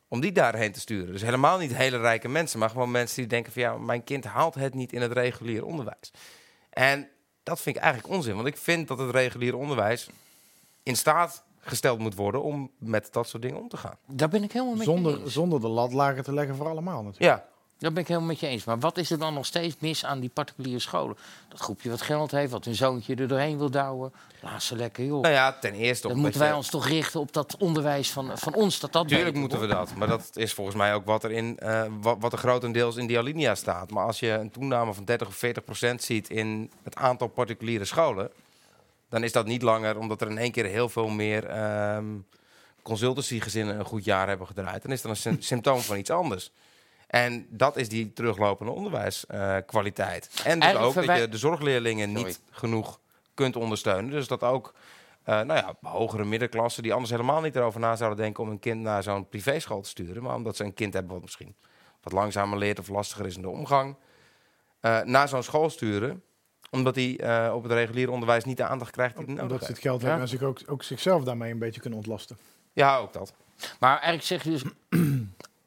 om die daarheen te sturen. Dus helemaal niet hele rijke mensen, maar gewoon mensen die denken van ja, mijn kind haalt het niet in het reguliere onderwijs. En dat vind ik eigenlijk onzin, want ik vind dat het reguliere onderwijs in staat gesteld moet worden om met dat soort dingen om te gaan. Daar ben ik helemaal mee Zonder, eens. zonder de lat lager te leggen voor allemaal natuurlijk. Ja, Dat ben ik helemaal met je eens. Maar wat is er dan nog steeds mis aan die particuliere scholen? Dat groepje wat geld heeft, wat hun zoontje er doorheen wil douwen. Laat ze lekker, joh. Nou ja, ten eerste... Dan moeten wij je- ons toch richten op dat onderwijs van, van ons. Dat dat Tuurlijk beter moeten we dat. Maar dat is volgens mij ook wat er, in, eh, wat, wat er grotendeels in die alinea staat. Maar als je een toename van 30 of 40 procent ziet in het aantal particuliere scholen... dan is dat niet langer omdat er in één keer heel veel meer ehm consultancygezinnen een goed jaar hebben gedraaid. Dan is dat een sym- symptoom van iets anders. En dat is die teruglopende onderwijskwaliteit. en dus Eigenlijk ook dat je de zorgleerlingen Sorry. niet genoeg kunt ondersteunen. Dus dat ook eh, nou ja, hogere middenklassen die anders helemaal niet erover na zouden denken om een kind naar zo'n privéschool te sturen. Maar omdat ze een kind hebben wat misschien wat langzamer leert of lastiger is in de omgang. eh, naar zo'n school sturen. Omdat hij eh, op het reguliere onderwijs niet de aandacht krijgt die hij nodig Omdat ze het geld hebben en zich ook, ook zichzelf daarmee een beetje kunnen ontlasten. Ja, ook dat. Maar eigenlijk zeg je dus,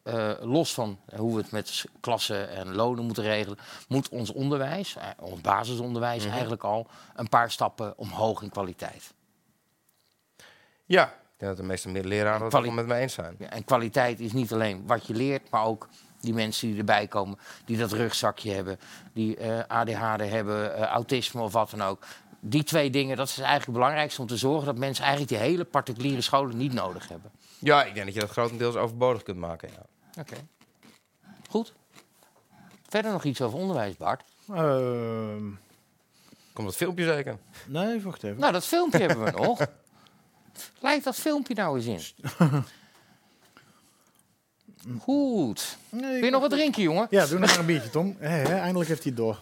eh, los van hoe we het met klassen en lonen moeten regelen, moet ons onderwijs, eh, ons basisonderwijs Mhm. eigenlijk al een paar stappen omhoog in kwaliteit. Ja, ik denk dat de meeste leraren het Kwali- wel met me eens zijn. Ja, en kwaliteit is niet alleen wat je leert, maar ook die mensen die erbij komen, die dat rugzakje hebben, die eh, ADHD hebben, eh, autisme of wat dan ook. Die twee dingen, dat is eigenlijk het belangrijkste om te zorgen dat mensen eigenlijk die hele particuliere scholen niet nodig hebben. Ja, ik denk dat je dat grotendeels overbodig kunt maken. Ja. Oké. Goed. Verder nog iets over onderwijs, Bart? Ehm, Komt dat filmpje zeker? nee, wacht even. Nou, dat filmpje hebben we <laughs> nog. Lijkt dat filmpje nou eens in? Goed. Nee, Wil je nog wat drinken, jongen? Ja, doe nog maar een biertje, Tom. Hé, hé, eindelijk heeft hij het door.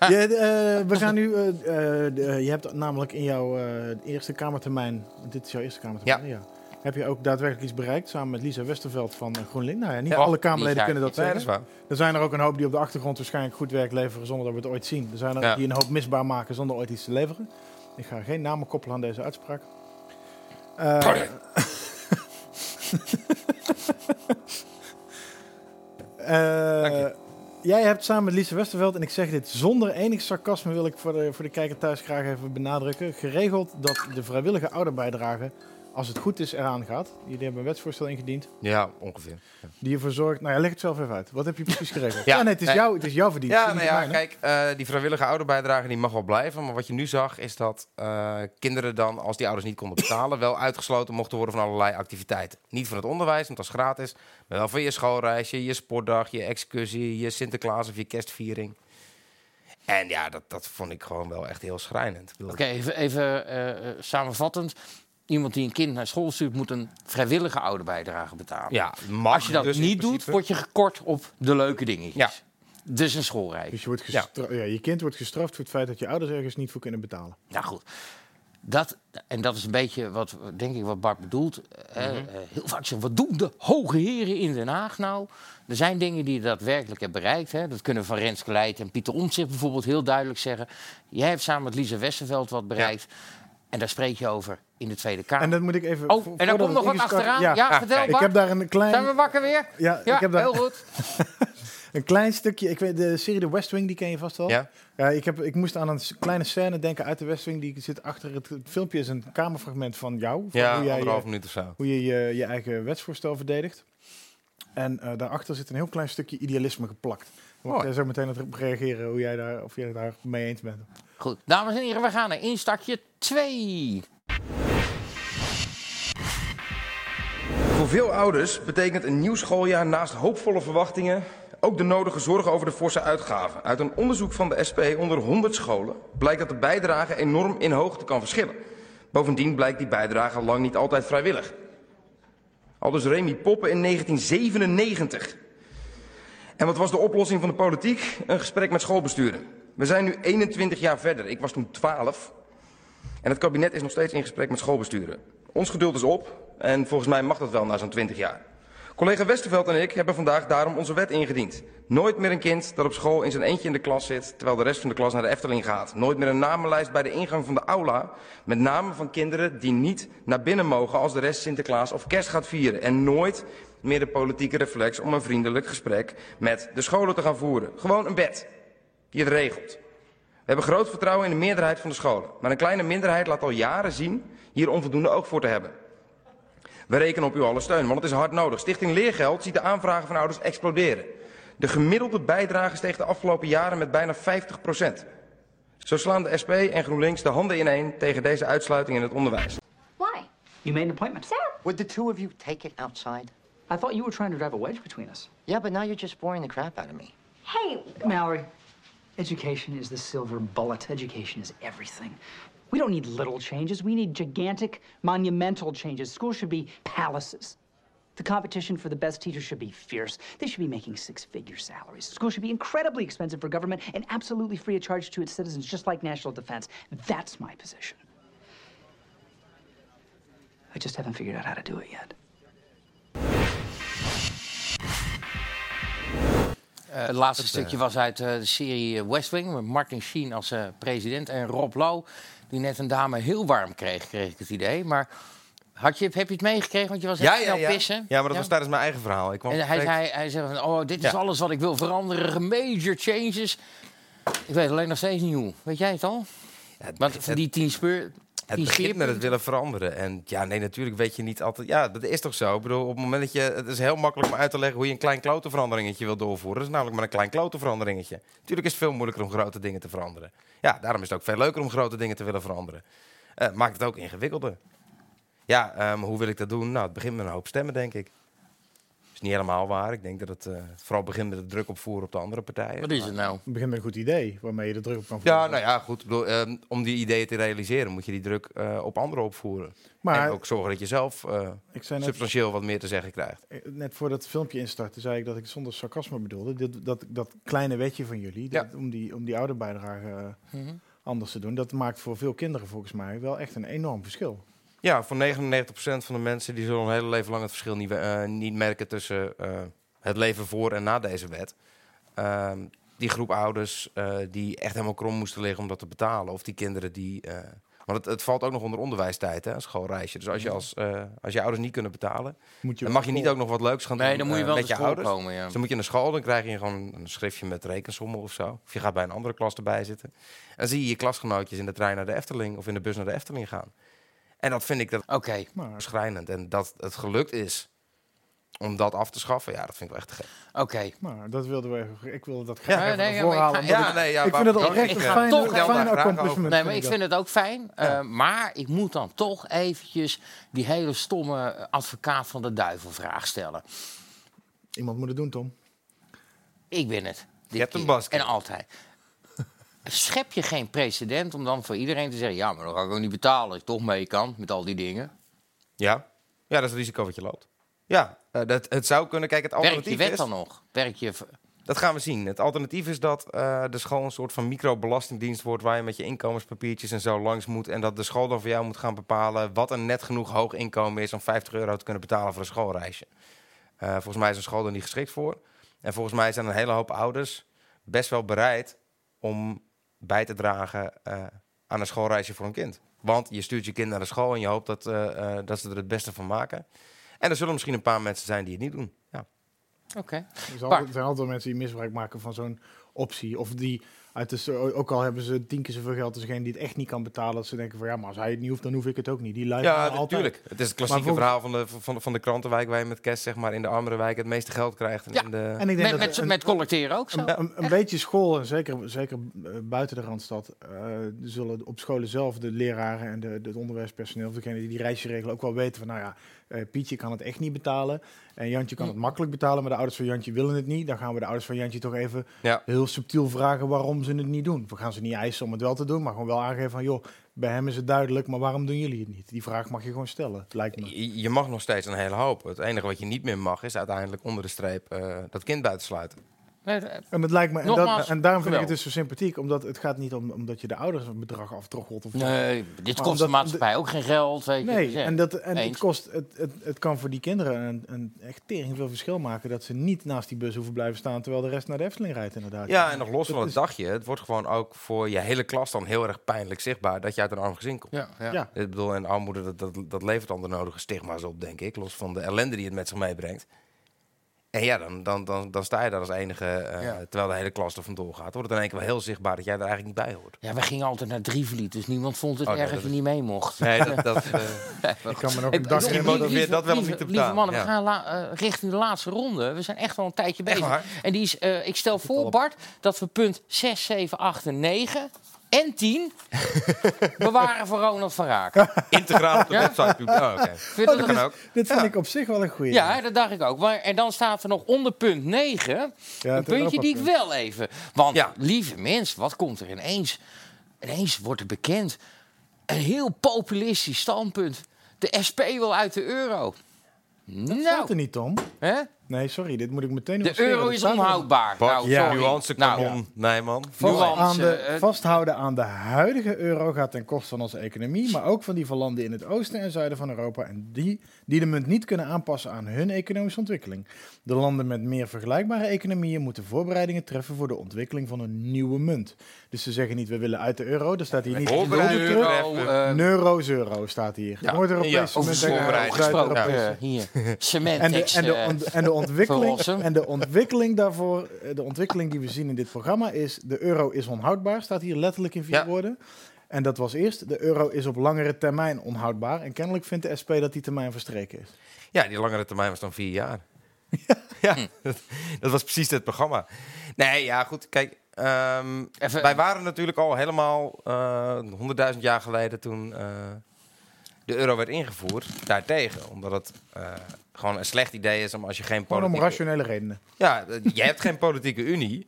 <laughs> ja, eh, we gaan nu... eh, eh, de- je hebt namelijk in jouw eh, eerste kamertermijn... Dit is jouw eerste kamertermijn, ja. Heb je ook daadwerkelijk iets bereikt samen met Lisa Westerveld van eh, GroenLinks? Nou ja, niet Ja, alle Kamerleden kunnen dat zeggen. dat. Er zijn er ook een hoop die op de achtergrond waarschijnlijk goed werk leveren zonder dat we het ooit zien. Er zijn er die een hoop misbaar maken zonder ooit iets te leveren. Ik ga geen namen koppelen aan deze uitspraak. Eh, <laughs> Eh, jij hebt samen met Lise Westerveld, en ik zeg dit zonder enig sarcasme, wil ik voor de, voor de kijker thuis graag even benadrukken, geregeld dat de vrijwillige ouderbijdrage, als het goed is, eraan gaat. Jullie hebben een wetsvoorstel ingediend. Ja, ongeveer. Die ervoor zorgt. Nou ja, leg het zelf even uit. Wat heb je precies geregeld? <laughs> Ja, Ja, nee, het is, nee. jou, het is jouw verdienste. Ja, nou ja, kijk, eh, die vrijwillige ouderbijdrage die mag wel blijven. Maar wat je nu zag is dat eh, kinderen dan, als die ouders niet konden betalen, wel uitgesloten mochten worden van allerlei activiteiten. Niet van het onderwijs, want dat is gratis. Maar wel van je schoolreisje, je sportdag, je excursie, je Sinterklaas of je kerstviering. En ja, dat, dat vond ik gewoon wel echt heel schrijnend. Oké, even, even eh, samenvattend. Iemand die een kind naar school stuurt, moet een vrijwillige ouderbijdrage betalen. Ja, mag Als je dat dus niet doet, word je gekort op de leuke dingetjes. Ja. Dus een schoolreis. Dus je, wordt gestra- ja. je kind wordt gestraft voor het feit dat je ouders ergens niet voor kunnen betalen. Nou goed. Dat, en dat is een beetje wat, denk ik, wat Bart bedoelt. Mhm. eh, heel vaak zeggen, wat doen de hoge heren in Den Haag nou? Er zijn dingen die je daadwerkelijk hebben bereikt. Hè. Dat kunnen Van Renske Leijt en Pieter Omtzigt bijvoorbeeld heel duidelijk zeggen. Jij hebt samen met Lisa Westerveld wat bereikt. En daar spreek je over in de Tweede Kamer. En dat moet ik even. Oh, en daar komt nog wat achteraan. Ja, vertel Ik heb daar een klein. Zijn we wakker weer? Ja, Ja, ik heb daar heel goed. <laughs> een klein stukje. Ik weet de serie The West Wing, die ken je vast wel. Ja. Ja, ik, heb, ik moest aan een kleine scène denken uit de West Wing. Die zit achter het, het filmpje. Is een kamerfragment van jou. Van Ja, hoe jij, anderhalf je- minuut of zo. Hoe je je, je eigen wetsvoorstel verdedigt. En eh, daarachter zit een heel klein stukje idealisme geplakt. Mooi. jij zo meteen op reageren hoe jij daar, of jij het daar mee eens bent? Goed, dames en heren, we gaan naar instartje 2. Voor veel ouders betekent een nieuw schooljaar naast hoopvolle verwachtingen ook de nodige zorgen over de forse uitgaven. Uit een onderzoek van de SP onder 100 scholen blijkt dat de bijdrage enorm in hoogte kan verschillen. Bovendien blijkt die bijdrage lang niet altijd vrijwillig. Aldus Remy Poppen in 1997. En wat was de oplossing van de politiek? Een gesprek met schoolbesturen. We zijn nu 21 jaar verder. Ik was toen 12. En het kabinet is nog steeds in gesprek met schoolbesturen. Ons geduld is op en volgens mij mag dat wel na zo'n 20 jaar. Collega Westerveld en ik hebben vandaag daarom onze wet ingediend. Nooit meer een kind dat op school in zijn eentje in de klas zit, terwijl de rest van de klas naar de Efteling gaat. Nooit meer een namenlijst bij de ingang van de aula met namen van kinderen die niet naar binnen mogen als de rest Sinterklaas of kerst gaat vieren. En nooit meer de politieke reflex om een vriendelijk gesprek met de scholen te gaan voeren. Gewoon een wet die het regelt. We hebben groot vertrouwen in de meerderheid van de scholen. Maar een kleine minderheid laat al jaren zien hier onvoldoende oog voor te hebben. We rekenen op uw alle steun, want het is hard nodig. Stichting Leergeld ziet de aanvragen van ouders exploderen. De gemiddelde bijdrage steeg de afgelopen jaren met bijna 50% Zo slaan de SP en GroenLinks de handen ineen tegen deze uitsluiting in het onderwijs. Why? You made an appointment. Sam! Would the two of you take it outside? I thought you were trying to drive a wedge between us. Yeah, but now you're just boring the crap out of me. Hey, Mallory. Education is the silver bullet. Education is everything. We don't need little changes. We need gigantic, monumental changes. Schools should be palaces. The competition for the best teachers should be fierce. They should be making six-figure salaries. Schools should be incredibly expensive for government and absolutely free of charge to its citizens, just like national defense. That's my position. I just haven't figured out how to do it yet. Eh, het laatste stukje was uit eh, de serie eh, West Wing. Met Martin Sheen als eh, president. En Rob Lowe, die net een dame heel warm kreeg, kreeg ik het idee. Maar had je, heb je het meegekregen? Want je was Ja, echt ja, snel ja. pissen. Ja, maar dat was tijdens mijn eigen verhaal. Ik kwam En hij, zei, hij zei van, oh, dit is alles wat ik wil veranderen. Major changes. Ik weet alleen nog steeds niet hoe. Weet jij het al? Want voor die tien speur... Het begint met het willen veranderen. En ja, nee, natuurlijk weet je niet altijd... Ja, dat is toch zo? Ik bedoel, op het moment dat je... Het is heel makkelijk om uit te leggen hoe je een klein klote veranderingetje wil doorvoeren. Dat is namelijk maar een klein klote veranderingetje. Natuurlijk is het veel moeilijker om grote dingen te veranderen. Ja, daarom is het ook veel leuker om grote dingen te willen veranderen. Eh, maakt het ook ingewikkelder. Ja, ehm, hoe wil ik dat doen? Nou, het begint met een hoop stemmen, denk ik. Is niet helemaal waar. Ik denk dat het eh, vooral begint met de druk opvoeren op de andere partijen. Wat is het nou? Het begint met een goed idee waarmee je de druk op kan voeren. Ja, nou ja, goed. Bedoel, ehm, om die ideeën te realiseren moet je die druk eh, op anderen opvoeren. Maar- en ook zorgen dat je zelf eh, Ik zei net- substantieel wat meer te zeggen krijgt. Net voordat het filmpje instartte, zei ik dat ik zonder sarcasme bedoelde. Dit, dat, dat kleine wetje van jullie, Ja. dat, om, die, om die ouderbijdrage eh, Mhm. anders te doen, dat maakt voor veel kinderen volgens mij wel echt een enorm verschil. Ja, voor 99% van de mensen die zullen hun hele leven lang het verschil niet, eh, niet merken tussen eh, het leven voor en na deze wet. Ehm, die groep ouders eh, die echt helemaal krom moesten liggen om dat te betalen. Of die kinderen die. eh, want het, het valt ook nog onder onderwijstijd, hè, een schoolreisje. Dus als je, als, eh, als je ouders niet kunnen betalen, Moet je dan mag je niet ook nog wat leuks gaan Nee, doen dan moet je wel met naar je school ouders. komen, ja. Dus dan moet je naar school, dan krijg je gewoon een schriftje met rekensommen of zo. Of je gaat bij een andere klas erbij zitten. En zie je je klasgenootjes in de trein naar de Efteling of in de bus naar de Efteling gaan. En dat vind ik dat Oké. schrijnend. En dat het gelukt is om dat af te schaffen, ja, dat vind ik wel echt te gek. Oké. Maar dat wilden we even, ik wilde dat graag nee, even nee, ja, voren maar ik halen. ga- omdat ja, ik- nee, ja, ik vind maar- het oprecht ik, een eh, fijne, toch graag accomplishment. Nee, maar ik dat. vind het ook fijn. eh, maar ik moet dan toch eventjes die hele stomme eh, advocaat van de duivel vraag stellen. Iemand moet het doen, Tom. Ik ben het. dit hebt een basket. En altijd. Schep je geen precedent om dan voor iedereen te zeggen... ja, maar dan ga ik ook niet betalen als ik toch mee kan met al die dingen. Ja. ja, dat is het risico wat je loopt. Ja, eh, dat, het zou kunnen. Kijk, het Werkt die alternatief wet is... dan nog? Werkt je... Dat gaan we zien. Het alternatief is dat eh, de school een soort van microbelastingdienst wordt... waar je met je inkomenspapiertjes en zo langs moet... en dat de school dan voor jou moet gaan bepalen... wat een net genoeg hoog inkomen is om 50 euro te kunnen betalen voor een schoolreisje. Eh, volgens mij is een school er niet geschikt voor. En volgens mij zijn een hele hoop ouders best wel bereid... om bij te dragen eh, aan een schoolreisje voor een kind. Want je stuurt je kind naar de school en je hoopt dat, eh, eh, dat ze er het beste van maken. En er zullen misschien een paar mensen zijn die het niet doen. Ja. Oké. Er zijn Bart. altijd, er zijn altijd mensen die misbruik maken van zo'n optie. Of die, so- ook al hebben ze tien keer zoveel geld als degene die het echt niet kan betalen. Dat ze denken van ja, maar als hij het niet hoeft, dan hoef ik het ook niet. Die luisteren Ja, altijd. natuurlijk. Het is het klassieke voor- verhaal van de, van, de, van de krantenwijk waar je met kerst zeg maar, in de armere wijk het meeste geld krijgt. En Ja. in de... En ik denk Met, dat met, een- met collecteren ook zo. Een, een, een beetje school, en zeker, zeker eh, buiten de Randstad, eh, zullen op scholen zelf de leraren en de, het onderwijspersoneel, of degene die die reisje regelen, ook wel weten van, nou ja, eh, Pietje kan het echt niet betalen. En Jantje kan het makkelijk betalen, maar de ouders van Jantje willen het niet. Dan gaan we de ouders van Jantje toch even Ja. heel subtiel vragen waarom ze het niet doen. We gaan ze niet eisen om het wel te doen, maar gewoon wel aangeven van, joh, bij hem is het duidelijk, maar waarom doen jullie het niet? Die vraag mag je gewoon stellen, lijkt me. Je, je mag nog steeds een hele hoop. Het enige wat je niet meer mag is uiteindelijk onder de streep eh, dat kind buitensluiten. Nee, En, het lijkt me, en, dat, en daarom vind ik het dus zo sympathiek, omdat het gaat niet om omdat je de ouders een bedrag aftroggelt. Of zo. nee, dit kost de maatschappij ook geen geld. Weet je. Nee, en, dat, en het, kost, het, het, het kan voor die kinderen een, een echt tering veel verschil maken dat ze niet naast die bus hoeven blijven staan terwijl de rest naar de Efteling rijdt inderdaad. Ja, en nog los Dat van het is- dagje. Het wordt gewoon ook voor je hele klas dan heel erg pijnlijk zichtbaar dat je uit een arm gezin komt. Ja, ja. Ja. Ik bedoel, en armoede, dat, dat, dat levert dan de nodige stigma's op, denk ik. Los van de ellende die het met zich meebrengt. En ja, dan, dan, dan, dan sta je daar als enige, eh, Ja. terwijl de hele klas er vandoor gaat. Dan wordt het in één keer wel heel zichtbaar dat jij er eigenlijk niet bij hoort. Ja, we gingen altijd naar Drievliet, dus niemand vond het Oh, erg dat dat je is- niet mee mocht. Nee, dat- dat, <laughs> eh, Ik kan me nog een dag herinneren dat- wel lieve- niet te Lieve mannen, ja. we gaan la- eh, richting de laatste ronde. We zijn echt wel een tijdje bezig. En die is, eh, ik stel voor, Bart, dat we punt 6, 7, 8 en 9 en 10 bewaren <laughs> voor Ronald van Raak. Integraal op de Ja? website. doen. Oh, oké. Vind dat kan ook. Dit vind ik op zich wel een goeie. Ja, dat dacht ik ook. Maar, en dan staat er nog onder punt 9 Ja, een puntje die ik wel even... Want, lieve mensen, wat komt er ineens? Ineens wordt er bekend. Een heel populistisch standpunt. De SP wil uit de euro. Dat nou, staat er niet, Tom. hè? Nee, sorry, dit moet ik meteen de nuanceren. euro Dat is staat er- onhoudbaar. Bart, Nou, ja. sorry. nuance, Nou. Nee, man. Vast Nuance, aan de, eh, vasthouden aan de huidige euro gaat ten koste van onze economie, maar ook van die van landen in het oosten en zuiden van Europa en die, die de munt niet kunnen aanpassen aan hun economische ontwikkeling. De landen met meer vergelijkbare economieën moeten voorbereidingen treffen voor de ontwikkeling van een nieuwe munt. Dus ze zeggen niet we willen uit de euro, er staat hier niet Voorbereidingen euro, eh, Neuro's-euro staat hier. Ja. Noord-Europese Ja, munt over en voorbereiding Zuid-Europese. hier, En de, semantics. en, de, eh, en, de ontwikkeling, en de ontwikkeling daarvoor, eh, de ontwikkeling die we zien in dit programma is, de euro is onhoudbaar, staat hier letterlijk in vier Ja. woorden. En dat was eerst, de euro is op langere termijn onhoudbaar. En kennelijk vindt de SP dat die termijn verstreken is. Ja, die langere termijn was dan vier jaar. <laughs> Ja, dat, dat was precies het programma. Nee, ja, goed. Kijk, ehm, Even- wij waren natuurlijk al helemaal honderdduizend jaar geleden toen eh, de euro werd ingevoerd, daartegen. Omdat het eh, gewoon een slecht idee is om als je geen Gewoon om politieke... rationele redenen. Ja, eh, je hebt geen politieke unie.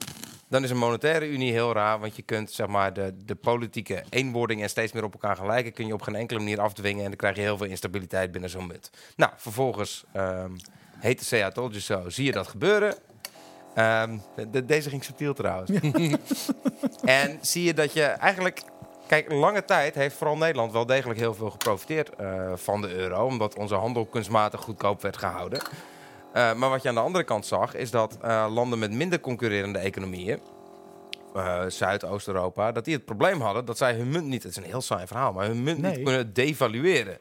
Dan is een monetaire unie heel raar, want je kunt zeg maar, de, de politieke eenwording en steeds meer op elkaar gelijken, kun je op geen enkele manier afdwingen en dan krijg je heel veel instabiliteit binnen zo'n munt. Nou, vervolgens ehm heet de CA Told You So, zie je dat gebeuren. Ehm, de- de- deze ging subtiel trouwens. <laughs> en zie je dat je eigenlijk... Kijk, lange tijd heeft vooral Nederland wel degelijk heel veel geprofiteerd eh, van de euro. Omdat onze handel kunstmatig goedkoop werd gehouden. Eh, maar wat je aan de andere kant zag, is dat eh, landen met minder concurrerende economieën, eh, Zuid- Oost-Europa, dat die het probleem hadden dat zij hun munt niet, het is een heel saai verhaal, maar hun munt Nee. niet kunnen devalueren.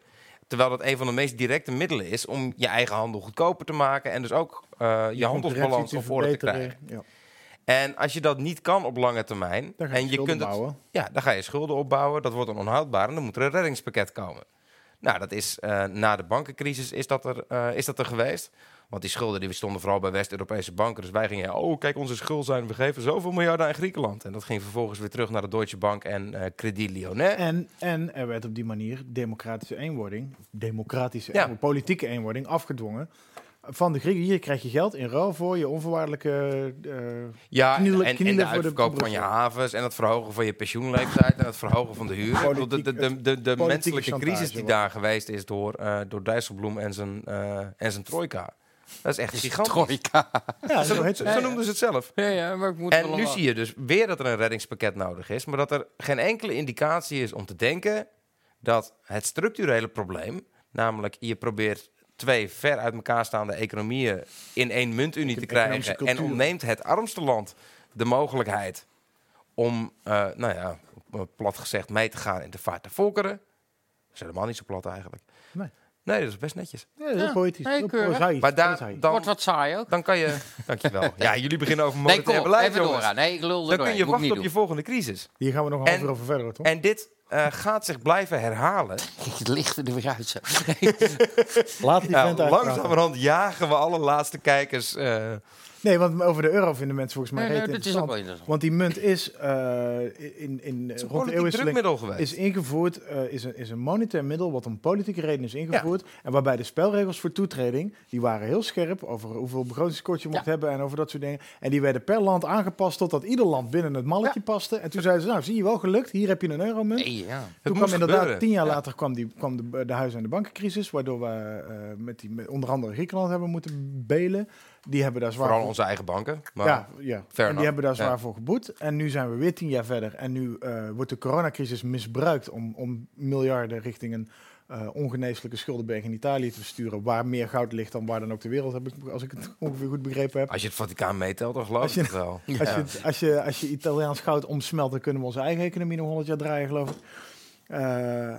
Terwijl dat een van de meest directe middelen is om je eigen handel goedkoper te maken en dus ook je, handelsbalans op orde te krijgen. Ja. En als je dat niet kan op lange termijn, Dan ga je en je schulden kunt het, ja, dan ga je schulden opbouwen, dat wordt dan onhoudbaar en dan moet er een reddingspakket komen. Nou, dat is eh, na de bankencrisis is dat, er, eh, is dat er geweest. Want die schulden die stonden vooral bij West-Europese banken. Dus wij gingen, oh kijk, onze schuld zijn, we geven zoveel miljarden aan Griekenland. En dat ging vervolgens weer terug naar de Deutsche Bank en eh Credit Lyonnais. En, en er werd op die manier democratische eenwording, democratische Ja. eenwording, politieke eenwording afgedwongen. Van de Grieken, hier krijg je geld in ruil voor je onvoorwaardelijke eh Ja, knielen- en, en knielen de voor de uitverkoop van je havens en het verhogen van je pensioenleeftijd en het verhogen van de huur. De, de, de, de, menselijke chantage crisis die daar geweest is door, eh door Dijsselbloem en zijn, eh, en zijn trojka. Dat is echt gigantisch. Trojka. Ja, Zo, heet zo noemden ze het zelf. Ja, ja, maar ik moet En nu zie je dus weer dat er een reddingspakket nodig is, maar dat er geen enkele indicatie is om te denken dat het structurele probleem, namelijk je probeert twee ver uit elkaar staande economieën in één muntunie te krijgen en ontneemt het armste land de mogelijkheid om, eh, nou ja, eh, plat gezegd, mee te gaan in de vaart der volkeren. Dat is helemaal niet zo plat eigenlijk. Nee. Nee, dat is best netjes. Ja, heel Ja, poëtisch. nee, heel Maar daar, dan, Wordt wat saai ook. dan kan je... <laughs> Dankjewel. Ja, jullie beginnen over Nee, monetair kom, beleid, door. Nee, ik lul er Dan kun je wachten op je volgende crisis. Hier gaan we nog een En- half uur over verder, toch? En dit eh, gaat zich blijven herhalen. <laughs> Het licht er weer uit zo. Laat die Ja, vent uit. langzamerhand jagen we alle laatste kijkers. eh, Nee, want over de euro vinden mensen volgens mij Nee, nee, is ook wel interessant. Want die munt is uh, in, in, is een rond de geweest. is ingevoerd, uh, is, een, is een monetair middel wat om politieke redenen is ingevoerd. En waarbij de spelregels voor toetreding, die waren heel scherp over hoeveel begrotingskort je mocht hebben en over dat soort dingen. En die werden per land aangepast totdat ieder land binnen het malletje paste. En toen zeiden ze, nou zie je wel gelukt, hier heb je een euromunt. Nee, ja. Het Toen kwam inderdaad, gebeuren. tien jaar Ja. later kwam, die, kwam de, de huizen- en de bankencrisis, waardoor we uh, met die, met onder andere Griekenland hebben moeten belen. Die hebben daar zwaar Vooral voor- onze eigen banken. Maar ja, ja. fair en die hebben daar zwaar Ja. voor geboet. En nu zijn we weer tien jaar verder. En nu eh, wordt de coronacrisis misbruikt om, om miljarden richting een eh, ongeneeslijke schuldenberg in Italië te sturen. Waar meer goud ligt dan waar dan ook ter wereld, heb ik, als ik het <laughs> ongeveer goed begrepen heb. Als je het Vaticaan meetelt, dan geloof ik het wel. Als, je, als, je, als je Italiaans goud omsmelt, dan kunnen we onze eigen economie nog honderd jaar draaien, geloof ik. Eh,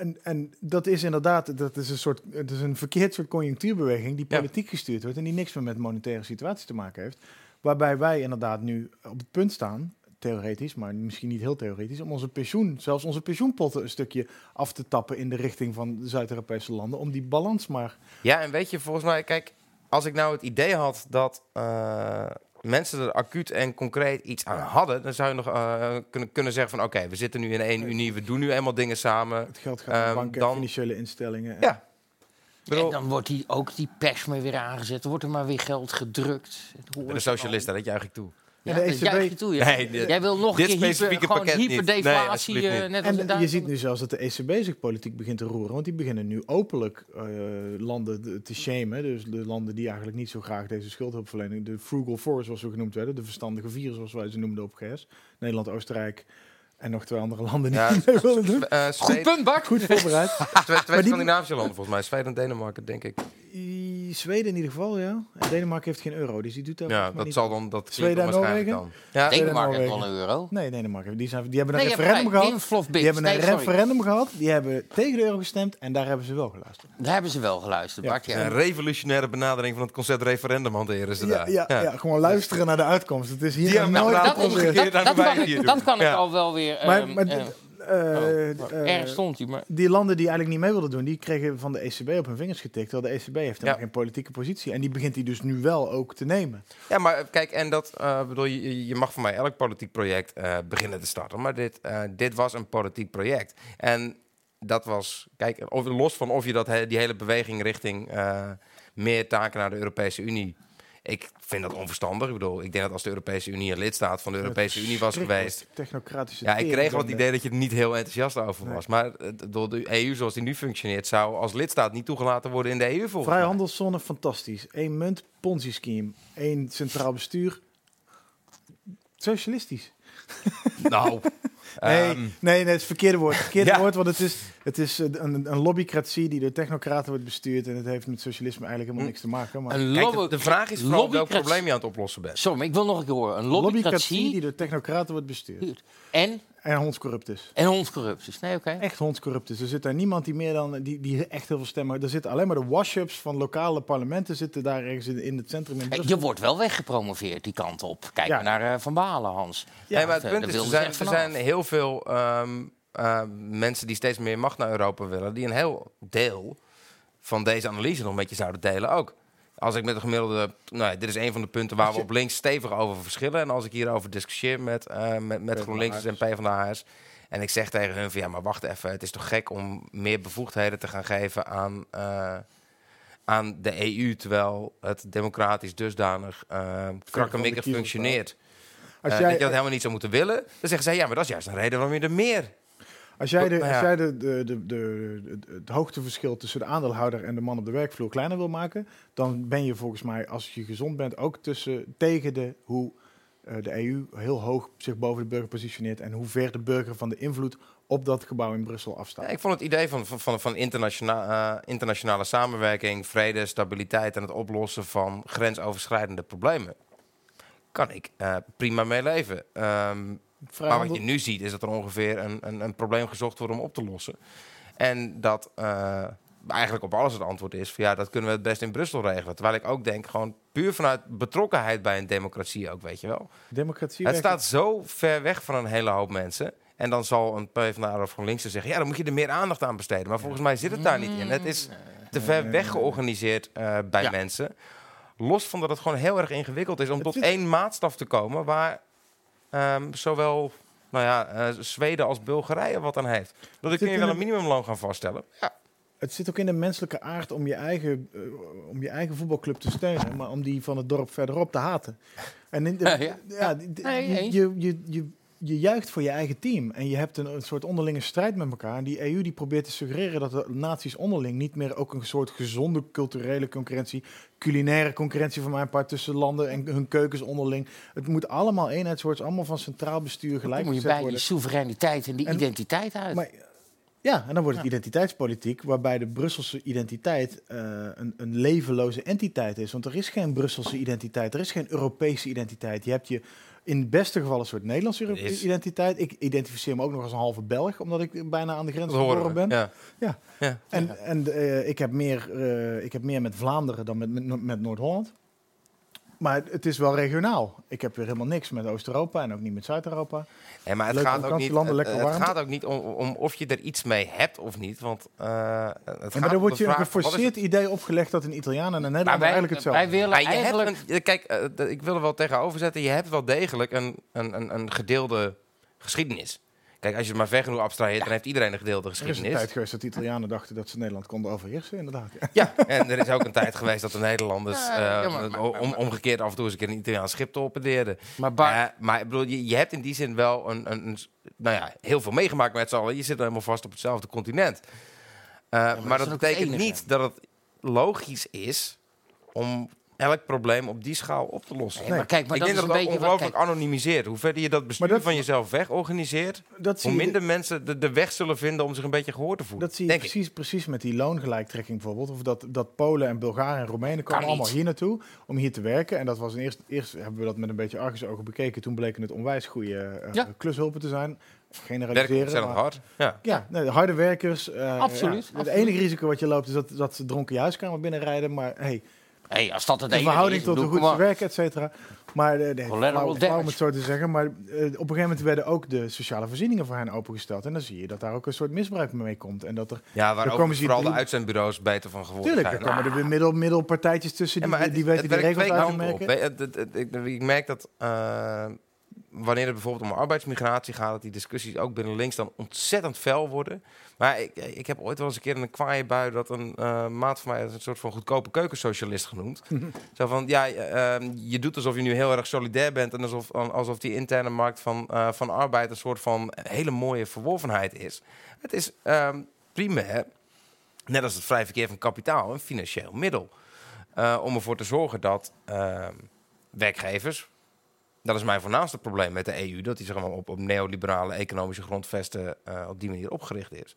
en, en dat is inderdaad, dat is een soort, het is een verkeerd soort conjunctuurbeweging die politiek gestuurd wordt en die niks meer met monetaire situatie te maken heeft. Waarbij wij inderdaad nu op het punt staan, theoretisch, maar misschien niet heel theoretisch, om onze pensioen, zelfs onze pensioenpotten een stukje af te tappen in de richting van de Zuid-Europese landen, om die balans maar. Ja, en weet je, volgens mij, kijk, als ik nou het idee had dat eh, mensen er acuut en concreet iets aan hadden, dan zou je nog eh, kunnen, kunnen zeggen van oké, we zitten nu in één unie, we doen nu eenmaal dingen samen. Het geld gaat naar Ehm, banken, dan- financiële instellingen. Ja. En dan wordt die, ook die pers maar weer aangezet. Er wordt er maar weer geld gedrukt. De socialisten, dat juich ik toe. Ja, de dat ECB juig je toe, ja. Nee, dit- Jij wil nog dit een keer hyper, gewoon hyperdeflatie, Nee, eh, net als En je ziet nu zelfs dat de ECB zich politiek begint te roeren. Want die beginnen nu openlijk eh, landen de- te shamen. Dus de landen die eigenlijk niet zo graag deze schuldhulpverlening... de frugal four, zoals we genoemd werden. De verstandige vier, zoals wij ze noemden op GS. Nederland, Oostenrijk en nog twee andere landen die Ja, <laughs> mee willen doen. Eh, Goed Zweden- punt, Bart. Goed voorbereid. <laughs> Twee, twee Maar die- Scandinavische landen volgens mij, Zweden en Denemarken, denk ik. I- Zweden in ieder geval, ja. En Denemarken heeft geen euro, dus die doet daar Ja, dat niet zal dan dat Zweden en waarschijnlijk Noorwegen? dan. Ja, Denemarken heeft wel een euro. Nee, Denemarken. Die, zijn, die hebben een Nee, je hebt referendum gehad. Die hebben een Nee, sorry. referendum gehad. Die hebben tegen de euro gestemd en daar hebben ze wel geluisterd. Daar hebben ze wel geluisterd, Bart. Ja. Een revolutionaire benadering van het concept referendum hanteren ze Ja, daar. ja, ja. gewoon luisteren naar de uitkomst. Het is hier nooit nou Dat, dat, kan ik, dat al wel weer... Maar, ehm, eh, eh, oh, eh, ergens stond hij, maar... die landen die eigenlijk niet mee wilden doen, die kregen van de ECB op hun vingers getikt. Terwijl de ECB heeft helemaal Ja. geen politieke positie. En die begint hij dus nu wel ook te nemen. Ja, maar eh, kijk, en dat eh, bedoel je, je mag voor mij elk politiek project eh, beginnen te starten. Maar dit, eh, dit was een politiek project. En dat was, kijk, of, los van of je dat, he- die hele beweging richting eh, meer taken naar de Europese Unie. Ik vind dat onverstandig. Ik bedoel, ik denk dat als de Europese Unie een lidstaat van de Europese Unie was geweest. Technocratische Ja, ik kreeg wel het idee dat je er niet heel enthousiast over was. Maar eh, door de EU zoals die nu functioneert, zou als lidstaat niet toegelaten worden in de EU. Vrijhandelszone, fantastisch. Eén munt, Ponzi-scheme. Één centraal bestuur. Socialistisch. Nou, <laughs> Nee, ehm, nee, nee, het is het verkeerde woord. Het verkeerde Ja. woord, want het is, het is eh, een, een lobbycratie die door technocraten wordt bestuurd. En het heeft met socialisme eigenlijk helemaal niks te maken. Maar Een kijk, de, vraag is vooral welk probleem je aan het oplossen bent. Sorry, maar ik wil nog een keer horen. Een lobbycratie lobbycratie die door technocraten wordt bestuurd. en, En hondscorrupt is. en hondscorrupt is. Nee, oké. Echt hondscorrupt is. Er zit daar niemand die meer dan die, die echt heel veel stemmen. Er zitten alleen maar de wash-ups van lokale parlementen zitten daar ergens in, in het centrum in Brussel. Je wordt wel weggepromoveerd die kant op. Kijk Ja. maar naar eh, Van Balen, Hans. nee, maar het punt is, er zijn, er zijn heel veel ehm, eh, mensen die steeds meer macht naar Europa willen, die een heel deel van deze analyse nog met je zouden delen ook. Als ik met een gemiddelde, nou, dit is een van de punten waar we op links stevig over verschillen. En als ik hierover discussieer met, eh met, met GroenLinks en PvdA's. En ik zeg tegen hun van ja, maar wacht even, het is toch gek om meer bevoegdheden te gaan geven aan, eh, aan de EU, terwijl het democratisch dusdanig uh, krakkemikkig functioneert. Als jij- dat je dat helemaal niet zou moeten willen. Dan zeggen zij, ja, maar dat is juist een reden waarom je er meer... Als jij, de, Nou ja. als jij de, de, de, de, de- het hoogteverschil tussen de aandeelhouder en de man op de werkvloer kleiner wil maken, dan ben je volgens mij, als je gezond bent, ook tussen, tegen de, hoe eh, de EU heel hoog zich boven de burger positioneert en hoe ver de burger van de invloed op dat gebouw in Brussel afstaat. Ja, ik vond het idee van, van, van, van internationa- eh, internationale samenwerking, vrede, stabiliteit en het oplossen van grensoverschrijdende problemen. Kan ik eh, prima mee leven. Maar wat je nu ziet is dat er ongeveer een, een, een probleem gezocht wordt om op te lossen. En dat eh, eigenlijk op alles het antwoord is van ja, dat kunnen we het best in Brussel regelen. Terwijl ik ook denk, gewoon puur vanuit betrokkenheid bij een democratie ook, weet je wel. Democratie Het staat zo ver weg van een hele hoop mensen. En dan zal een PvdA of GroenLinks zeggen... ja, dan moet je er meer aandacht aan besteden. Maar volgens mij zit het daar niet in. Het is te ver weg georganiseerd eh, bij mensen. Los van dat het gewoon heel erg ingewikkeld is... om tot één maatstaf te komen... waar ehm, zowel nou ja, eh, Zweden als Bulgarije wat aan heeft. Dat kun je wel een- minimumloon gaan vaststellen. Ja. Het zit ook in de menselijke aard om je eigen, eh, om je eigen voetbalclub te steunen, maar om die van het dorp verderop te haten. En in de- Ja, <laughs> ja. ja, die- die- Nee, je, je, je, je, je juicht voor je eigen team en je hebt een, een soort onderlinge strijd met elkaar. En die EU die probeert te suggereren dat de naties onderling niet meer ook een soort gezonde culturele concurrentie, culinaire concurrentie van mijn part tussen landen en hun keukens onderling. Het moet allemaal eenheidswords, allemaal van centraal bestuur Dan gelijk kom je gezet bij die worden. soevereiniteit en die En- identiteit uit. Maar, ja, en dan wordt het identiteitspolitiek, waarbij de Brusselse identiteit eh, een, een levenloze entiteit is. Want er is geen Brusselse identiteit, er is geen Europese identiteit. Je hebt je in het beste geval een soort Nederlandse Is. identiteit. Ik identificeer me ook nog als een halve Belg, omdat ik bijna aan de grens geboren ben. ja. Ja. Ja. En, en eh, ik, heb meer, eh, ik heb meer met Vlaanderen dan met, met, met Noord-Holland. Maar het is wel regionaal. Ik heb weer helemaal niks met Oost-Europa en ook niet met Zuid-Europa. Ja, maar het gaat, ook niet, het, gaat ook niet om, om of je er iets mee hebt of niet. Want eh, het Ja, maar er om wordt je een geforceerd idee opgelegd dat een Italiaan en een Nederlander wij- eigenlijk hetzelfde wij willen Maar je eigenlijk... hebt een, kijk, eh, ik wil er wel tegenover zetten. Je hebt wel degelijk een, een, een, een gedeelde geschiedenis. Kijk, als je het maar ver genoeg abstraheert, dan heeft iedereen een gedeelde Er is een geschiedenis. tijd geweest dat de Italianen dachten dat ze Nederland konden overheersen, inderdaad. Ja, en er is ook een tijd geweest dat de Nederlanders Ja, eh, ja, maar- om, omgekeerd af en toe eens een keer een Italiaans schip torpedeerden. Maar Eh, maar ik bedoel, je, je hebt in die zin wel een, een, nou ja, heel veel meegemaakt met z'n allen. Je zit helemaal vast op hetzelfde continent. Eh, maar, dat betekent niet dat het logisch is om elk probleem op die schaal op te lossen. Nee, maar kijk, maar ik dat denk is dat een het ongelooflijk anonimiseert. Hoe verder je dat bestuur dat- van jezelf wegorganiseert, Dat zie hoe je- minder mensen de, de weg zullen vinden om zich een beetje gehoord te voelen. Dat zie je ik. precies, precies met die loongelijktrekking bijvoorbeeld. Of dat, dat Polen en Bulgaren en Roemenen komen allemaal hier naartoe om hier te werken. En dat was een eerst, eerst hebben we dat met een beetje argusogen bekeken. Toen bleken het onwijs goede eh, Ja. klushulpen te zijn. Generaliseren. maar- hard. Ja. Ja, nee, de harde werkers. eh, Absoluut, ja. Het absoluut. enige risico wat je loopt is dat, dat ze dronken je huiskamer binnenrijden. Maar hey, Hey, als dat het enige verhouding is, tot hoe goed ze werken, et cetera. Maar eh, nee, flauw, om het zo te zeggen. Maar eh, op een gegeven moment werden ook de sociale voorzieningen voor hen opengesteld. En dan zie je dat daar ook een soort misbruik mee komt. En dat er, Ja, waar komen ze vooral de uitzendbureaus beter van geworden Tuurlijk, zijn. er komen er weer middel, middelpartijtjes tussen Ja, die, maar het- die weten het die regels uit te op. merken. Het- ik merk dat eh, wanneer het bijvoorbeeld om arbeidsmigratie gaat, dat die discussies ook binnen links dan ontzettend fel worden. Maar ik, ik heb ooit wel eens een keer in een kwaaie bui dat een eh, maat van mij een soort van goedkope keukensocialist genoemd. <laughs> Zo van, ja, eh, ehm, je doet alsof je nu heel erg solidair bent en alsof, alsof die interne markt van, eh, van arbeid een soort van hele mooie verworvenheid is. Het is ehm, primair, net als het vrij verkeer van kapitaal, een financieel middel. Eh, om ervoor te zorgen dat ehm, werkgevers, dat is mijn voornaamste probleem met de EU, dat die zeg maar, op, op neoliberale economische grondvesten eh, op die manier opgericht is.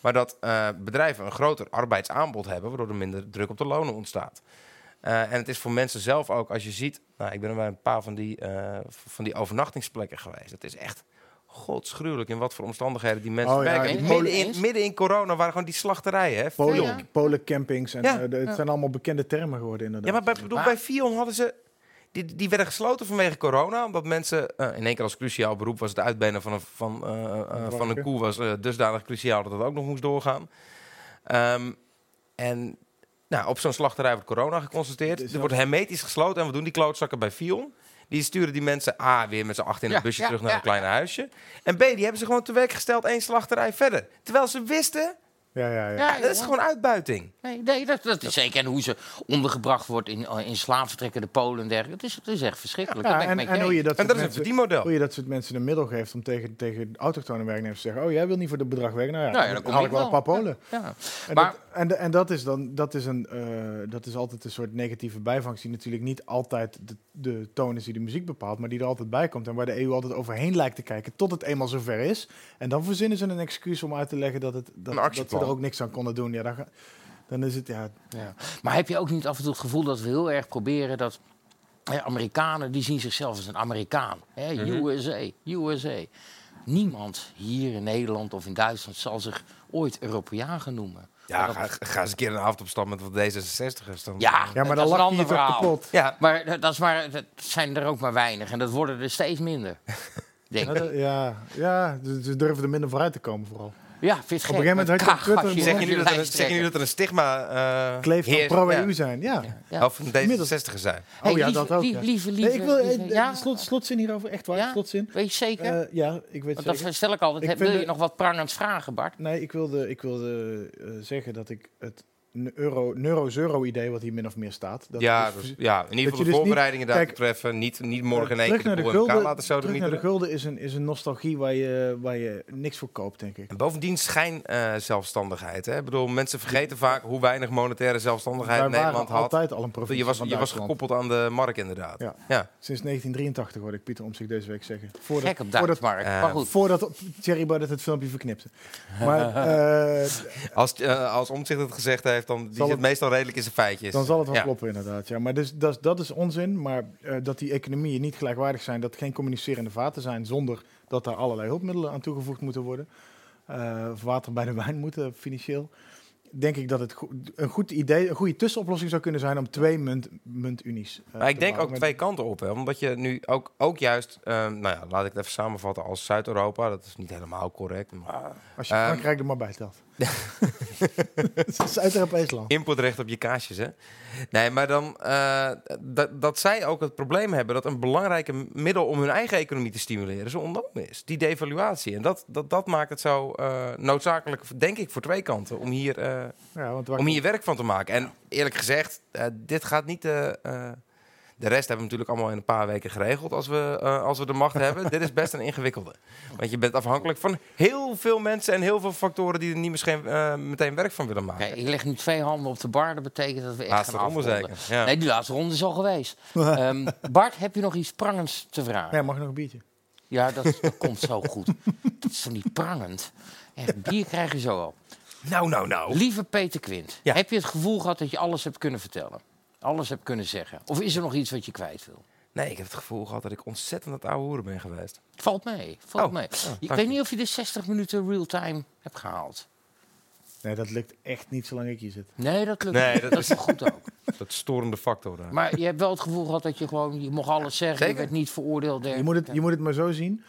Maar dat eh, bedrijven een groter arbeidsaanbod hebben, waardoor er minder druk op de lonen ontstaat. Eh, en het is voor mensen zelf ook, als je ziet, nou, ik ben er bij een paar van die, eh, van die overnachtingsplekken geweest. Het is echt godsgruwelijk in wat voor omstandigheden die mensen Oh ja, werken. die midden, Polen- in, midden in corona waren gewoon die slachterijen. Hè? Polen. En, Ja. eh, de- het Ja. zijn allemaal bekende termen geworden inderdaad. Ja, maar bij, bedoel, bij Fion hadden ze... Die, die werden gesloten vanwege corona. Omdat mensen... eh, in één keer als cruciaal beroep was het uitbenen van een, van, eh, eh, van een koe... was dusdanig cruciaal dat het ook nog moest doorgaan. Ehm, en nou, op zo'n slachterij wordt corona geconstateerd. Er wordt hermetisch gesloten. En wat doen die klootzakken bij Fion? Die sturen die mensen A weer met z'n acht in het Ja, busje ja, terug naar ja, een kleine huisje. En B, die hebben ze gewoon te werk gesteld één slachterij verder. Terwijl ze wisten... Ja, ja, ja. Ja, dat is gewoon uitbuiting. Nee, nee dat, dat is zeker. En hoe ze ondergebracht wordt in, eh, in slaapvertrekken, de Polen en dergelijke. Het is, het is echt verschrikkelijk. Ja, Dat en, en je hoe je dat, En soort dat is een mensen- verdienmodel. Hoe je dat soort mensen een middel geeft om tegen, tegen autochtone werknemers te zeggen... oh, jij wil niet voor dat bedrag werken? Nou ja, Nou ja, dan, dan kom haal ik wel een paar Polen. Maar- dat, en, de- en dat is dan dat is, een, eh, dat is altijd een soort negatieve bijvangst... die natuurlijk niet altijd de, de toon is die de muziek bepaalt... maar die er altijd bij komt en waar de EU altijd overheen lijkt te kijken... tot het eenmaal zover is. En dan verzinnen ze een excuus om uit te leggen dat, het, dat, dat ze er ook niks aan konden doen. Ja, dan, ga- dan is het... Ja, Ja. Maar heb je ook niet af en toe het gevoel dat we heel erg proberen dat hè, Amerikanen die zien zichzelf als een Amerikaan, hè, Mhm. USA, USA. Niemand hier in Nederland of in Duitsland zal zich ooit Europeaan gaan noemen. Ja, ga, ga eens een keer een avond op stap met wat D66'ers. Dan, Ja, Ja, maar dat dan is een ander toch verhaal. kapot. Ja. Maar dat, is maar, dat zijn er ook maar weinig en dat worden er steeds minder. <laughs> Denk ja, ik. ja, ja, ze durven er minder vooruit te komen vooral. Ja, vind je het Op een gegeven moment had je op Twitter kaaggasjes Zeg je, nu dat er, zeg je nu dat er een stigma uh, Kleef van pro-EU zijn, ja. Ja. Of van D66 zijn? Hey, oh ja, lieve- dat ook. lief- ja. lieve- Nee, lieve- ik wil lieve- eh, ja? slot, slotzin hierover, echt waar, Ja? slotzin. Weet je zeker? Eh, ja, ik weet Want dat zeker. stel ik altijd. Ik Heb- vind wil je de- nog wat prangend vragen, Bart? Nee, ik wilde, ik wilde eh, zeggen dat ik het euro, neuro-zero-idee wat hier min of meer staat... Dat Ja, dus- dus, ja, in ieder geval de dus voorbereidingen daar kijk, te treffen. Niet, niet morgen in één keer naar de gulden, laten zo terug naar de gulden is een, is een nostalgie waar je, waar je niks voor koopt, denk ik. En bovendien schijn eh, zelfstandigheid. Hè? Ik bedoel, mensen vergeten vaak hoe weinig monetaire zelfstandigheid Wij waren Nederland had. altijd al een provincie Je was, van je was gekoppeld aan de markt, inderdaad. Ja. Ja. Sinds 1983 hoorde ik Pieter om zich deze week zeggen. Gek op voordat, eh, maar goed. voordat Thierry Baudet het filmpje verknipte. Maar <laughs> eh, Als, eh als Omtzigt het gezegd heeft, dan die Zal zit het- meestal redelijk in zijn feitjes. Dan zal het wel Ja. kloppen, inderdaad. Ja. Maar dus, dat, is- dat is onzin. Maar eh, dat die economieën niet gelijkwaardig zijn, dat geen communicerende vaten zijn zonder dat daar allerlei hulpmiddelen aan toegevoegd moeten worden. of water bij de wijn moeten, financieel. Denk ik dat het go- een goed idee, een goede tussenoplossing zou kunnen zijn om twee munt, muntunies. eh, Maar ik denk bouwen ook twee kanten op. Hè? Omdat je nu ook, ook juist, nou ja, laat ik het even samenvatten als Zuid-Europa. Dat is niet helemaal correct. Maar, Als je ehm, Frankrijk er maar bij telt. <laughs> Zuid-Europees land. Importrecht op je kaasjes, hè? Nee, maar dan eh, dat, dat zij ook het probleem hebben dat een belangrijke middel om hun eigen economie te stimuleren zo ontnomen is. Die devaluatie. En dat, dat, dat maakt het zo eh, noodzakelijk, denk ik, voor twee kanten om hier, eh, Ja, want om hier werk van te maken. En eerlijk gezegd, dit gaat niet de. De rest hebben we natuurlijk allemaal in een paar weken geregeld als we, eh, als we de macht hebben. <laughs> Dit is best een ingewikkelde. Want je bent afhankelijk van heel veel mensen en heel veel factoren die er niet misschien eh, meteen werk van willen maken. Kijk, ik leg nu twee handen op de bar. Dat betekent dat we echt Laatste gaan ronde afronden. zeker, ja. Nee, die laatste ronde is al geweest. <laughs> Ehm, Bart, heb je nog iets prangends te vragen? Ja, mag ik nog een biertje? Ja, dat, dat komt zo goed. <laughs> Dat is toch niet prangend? Echt, bier krijg je zo al. Nou, nou, nou. Lieve Peter Quint, Ja. heb je het gevoel gehad dat je alles hebt kunnen vertellen? Alles hebt kunnen zeggen? Of is er nog iets wat je kwijt wil? Nee, ik heb het gevoel gehad dat ik ontzettend aan het oude hoeren ben geweest. Valt mee, valt Oh, mee. oh, ik weet je. niet of je de 60 minuten real-time hebt gehaald. Nee, dat lukt echt niet zolang ik hier zit. Nee, dat lukt Nee, niet. dat Dat is toch goed ook. <laughs> Dat storende factor daar. Maar je hebt wel het gevoel gehad dat je gewoon, je mocht alles zeggen, je zeker. werd niet veroordeeld. Je moet, het, je moet het maar zo zien.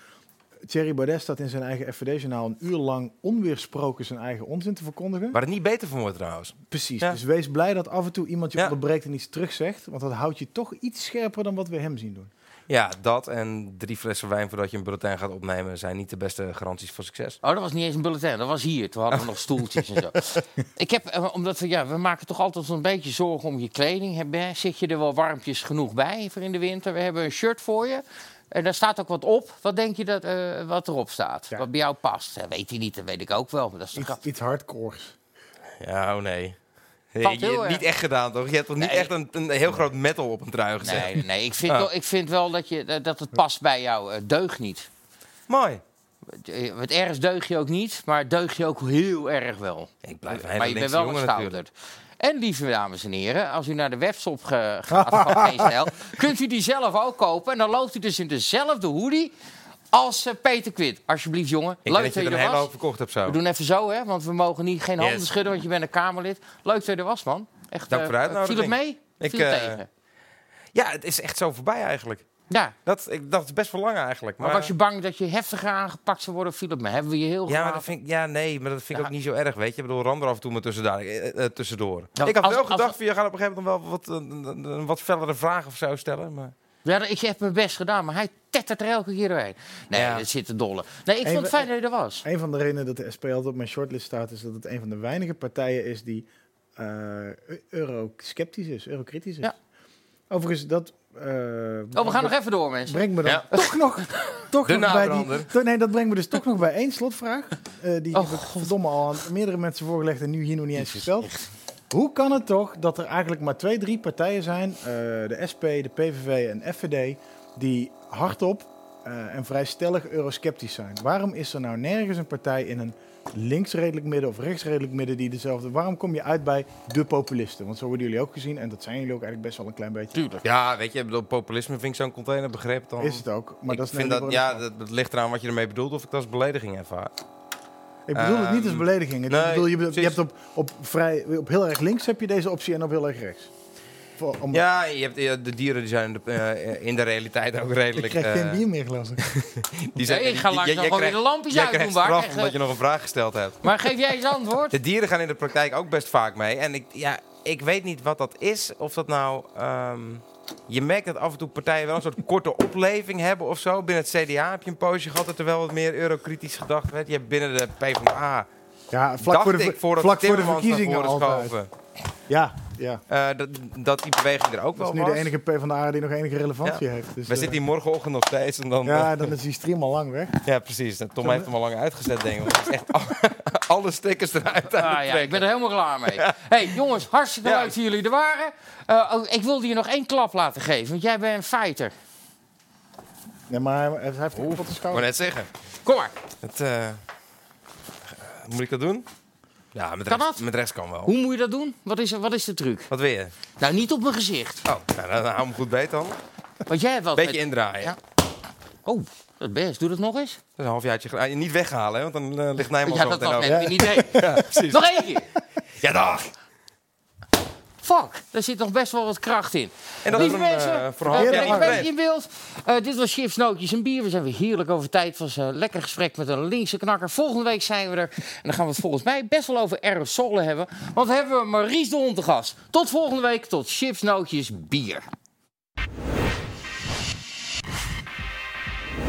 Thierry Baudet staat in zijn eigen FVD-journaal een uur lang onweersproken zijn eigen onzin te verkondigen. Waar het niet beter van wordt trouwens. Precies. Ja. Dus wees blij dat af en toe iemand je Ja. onderbreekt en iets terugzegt. Want dat houdt je toch iets scherper dan wat we hem zien doen. Ja, dat en drie flessen wijn voordat je een bulletin gaat opnemen zijn niet de beste garanties voor succes. Oh, dat was niet eens een bulletin, dat was hier. Toen hadden we nog stoeltjes en zo. <laughs> Ik heb, eh, omdat we, ja, we maken toch altijd een beetje zorgen om je kleding. Heb je- Zit je er wel warmpjes genoeg bij voor in de winter? We hebben een shirt voor je. En daar staat ook wat op. Wat denk je dat, eh, wat erop staat? Wat bij jou past? Dat weet hij niet, dat weet ik ook wel. Maar dat is Iets, iets hardcores. Ja, oh nee. Je, hebt niet echt gedaan, toch? Je hebt toch niet Nee. echt een, een heel groot metal op een trui gezet? Nee, nee, nee. Ik, vind Ah. wel, ik vind wel dat, je, dat het past bij jou. eh, deug niet. Mooi. Het ergens deug je ook niet, maar deug je ook heel erg wel. Ik blijf maar hele je bent wel. En lieve dames en heren, als u naar de webshop ge- <laughs> gaat van Geen Stijl, kunt u die zelf ook kopen. En dan loopt u dus in dezelfde hoodie als eh, Peter Quint. Alsjeblieft, jongen. Ik Leuk dat je er er hele was. hoop verkocht hebt zo. We doen even zo, hè, want we mogen niet, geen handen Yes. schudden, want je bent een Kamerlid. Leuk dat je er was, man. Echt, Dank eh, voor de uitnodiging. Viel het mee? Ik, Viel het eh, tegen? Ja, het is echt zo voorbij eigenlijk. Ja. Dat, ik, dat is best wel lang eigenlijk. Maar, Maar, was je bang dat je heftiger aangepakt zou worden? Viel het mee? Hebben we je heel ja, maar dat vind ik, ja, nee, maar dat vind ik Ja. ook niet zo erg, weet je. Ik bedoel, rander af en toe maar tussendoor. eh, eh, tussendoor. Ja, ik had als- wel als- gedacht, van, je gaat op een gegeven moment wel wat, een, een, een wat fellere vragen of zo stellen. Maar... Ja, ik heb mijn best gedaan, maar hij tettert er elke keer doorheen. Nee, Ja. dat zit te dolle. Nee, ik vond het fijn dat je er was. Een van de redenen dat de SP altijd op mijn shortlist staat, is dat het een van de weinige partijen is die eh eurosceptisch is, eurokritisch is. Ja. Overigens, dat... eh, Oh, we gaan nog even door, mensen. Brengt me dan Ja. toch nog, <laughs> toch De nog bij die, toch- Nee, dat brengt me dus toch nog bij één slotvraag. Eh, die Oh, heb ik verdomme al aan meerdere mensen voorgelegd en nu hier nog niet eens gesteld. Hoe kan het toch dat er eigenlijk maar twee, drie partijen zijn, eh, de SP, de PVV en FVD, die hardop eh, en vrij stellig eurosceptisch zijn? Waarom is er nou nergens een partij in een links-redelijk midden of rechtsredelijk midden die dezelfde... Waarom kom je uit bij de populisten? Want zo worden jullie ook gezien en dat zijn jullie ook eigenlijk best wel een klein beetje. Tuurlijk. Ja, weet je, populisme vind ik zo'n containerbegrip. Dan... Is het ook. Maar ik dat is vind net dat, ja, dat, dat ligt eraan wat je ermee bedoelt of ik dat als belediging ervaar. Ik bedoel het niet als Ehm, belediging. Nee, bedoel, je, je hebt op, op, vrij, op heel erg links heb je deze optie en op heel erg rechts. Voor, om, Ja, je hebt, eh, de dieren die zijn in de, eh, in de realiteit ook ik redelijk... krijg geen eh, bier meer, geloof ik. <laughs> die zijn, Nee, ik ga jij gewoon weer de lampjes krijgt Bart. straf Echt, omdat eh. je nog een vraag gesteld hebt. Maar geef jij eens antwoord? De dieren gaan in de praktijk ook best vaak mee. En ik, ja, ik weet niet wat dat is. Of dat nou... ehm, je merkt dat af en toe partijen wel een soort korte <laughs> opleving hebben of zo. Binnen het CDA heb je een poosje gehad dat er wel wat meer eurokritisch gedacht werd. Je hebt binnen de PvdA... Ja, vlak dacht voor de, ik, vlak voor de verkiezingen voren altijd. schoven, Ja, ja. eh, dat, dat die beweging er ook Dat wel is nu was. de enige PvdA die nog enige relevantie Ja. heeft. Dus, We eh, zitten hier morgenochtend nog steeds. En dan, ja, dan is die stream al lang weg. Ja, precies. En Tom heeft hem al lang uitgezet, denk ik. Want het is echt al- <laughs> alle stickers eruit Ah, ja, ik ben er helemaal klaar mee. hey, jongens, hartstikke Ja. leuk dat jullie er waren. Eh, oh, ik wilde je nog één klap laten geven, want jij bent een fighter. Nee, maar hij heeft een Ik wou schouder. net zeggen. Kom maar. Het, eh, moet ik dat doen? Ja, met Kan rechts, dat? met rechts kan wel. Hoe moet je dat doen? Wat is, wat is de truc? Wat wil je? Nou, niet op mijn gezicht. Oh, nou, dan hou hem goed beet dan. Want jij hebt wel... Beetje indraaien. Ja. Oh, dat best. Doe dat nog eens. Dat is een halfjaartje geleden. Niet weghalen, hè, want dan eh, ligt Nijman Ja, zo dat meteen over. net een idee. Ja, precies. Nog één keer. Ja, dag. Fuck, daar zit nog best wel wat kracht in. En dat Lieve is een, mensen, eh, voor een eh, half ben in beeld. Eh, dit was Chips, Nootjes en Bier. We zijn weer heerlijk over tijd. Het was een lekker gesprek met een linkse knakker. Volgende week zijn we er. En dan gaan we het volgens mij best wel over aerosolen hebben. Want we hebben Maries de Hond te gast. Tot volgende week. Tot Chips, Nootjes, Bier.